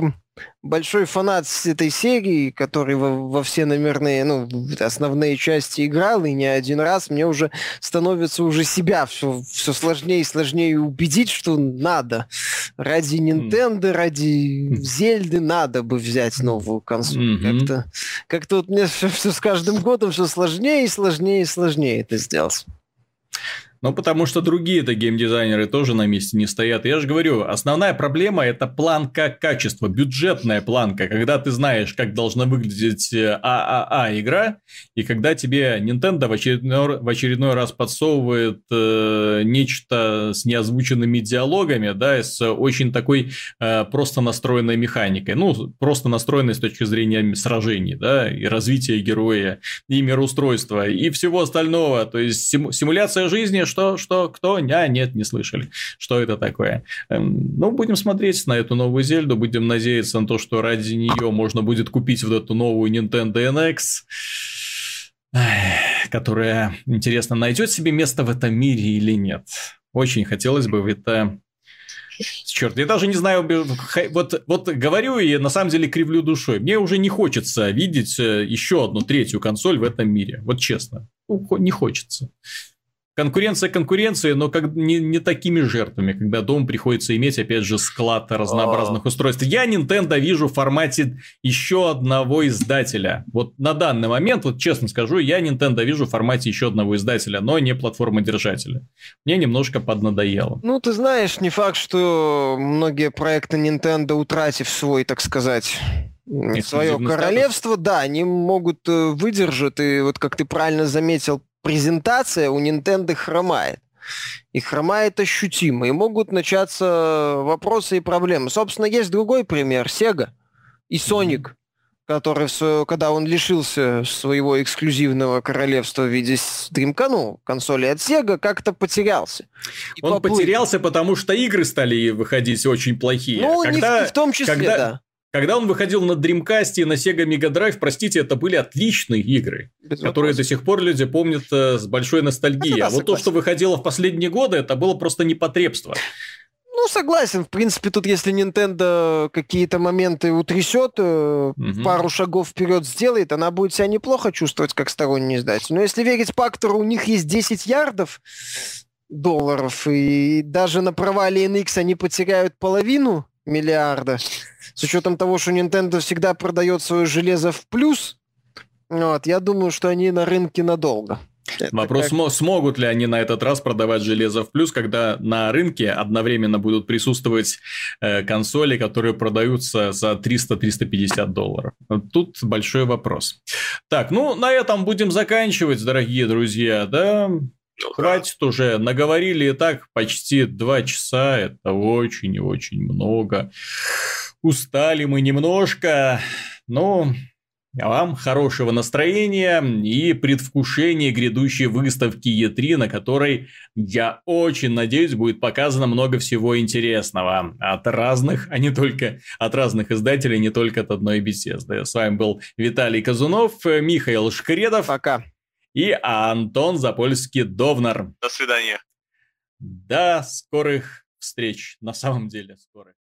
большой фанат этой серии, который во, во все номерные, ну, основные части играл, и не один раз, мне уже становится уже себя все, все сложнее и сложнее убедить, что надо. Ради Nintendo, mm-hmm. ради Зельды надо бы взять новую консоль. Mm-hmm. Как-то, как-то вот мне все, все с каждым годом все сложнее и сложнее и сложнее это сделать. Ну, потому что другие-то геймдизайнеры тоже на месте не стоят. Я же говорю, основная проблема – это планка качества, бюджетная планка, когда ты знаешь, как должна выглядеть ААА э, игра, и когда тебе Nintendo в очередной, в очередной раз подсовывает э, нечто с неозвученными диалогами, да, с очень такой э, просто настроенной механикой. Ну, просто настроенной с точки зрения сражений, да, и развития героя, и мироустройства, и всего остального. То есть, симуляция жизни, что, что, кто? А, нет, не слышали. Что это такое? Эм, ну, будем смотреть на эту новую Зельду, будем надеяться на то, что ради нее можно будет купить вот эту новую Nintendo NX которая, интересно, найдет себе место в этом мире или нет. Очень хотелось бы в это... Черт, я даже не знаю, вот, вот говорю и на самом деле кривлю душой. Мне уже не хочется видеть э, еще одну третью консоль в этом мире. Вот честно. Ну, не хочется. Конкуренция конкуренции, но как не, не такими жертвами, когда дом приходится иметь, опять же, склад разнообразных устройств. Я Nintendo вижу в формате еще одного издателя. Вот на данный момент, вот честно скажу, я Nintendo вижу в формате еще одного издателя, но не платформодержателя. Мне немножко поднадоело. Ну, ты знаешь, не факт, что многие проекты Nintendo, утратив свой, так сказать, свое королевство, статус. да, они могут э, выдержать, и вот как ты правильно заметил, презентация у Nintendo хромает. И хромает ощутимо. И могут начаться вопросы и проблемы. Собственно, есть другой пример. Sega и Sonic. который, когда он лишился своего эксклюзивного королевства в виде Dreamcast, ну, консоли от Sega, как-то потерялся. И он поплыл. потерялся, потому что игры стали выходить очень плохие. Ну, когда, не в, в том числе, когда, да. Когда он выходил на Dreamcast и на Sega Mega Drive, простите, это были отличные игры, Без которые вопросов. до сих пор люди помнят э, с большой ностальгией. а вот то, что выходило в последние годы, это было просто непотребство. Ну, согласен. В принципе, тут если Nintendo какие-то моменты утрясет, угу. пару шагов вперед сделает, она будет себя неплохо чувствовать как сторонний издатель. Но если верить Пактору, у них есть 10 ярдов долларов, и даже на провале NX они потеряют половину миллиарда. С учетом того, что Nintendo всегда продает свое железо в плюс, вот, я думаю, что они на рынке надолго. Это Вопрос, как... смогут ли они на этот раз продавать железо в плюс, когда на рынке одновременно будут присутствовать э, консоли, которые продаются за 300-350 долларов. Тут большой вопрос. Так, ну на этом будем заканчивать, дорогие друзья, да? Хватит уже, наговорили и так почти два часа, это очень и очень много. Устали мы немножко, но вам хорошего настроения и предвкушения грядущей выставки E3, на которой, я очень надеюсь, будет показано много всего интересного от разных, а не только от разных издателей, не только от одной беседы. С вами был Виталий Казунов, Михаил Шкредов. Пока и Антон Запольский-Довнар. До свидания. До скорых встреч, на самом деле скорых.